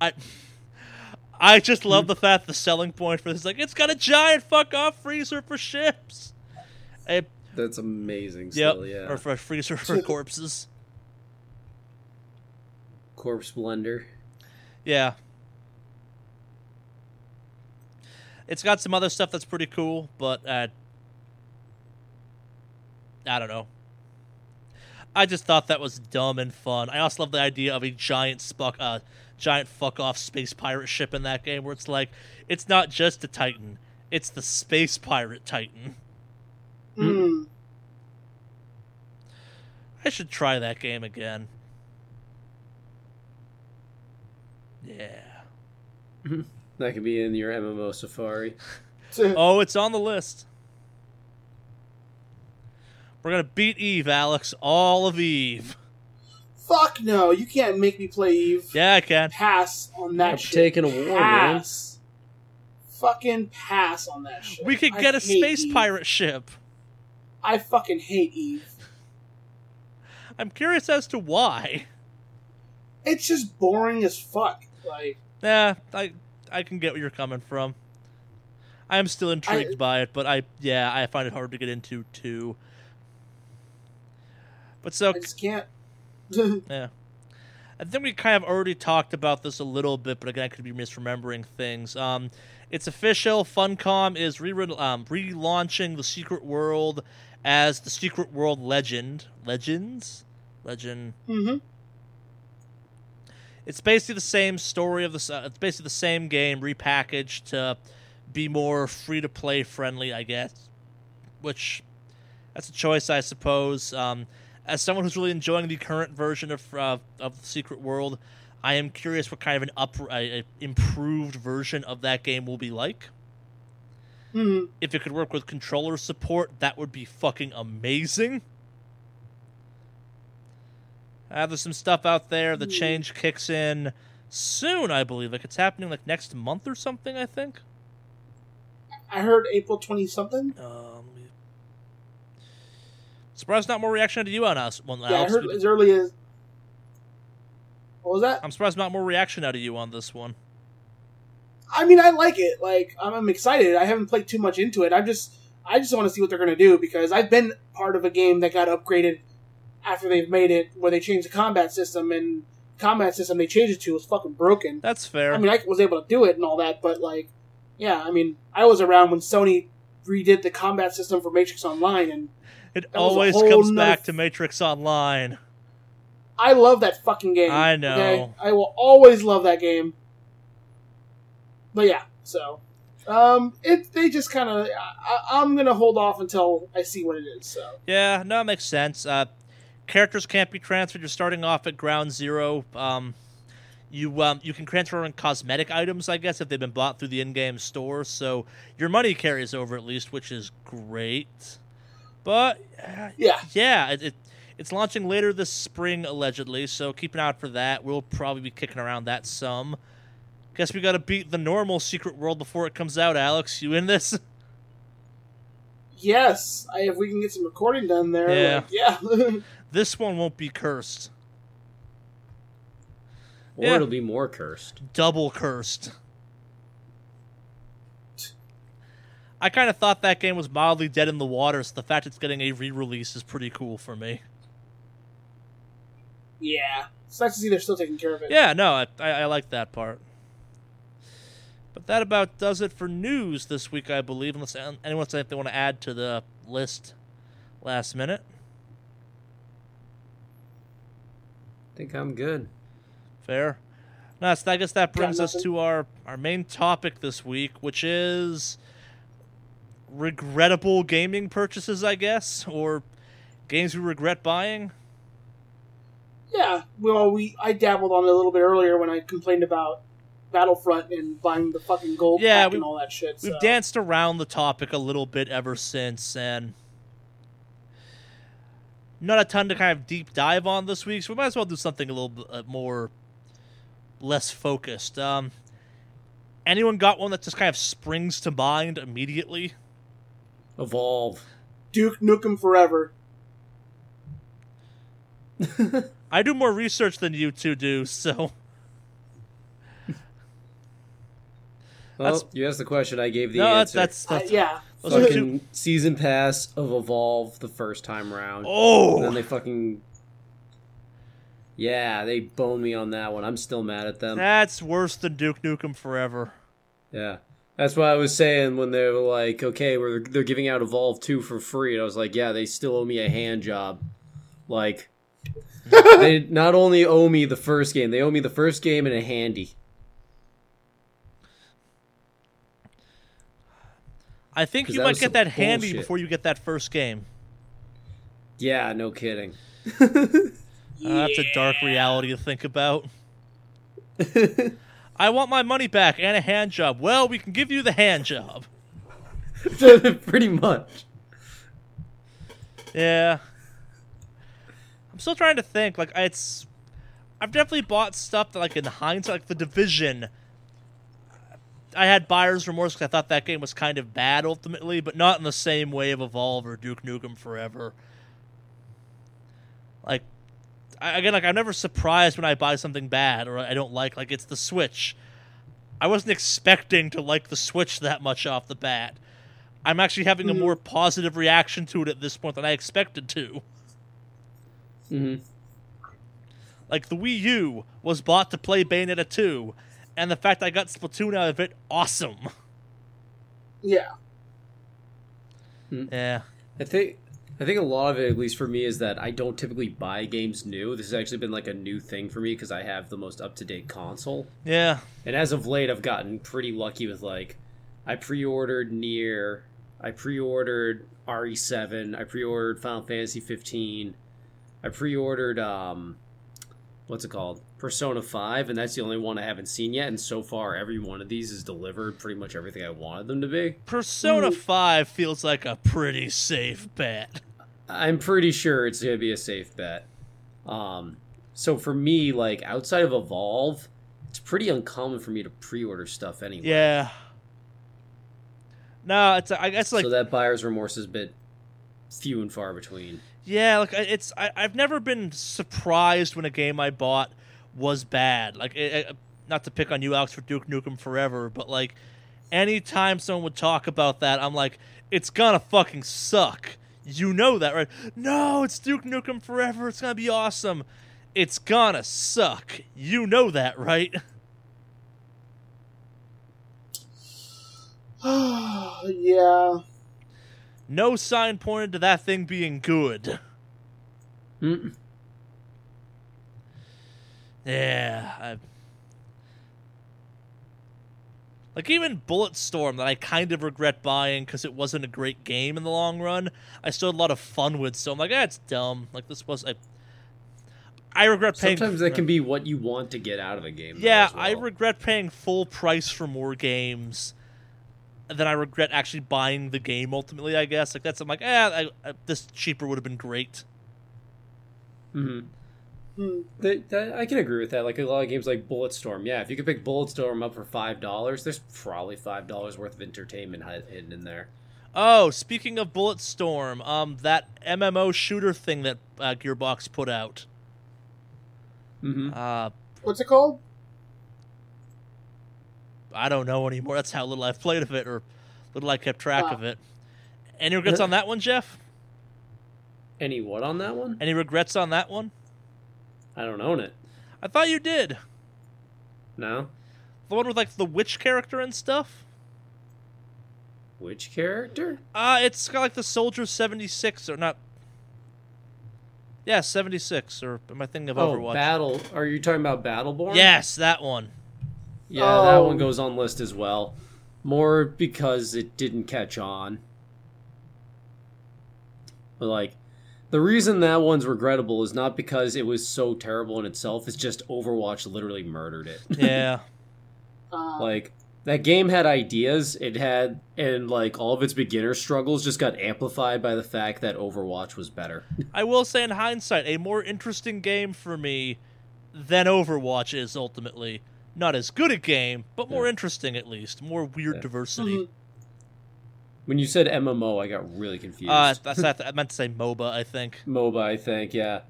I. I just love the fact the selling point for this is like it's got a giant fuck off freezer for ships. A, That's amazing. yep, Still, yeah. or for a freezer for corpses. Corpse blender. Yeah. It's got some other stuff that's pretty cool, but uh, I don't know. I just thought that was dumb and fun. I also love the idea of a giant spuck, uh, giant fuck off space pirate ship in that game, where it's like it's not just a Titan, it's the space pirate Titan. Mm. I should try that game again. Yeah. That could be in your MMO Safari. Oh, it's on the list. We're gonna beat Eve, Alex. All of Eve. Fuck no! You can't make me play Eve. Yeah, I can. Pass on that I'm shit. taking a war, man. pass. Fucking pass on that shit. We could get a space Eve. pirate ship. I fucking hate Eve. I'm curious as to why. It's just boring as fuck. Like Yeah, I I can get where you're coming from. I am still intrigued I- by it, but I yeah, I find it hard to get into too. But so I just can't. yeah. I think we kind of already talked about this a little bit, but again, I could be misremembering things. Um, it's official. Funcom is re- um, relaunching the Secret World as the Secret World Legend. Legends? Legend. hmm It's basically the same story of the. Uh, it's basically the same game repackaged to be more free to play friendly, I guess. Which, that's a choice, I suppose. Um, as someone who's really enjoying the current version of uh, of the Secret World, I am curious what kind of an up, a improved version of that game will be like. hmm If it could work with controller support, that would be fucking amazing. Uh, there's some stuff out there. The Hmm. change kicks in soon, I believe. Like it's happening like next month or something. I think. I heard April twenty something. Um, surprised not more reaction to you on us. Well, Yeah, I heard as early as. What was that? I'm surprised not more reaction out of you on this one. I mean, I like it. Like, I'm, I'm excited. I haven't played too much into it. I'm just, I just want to see what they're gonna do because I've been part of a game that got upgraded after they've made it, where they changed the combat system and combat system they changed it to was fucking broken. That's fair. I mean, I was able to do it and all that, but like, yeah, I mean, I was around when Sony redid the combat system for Matrix Online, and it that was a always comes back f- to Matrix Online. I love that fucking game. I know. okay? I will always love that game. But yeah, so um, it they just kind of I'm gonna hold off until I see what it is. So Yeah, no, it makes sense. Uh, characters can't be transferred. You're starting off at ground zero. Um, you um, you can transfer in cosmetic items, I guess, if they've been bought through the in-game store. So your money carries over at least, which is great. But uh, yeah, yeah, it, it it's launching later this spring allegedly. So keep an eye out for that. We'll probably be kicking around that some. Guess we got to beat the normal Secret World before it comes out. Alex, you in this? yes, I, if we can get some recording done there, Yeah. like, yeah. This one won't be cursed. Or Yeah. it'll be more cursed. double cursed. I kind of thought that game was mildly dead in the water, so the fact it's getting a re-release is pretty cool for me. yeah, it's nice to see they're still taking care of it. Yeah, no, I, I, I like that part. But that about does it for news this week, I believe. Unless anyone has anything they want to add to the list, last minute. I think I'm good. Fair. No, so I guess that brings us to our, our main topic this week, which is regrettable gaming purchases, I guess, or games we regret buying. Yeah, well, we I dabbled on it a little bit earlier when I complained about Battlefront and buying the fucking gold Yeah, pack we- and all that shit. We've so. danced around the topic a little bit ever since, and not a ton to kind of deep dive on this week, so we might as well do something a little bit uh, more less focused. Um, anyone got one that just kind of springs to mind immediately? Evolve. Duke Nukem Forever. I do more research than you two do, so Well, That's- you asked the question, I gave the no, that's answer. that's, Uh, yeah, those are two. fucking season pass of Evolve the first time round. Oh, and then they fucking Yeah, they boned me on that one. I'm still mad at them. that's worse than Duke Nukem Forever. Yeah. That's why I was saying when they were like, okay, we're they're giving out Evolve 2 for free. And I was like, yeah, they still owe me a hand job. Like, they not only owe me the first game, they owe me the first game and a handy. I think you might get some that handy bullshit. before you get that first game. Yeah, no kidding. Uh, that's a dark reality to think about. I want my money back and a hand job. Well, we can give you the hand job. Pretty much. Yeah. I'm still trying to think. Like it's, I've definitely bought stuff that, like in hindsight, like the Division. I had buyer's remorse because I thought that game was kind of bad ultimately, but not in the same way of Evolve or Duke Nukem Forever. Like, again, like I'm never surprised when I buy something bad or I don't like. Like it's the Switch. I wasn't expecting to like the Switch that much off the bat. I'm actually having a Mhm. more positive reaction to it at this point than I expected to. hmm Like the Wii U was bought to play Bayonetta 2, and the fact I got Splatoon out of it, awesome. Yeah. Yeah. I think I think a lot of it, at least for me, is that I don't typically buy games new. This has actually been like a new thing for me because I have the most up to date console. Yeah. And as of late, I've gotten pretty lucky with like, I pre-ordered NieR, I pre-ordered RE7, I pre-ordered Final Fantasy 15, I pre-ordered um, what's it called, Persona 5, and that's the only one I haven't seen yet. And so far, every one of these has delivered pretty much everything I wanted them to be. Persona Ooh. 5 feels like a pretty safe bet. I'm pretty sure it's gonna be a safe bet. Um, so for me, like outside of Evolve, it's pretty uncommon for me to pre-order stuff anyway. Yeah. No, it's I guess like so that buyer's remorse is a bit few and far between. yeah, like it's I, I've never been surprised when a game I bought was bad. Like it, it- not to pick on you, Alex, for Duke Nukem Forever, but like anytime someone would talk about that, I'm like, it's gonna fucking suck. You know that, right? No, it's Duke Nukem Forever. It's gonna be awesome. It's gonna suck. You know that, right? yeah. No sign pointed to that thing being good. Mm. Yeah, I... like even Bulletstorm that I kind of regret buying because it wasn't a great game in the long run. I still had a lot of fun with, so I'm like, ah, it's dumb. Like this was, I, I regret paying. Sometimes that can be what you want to get out of a game. Yeah, well. I regret paying full price for more games than I regret actually buying the game. Ultimately, I guess like that's I'm like, ah, I, I, this cheaper would have been great. Mhm. That- that- I can agree with that. Like a lot of games like Bulletstorm. Yeah, if you could pick Bulletstorm up for five dollars, there's probably five dollars worth of entertainment hidden in there. Oh, speaking of Bulletstorm, um, that MMO shooter thing that uh, Gearbox put out. Mm-hmm. Uh, What's it called? I don't know anymore. That's how little I've played of it, or little I kept track of it. Any regrets on that one, Jeff? Any what on that one? Any regrets on that one? I don't own it. I thought you did. No. The one with like the witch character and stuff. Which character? Uh, it's got like the Soldier 76 or not. Yeah, 76 or am I thinking of Oh, Overwatch? Battle. Are you talking about Battleborn? Yes, that one. Yeah, that Oh. one goes on list as well. More because it didn't catch on. But like the reason that one's regrettable is not because it was so terrible in itself, it's just Overwatch literally murdered it. Yeah. Uh, like that game had ideas, it had and like all of its beginner struggles just got amplified by the fact that Overwatch was better. I will say in hindsight, a more interesting game for me than Overwatch is ultimately. Not as good a game, but more Yeah. interesting at least. More weird Yeah. diversity. mhm. When you said MMO, I got really confused. Uh, that's not, I meant to say MOBA, I think. MOBA, I think, yeah.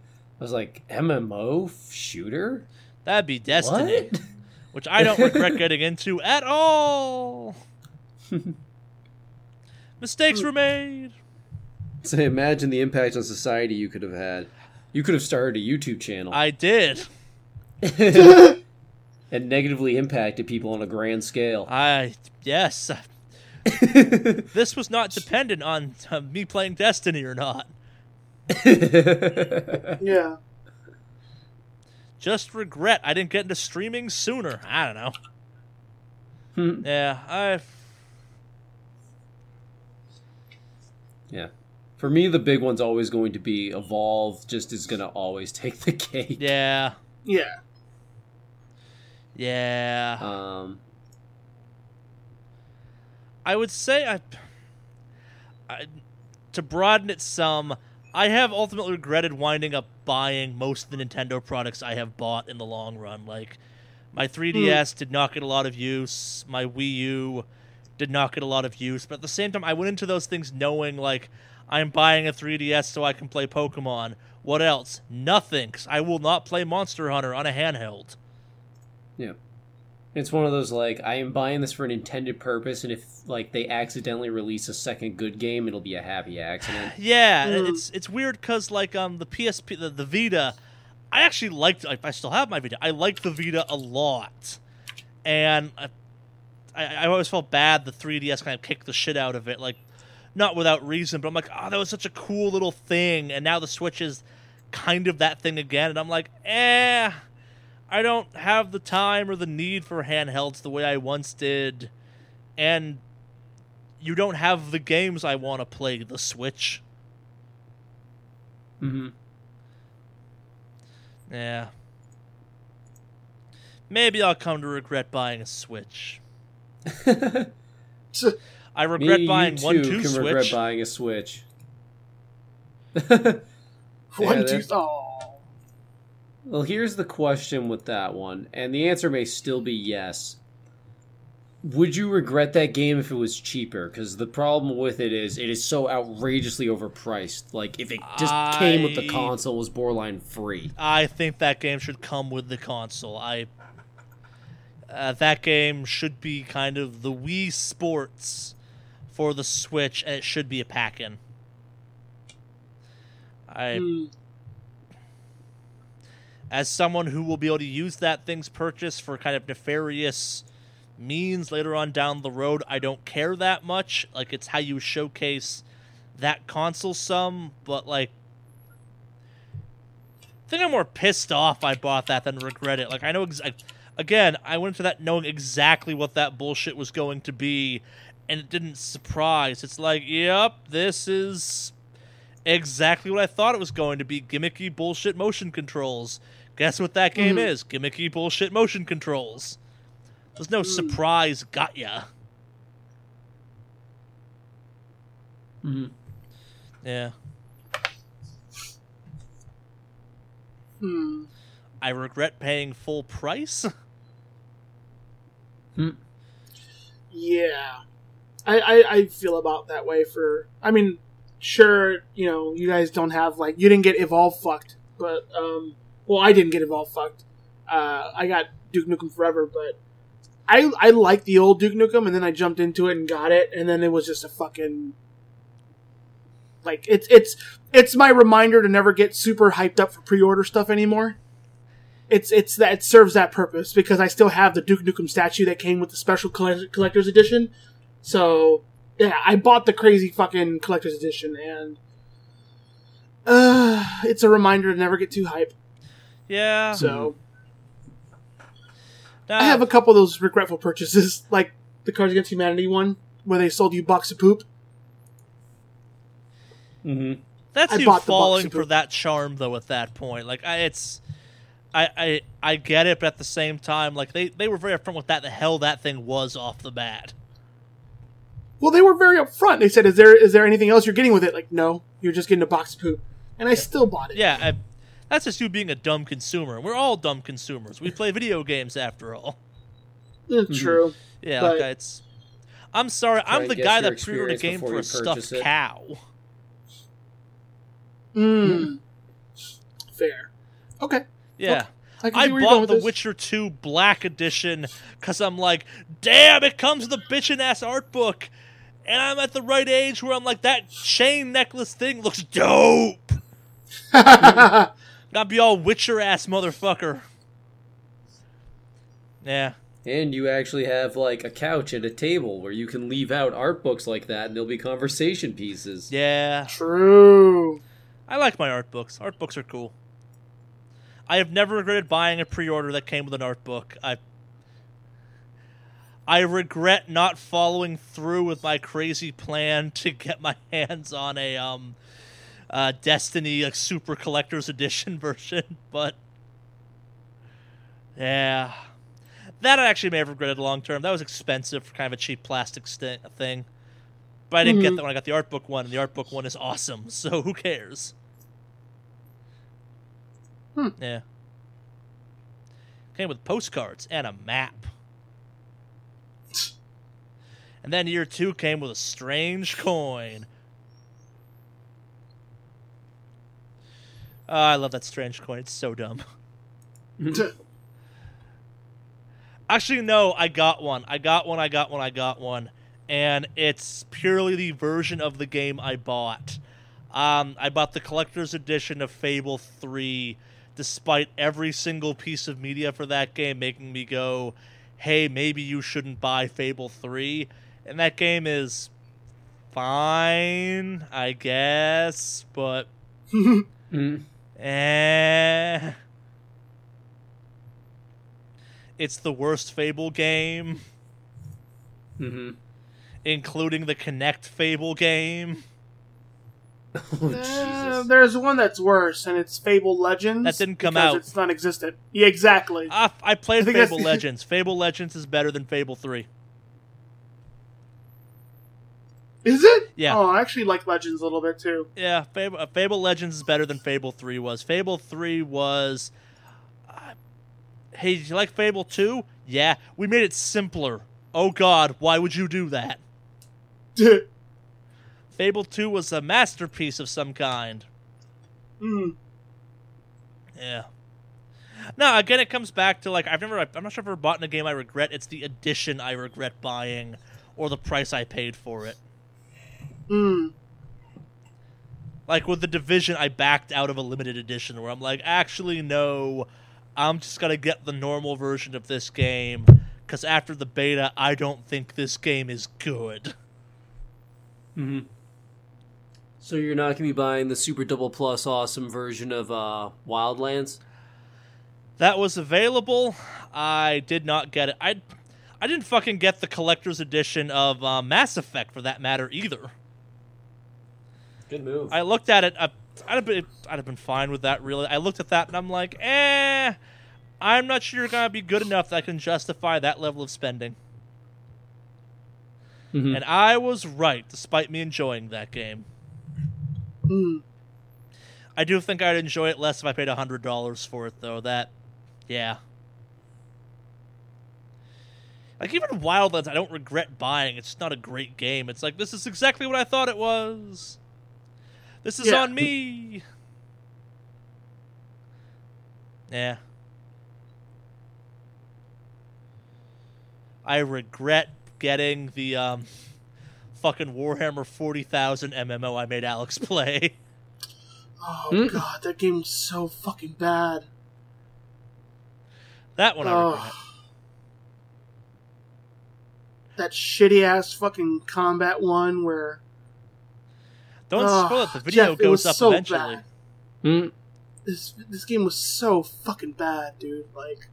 I was like, MMO shooter? That'd be Destiny, What? which I don't regret getting into at all. Mistakes were made. So imagine the impact on society you could have had. You could have started a YouTube channel. I did. and negatively impacted people on a grand scale. I yes, this was not dependent on uh, me playing Destiny or not. Yeah. Just regret I didn't get into streaming sooner. I don't know. Hmm. Yeah, I. yeah. For me, the big one's always going to be Evolve. Just is going to always take the cake. Yeah, Yeah. yeah. Um, I would say I, I to broaden it some, I have ultimately regretted winding up buying most of the Nintendo products I have bought in the long run. Like my 3DS hmm. did not get a lot of use, my Wii U did not get a lot of use, but at the same time I went into those things knowing like I'm buying a 3DS so I can play Pokemon. What else? Nothing. 'cause I will not play Monster Hunter on a handheld. yeah. It's one of those like I am buying this for an intended purpose, and if like they accidentally release a second good game, it'll be a happy accident. Yeah, Mm. it's it's weird because like um the PSP the, the Vita, I actually liked. I, I still have my Vita. I like the Vita a lot, and I, I I always felt bad the 3DS kind of kicked the shit out of it. Like, not without reason, but I'm like, oh, that was such a cool little thing, and now the Switch is kind of that thing again, and I'm like, eh. I don't have the time or the need for handhelds the way I once did, and you don't have the games I want to play the Switch. hmm Yeah. Maybe I'll come to regret buying a Switch. I regret Me, buying you one too two can Switch. regret buying a Switch. one, two, there's- oh. Well, here's the question with that one, and the answer may still be yes. Would you regret that game if it was cheaper? Because the problem with it is it is so outrageously overpriced. Like if it just came with the console, was borderline free. I think that game should come with the console. I uh, that game should be kind of the Wii Sports for the Switch, and it should be a pack-in. I Hmm. As someone who will be able to use that thing's purchase for kind of nefarious means later on down the road, I don't care that much. Like it's how you showcase that console some, but like I think I'm more pissed off I bought that than regret it. Like I know ex- I- again, I went into that knowing exactly what that bullshit was going to be and it didn't surprise. It's like, yep, this is exactly what I thought it was going to be gimmicky bullshit motion controls. Guess what that game Mhm. is? Gimmicky bullshit motion controls. There's no surprise got ya. Mm-hmm. Yeah. Hmm. I regret paying full price. Hmm. Yeah. I, I, I feel about that way for. I mean, sure, you know, you guys don't have, like, you didn't get Evolve fucked, but, um, well, I didn't get Evolve fucked. Uh, I got Duke Nukem Forever, but I, I liked the old Duke Nukem, and then I jumped into it and got it, and then it was just a fucking. Like, it's, it's, it's my reminder to never get super hyped up for pre order stuff anymore. It's it's that it serves that purpose because I still have the Duke Nukem statue that came with the special collector's edition. So yeah, I bought the crazy fucking collector's edition, and uh, it's a reminder to never get too hype. Yeah. So Nah, I have a couple of those regretful purchases, like the Cards Against Humanity one, where they sold you box of poop. Mm-hmm. That's I you bought falling for that charm though at that point. Like I it's I, I I get it, but at the same time, like they, they were very upfront with that the hell that thing was off the bat. Well, they were very upfront. They said, "Is there is there anything else you're getting with it?" Like, no, you're just getting a box of poop, and I still bought it. Yeah, I, that's just you being a dumb consumer. We're all dumb consumers. We play video games after all. True. Yeah, like it's. I'm sorry. I'm the guy that pre-ordered a game for a stuffed it. cow. Mm. Fair. Okay. Yeah. I, I see where you're going bought The this. Witcher 2 Black Edition because I'm like, damn, it comes with a bitchin' ass art book. And I'm at the right age where I'm like, that chain necklace thing looks dope. Gotta be all Witcher ass motherfucker. Yeah. And you actually have like a couch and a table where you can leave out art books like that and they'll be conversation pieces. Yeah. True. I like my art books. Art books are cool. I have never regretted buying a pre-order that came with an art book. I I regret not following through with my crazy plan to get my hands on a um uh Destiny like super collector's edition version, but yeah. That I actually may have regretted long term. That was expensive for kind of a cheap plastic st- thing. But I didn't get Mhm. that when I got the art book one, and the art book one is awesome, so who cares? Hmm. Yeah. Came with postcards and a map. And then year two came with a strange coin. Oh, I love that strange coin. It's so dumb. Actually, no, I got one. I got one, I got one, I got one. And it's purely the version of the game I bought. Um, I bought the collector's edition of Fable 3, despite every single piece of media for that game making me go, hey, maybe you shouldn't buy Fable 3. And that game is fine, I guess, but Mm. Eh. It's the worst Fable game, Mm-hmm. including the Kinect Fable game. Oh, Jesus. there's one that's worse, and it's Fable Legends. That didn't come out. It's non-existent. Yeah, exactly. I, I played I Fable Legends. Fable Legends is better than Fable 3. Is it? Yeah. Oh, I actually like Legends a little bit too. Yeah, Fable, uh, Fable Legends is better than Fable 3 was. Fable 3 was. Uh, hey, did you like Fable 2? Yeah, we made it simpler. Oh god, why would you do that? Fable 2 was a masterpiece of some kind. mm. Yeah. No, again, it comes back to like I've never, I'm not sure if I've ever bought in a game I regret. It's the edition I regret buying, or the price I paid for it. Mm. Like with the division, I backed out of a limited edition where I'm like, actually, no, I'm just gonna get the normal version of this game because after the beta, I don't think this game is good. hmm So you're not gonna be buying the Super Double Plus awesome version of uh, Wildlands? That was available. I did not get it. I, I didn't fucking get the collector's edition of uh, Mass Effect for that matter either. Good move. I looked at it. Uh, I'd have been, I'd have been fine with that. Really, I looked at that and I'm like, eh, I'm not sure you're gonna be good enough that I can justify that level of spending. Mhm. And I was right, despite me enjoying that game. Mm. I do think I'd enjoy it less if I paid hundred dollars for it, though. That, yeah. Like even Wildlands, I don't regret buying. It's just not a great game. It's like this is exactly what I thought it was. This is Yeah. on me. Yeah. I regret getting the um, fucking Warhammer 40,000 MMO I made Alex play. Oh Mm. god, that game game's so fucking bad. That one I Oh. regret. That shitty ass fucking combat one where Don't Oh, spoil it. The video Jeff, it goes was up so eventually. bad. Mm. this this game was so fucking bad, dude. Like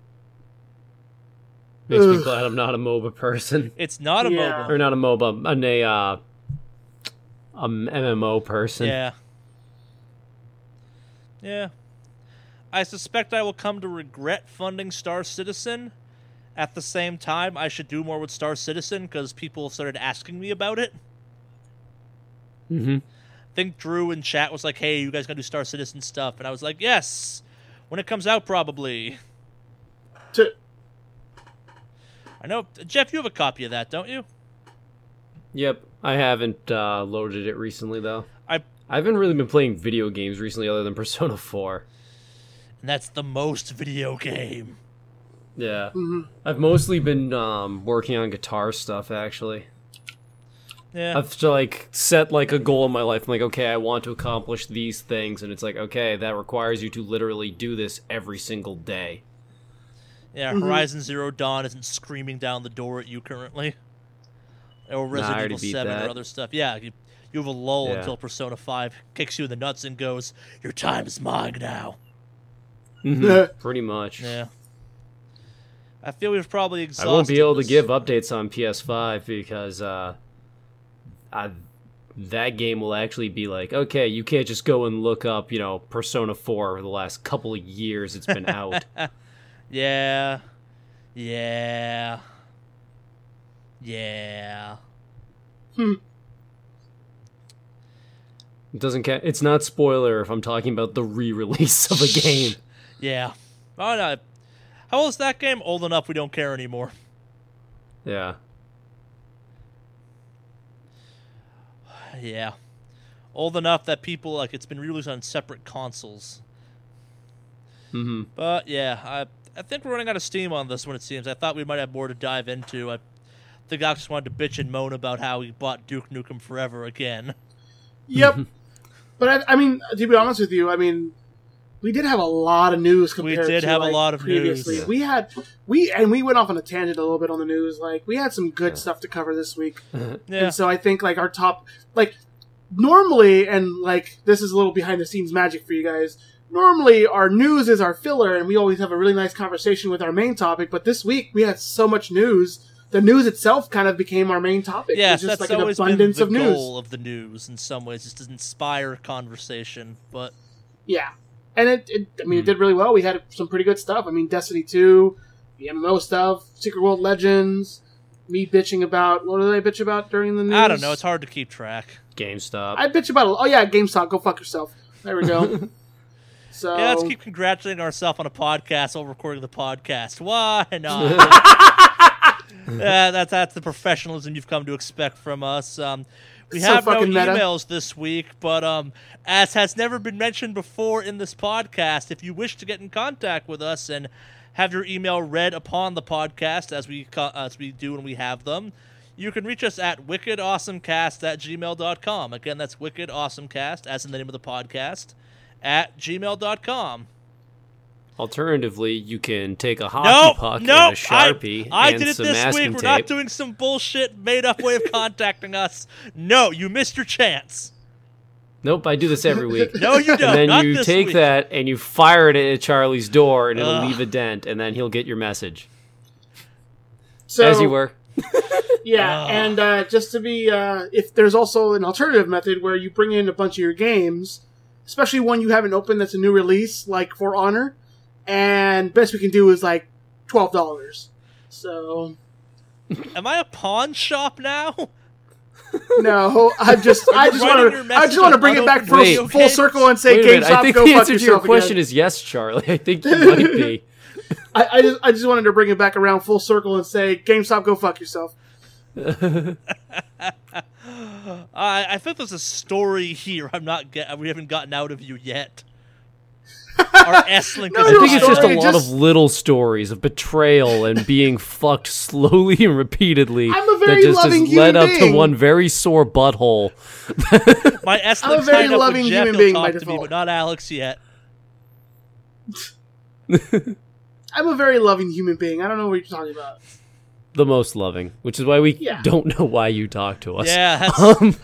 Makes me glad I'm not a MOBA person. It's not a Yeah. Or MOBA. not a MOBA, I'm a, uh, a MMO person. Yeah. Yeah. I suspect I will come to regret funding Star Citizen. At the same time, I should do more with Star Citizen because people started asking me about it. hmm I think Drew in chat was like, "Hey, you guys gonna do Star Citizen stuff?" And I was like, "Yes, when it comes out, probably." to I know, Jeff, you have a copy of that, don't you? Yep. I haven't uh, loaded it recently, though. I I haven't really been playing video games recently other than Persona 4. and that's the most video game. Yeah. mhm. I've mostly been um, working on guitar stuff, actually. Yeah, I've to, like set like a goal in my life. I'm like, okay, I want to accomplish these things, and it's like, okay, that requires you to literally do this every single day. Yeah, Mhm. Horizon Zero Dawn isn't screaming down the door at you currently. Or Resident already Evil 7 that. or other stuff. Yeah, you, you have a lull Yeah. until Persona 5 kicks you in the nuts and goes, Your time is mine now. Mhm, Pretty much. Yeah. I feel we've probably exhausted. I won't be able to give updates on PS5 because uh, I, that game will actually be like, okay, you can't just go and look up, you know, Persona 4 over the last couple of years it's been out. Yeah. Yeah. Yeah. Hmm. It doesn't ca- It's not spoiler if I'm talking about the re-release of a game. Yeah. Oh, no. How old is that game? Old enough we don't care anymore. Yeah. Yeah. Old enough that people, like, it's been released on separate consoles. hmm But, yeah, I, I think we're running out of steam on this one, it seems. I thought we might have more to dive into. I think I just wanted to bitch and moan about how he bought Duke Nukem Forever again. Yep. but I, I mean, to be honest with you, I mean, we did have a lot of news We compared did to have a lot of previously. news. We had we and we went off on a tangent a little bit on the news. Like we had some good stuff to cover this week. Yeah. And so I think like our top like normally and like this is a little behind the scenes magic for you guys. Normally our news is our filler and we always have a really nice conversation with our main topic, but this week we had so much news. The news itself kind of became our main topic. Yeah, Yes, was just that's like an always been abundance the of news. goal of the news in some ways, just to inspire conversation. But Yeah, and it, it I Hmm. mean, it did really well. We had some pretty good stuff. I mean, Destiny two, the MMO stuff, Secret World Legends, me bitching about what did I bitch about during the news? I don't know; it's hard to keep track. GameStop. I bitch about oh yeah, GameStop, go fuck yourself. There we go. so Yeah, let's keep congratulating ourselves on a podcast while recording the podcast. Why not? yeah, that's that's the professionalism you've come to expect from us. Um, we So have no meta. emails this week, but um, as has never been mentioned before in this podcast, if you wish to get in contact with us and have your email read upon the podcast as we as we do when we have them, you can reach us at wickedawesomecast at gmail.com. Again, that's wickedawesomecast, as in the name of the podcast, at gmail.com. Alternatively, you can take a hockey No, puck no, and a sharpie I, I and did it some this masking week. We're tape. not doing some bullshit made up way of contacting us. No, you missed your chance. Nope, I do this every week. No, you don't. and then not you this take week. that and you fire it at Charlie's door, and it'll Ugh. leave a dent, and then he'll get your message. so, As you were. Yeah, Ugh. and uh, just to be, uh, if there's also an alternative method where you bring in a bunch of your games, especially one you haven't opened that's a new release, like For Honor, and best we can do is like twelve dollars. So Am I a pawn shop now? no, I just, I just want to, I just want to bring it back full, unopened full video circle and say Wait a minute, I GameStop, think go the fuck answer to your question again. is yes, Charlie. I think you might be. I, I just, I just wanted to bring it back around full circle and say GameStop, go fuck yourself. I, I think there's a story here. I'm not. Get, we haven't gotten out of you yet. Our S link No, I think it's just a lot just- of little stories of betrayal and being fucked slowly and repeatedly I'm a very that just loving has led human up to one very sore butthole. My S I'm a very loving with Jeff. human being talk by to me, but not Alex yet. I'm a very loving human being. I don't know what you're talking about. The most loving, which is why we Yeah. don't know why you talk to us. Yeah. That's, Um,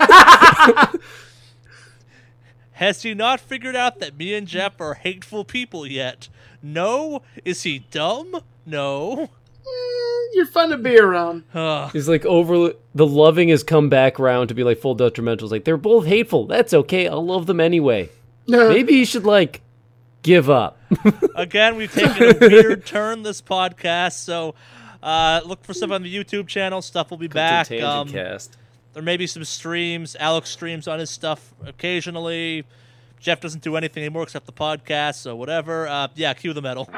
has he not figured out that me and Jeff are hateful people yet? No. Is he dumb? No. Eh, you're fun to be around. Ugh. He's like over the loving has come back around to be like full detrimental. It's like they're both hateful. That's okay. I'll love them anyway. Maybe you should like give up. Again, we've taken a weird turn this podcast, so uh, look for stuff on the YouTube channel. Stuff will be back. Tangent Um, cast. There may be some streams. Alex streams on his stuff occasionally. Jeff doesn't do anything anymore except the podcast, so whatever. Uh, yeah, cue the metal.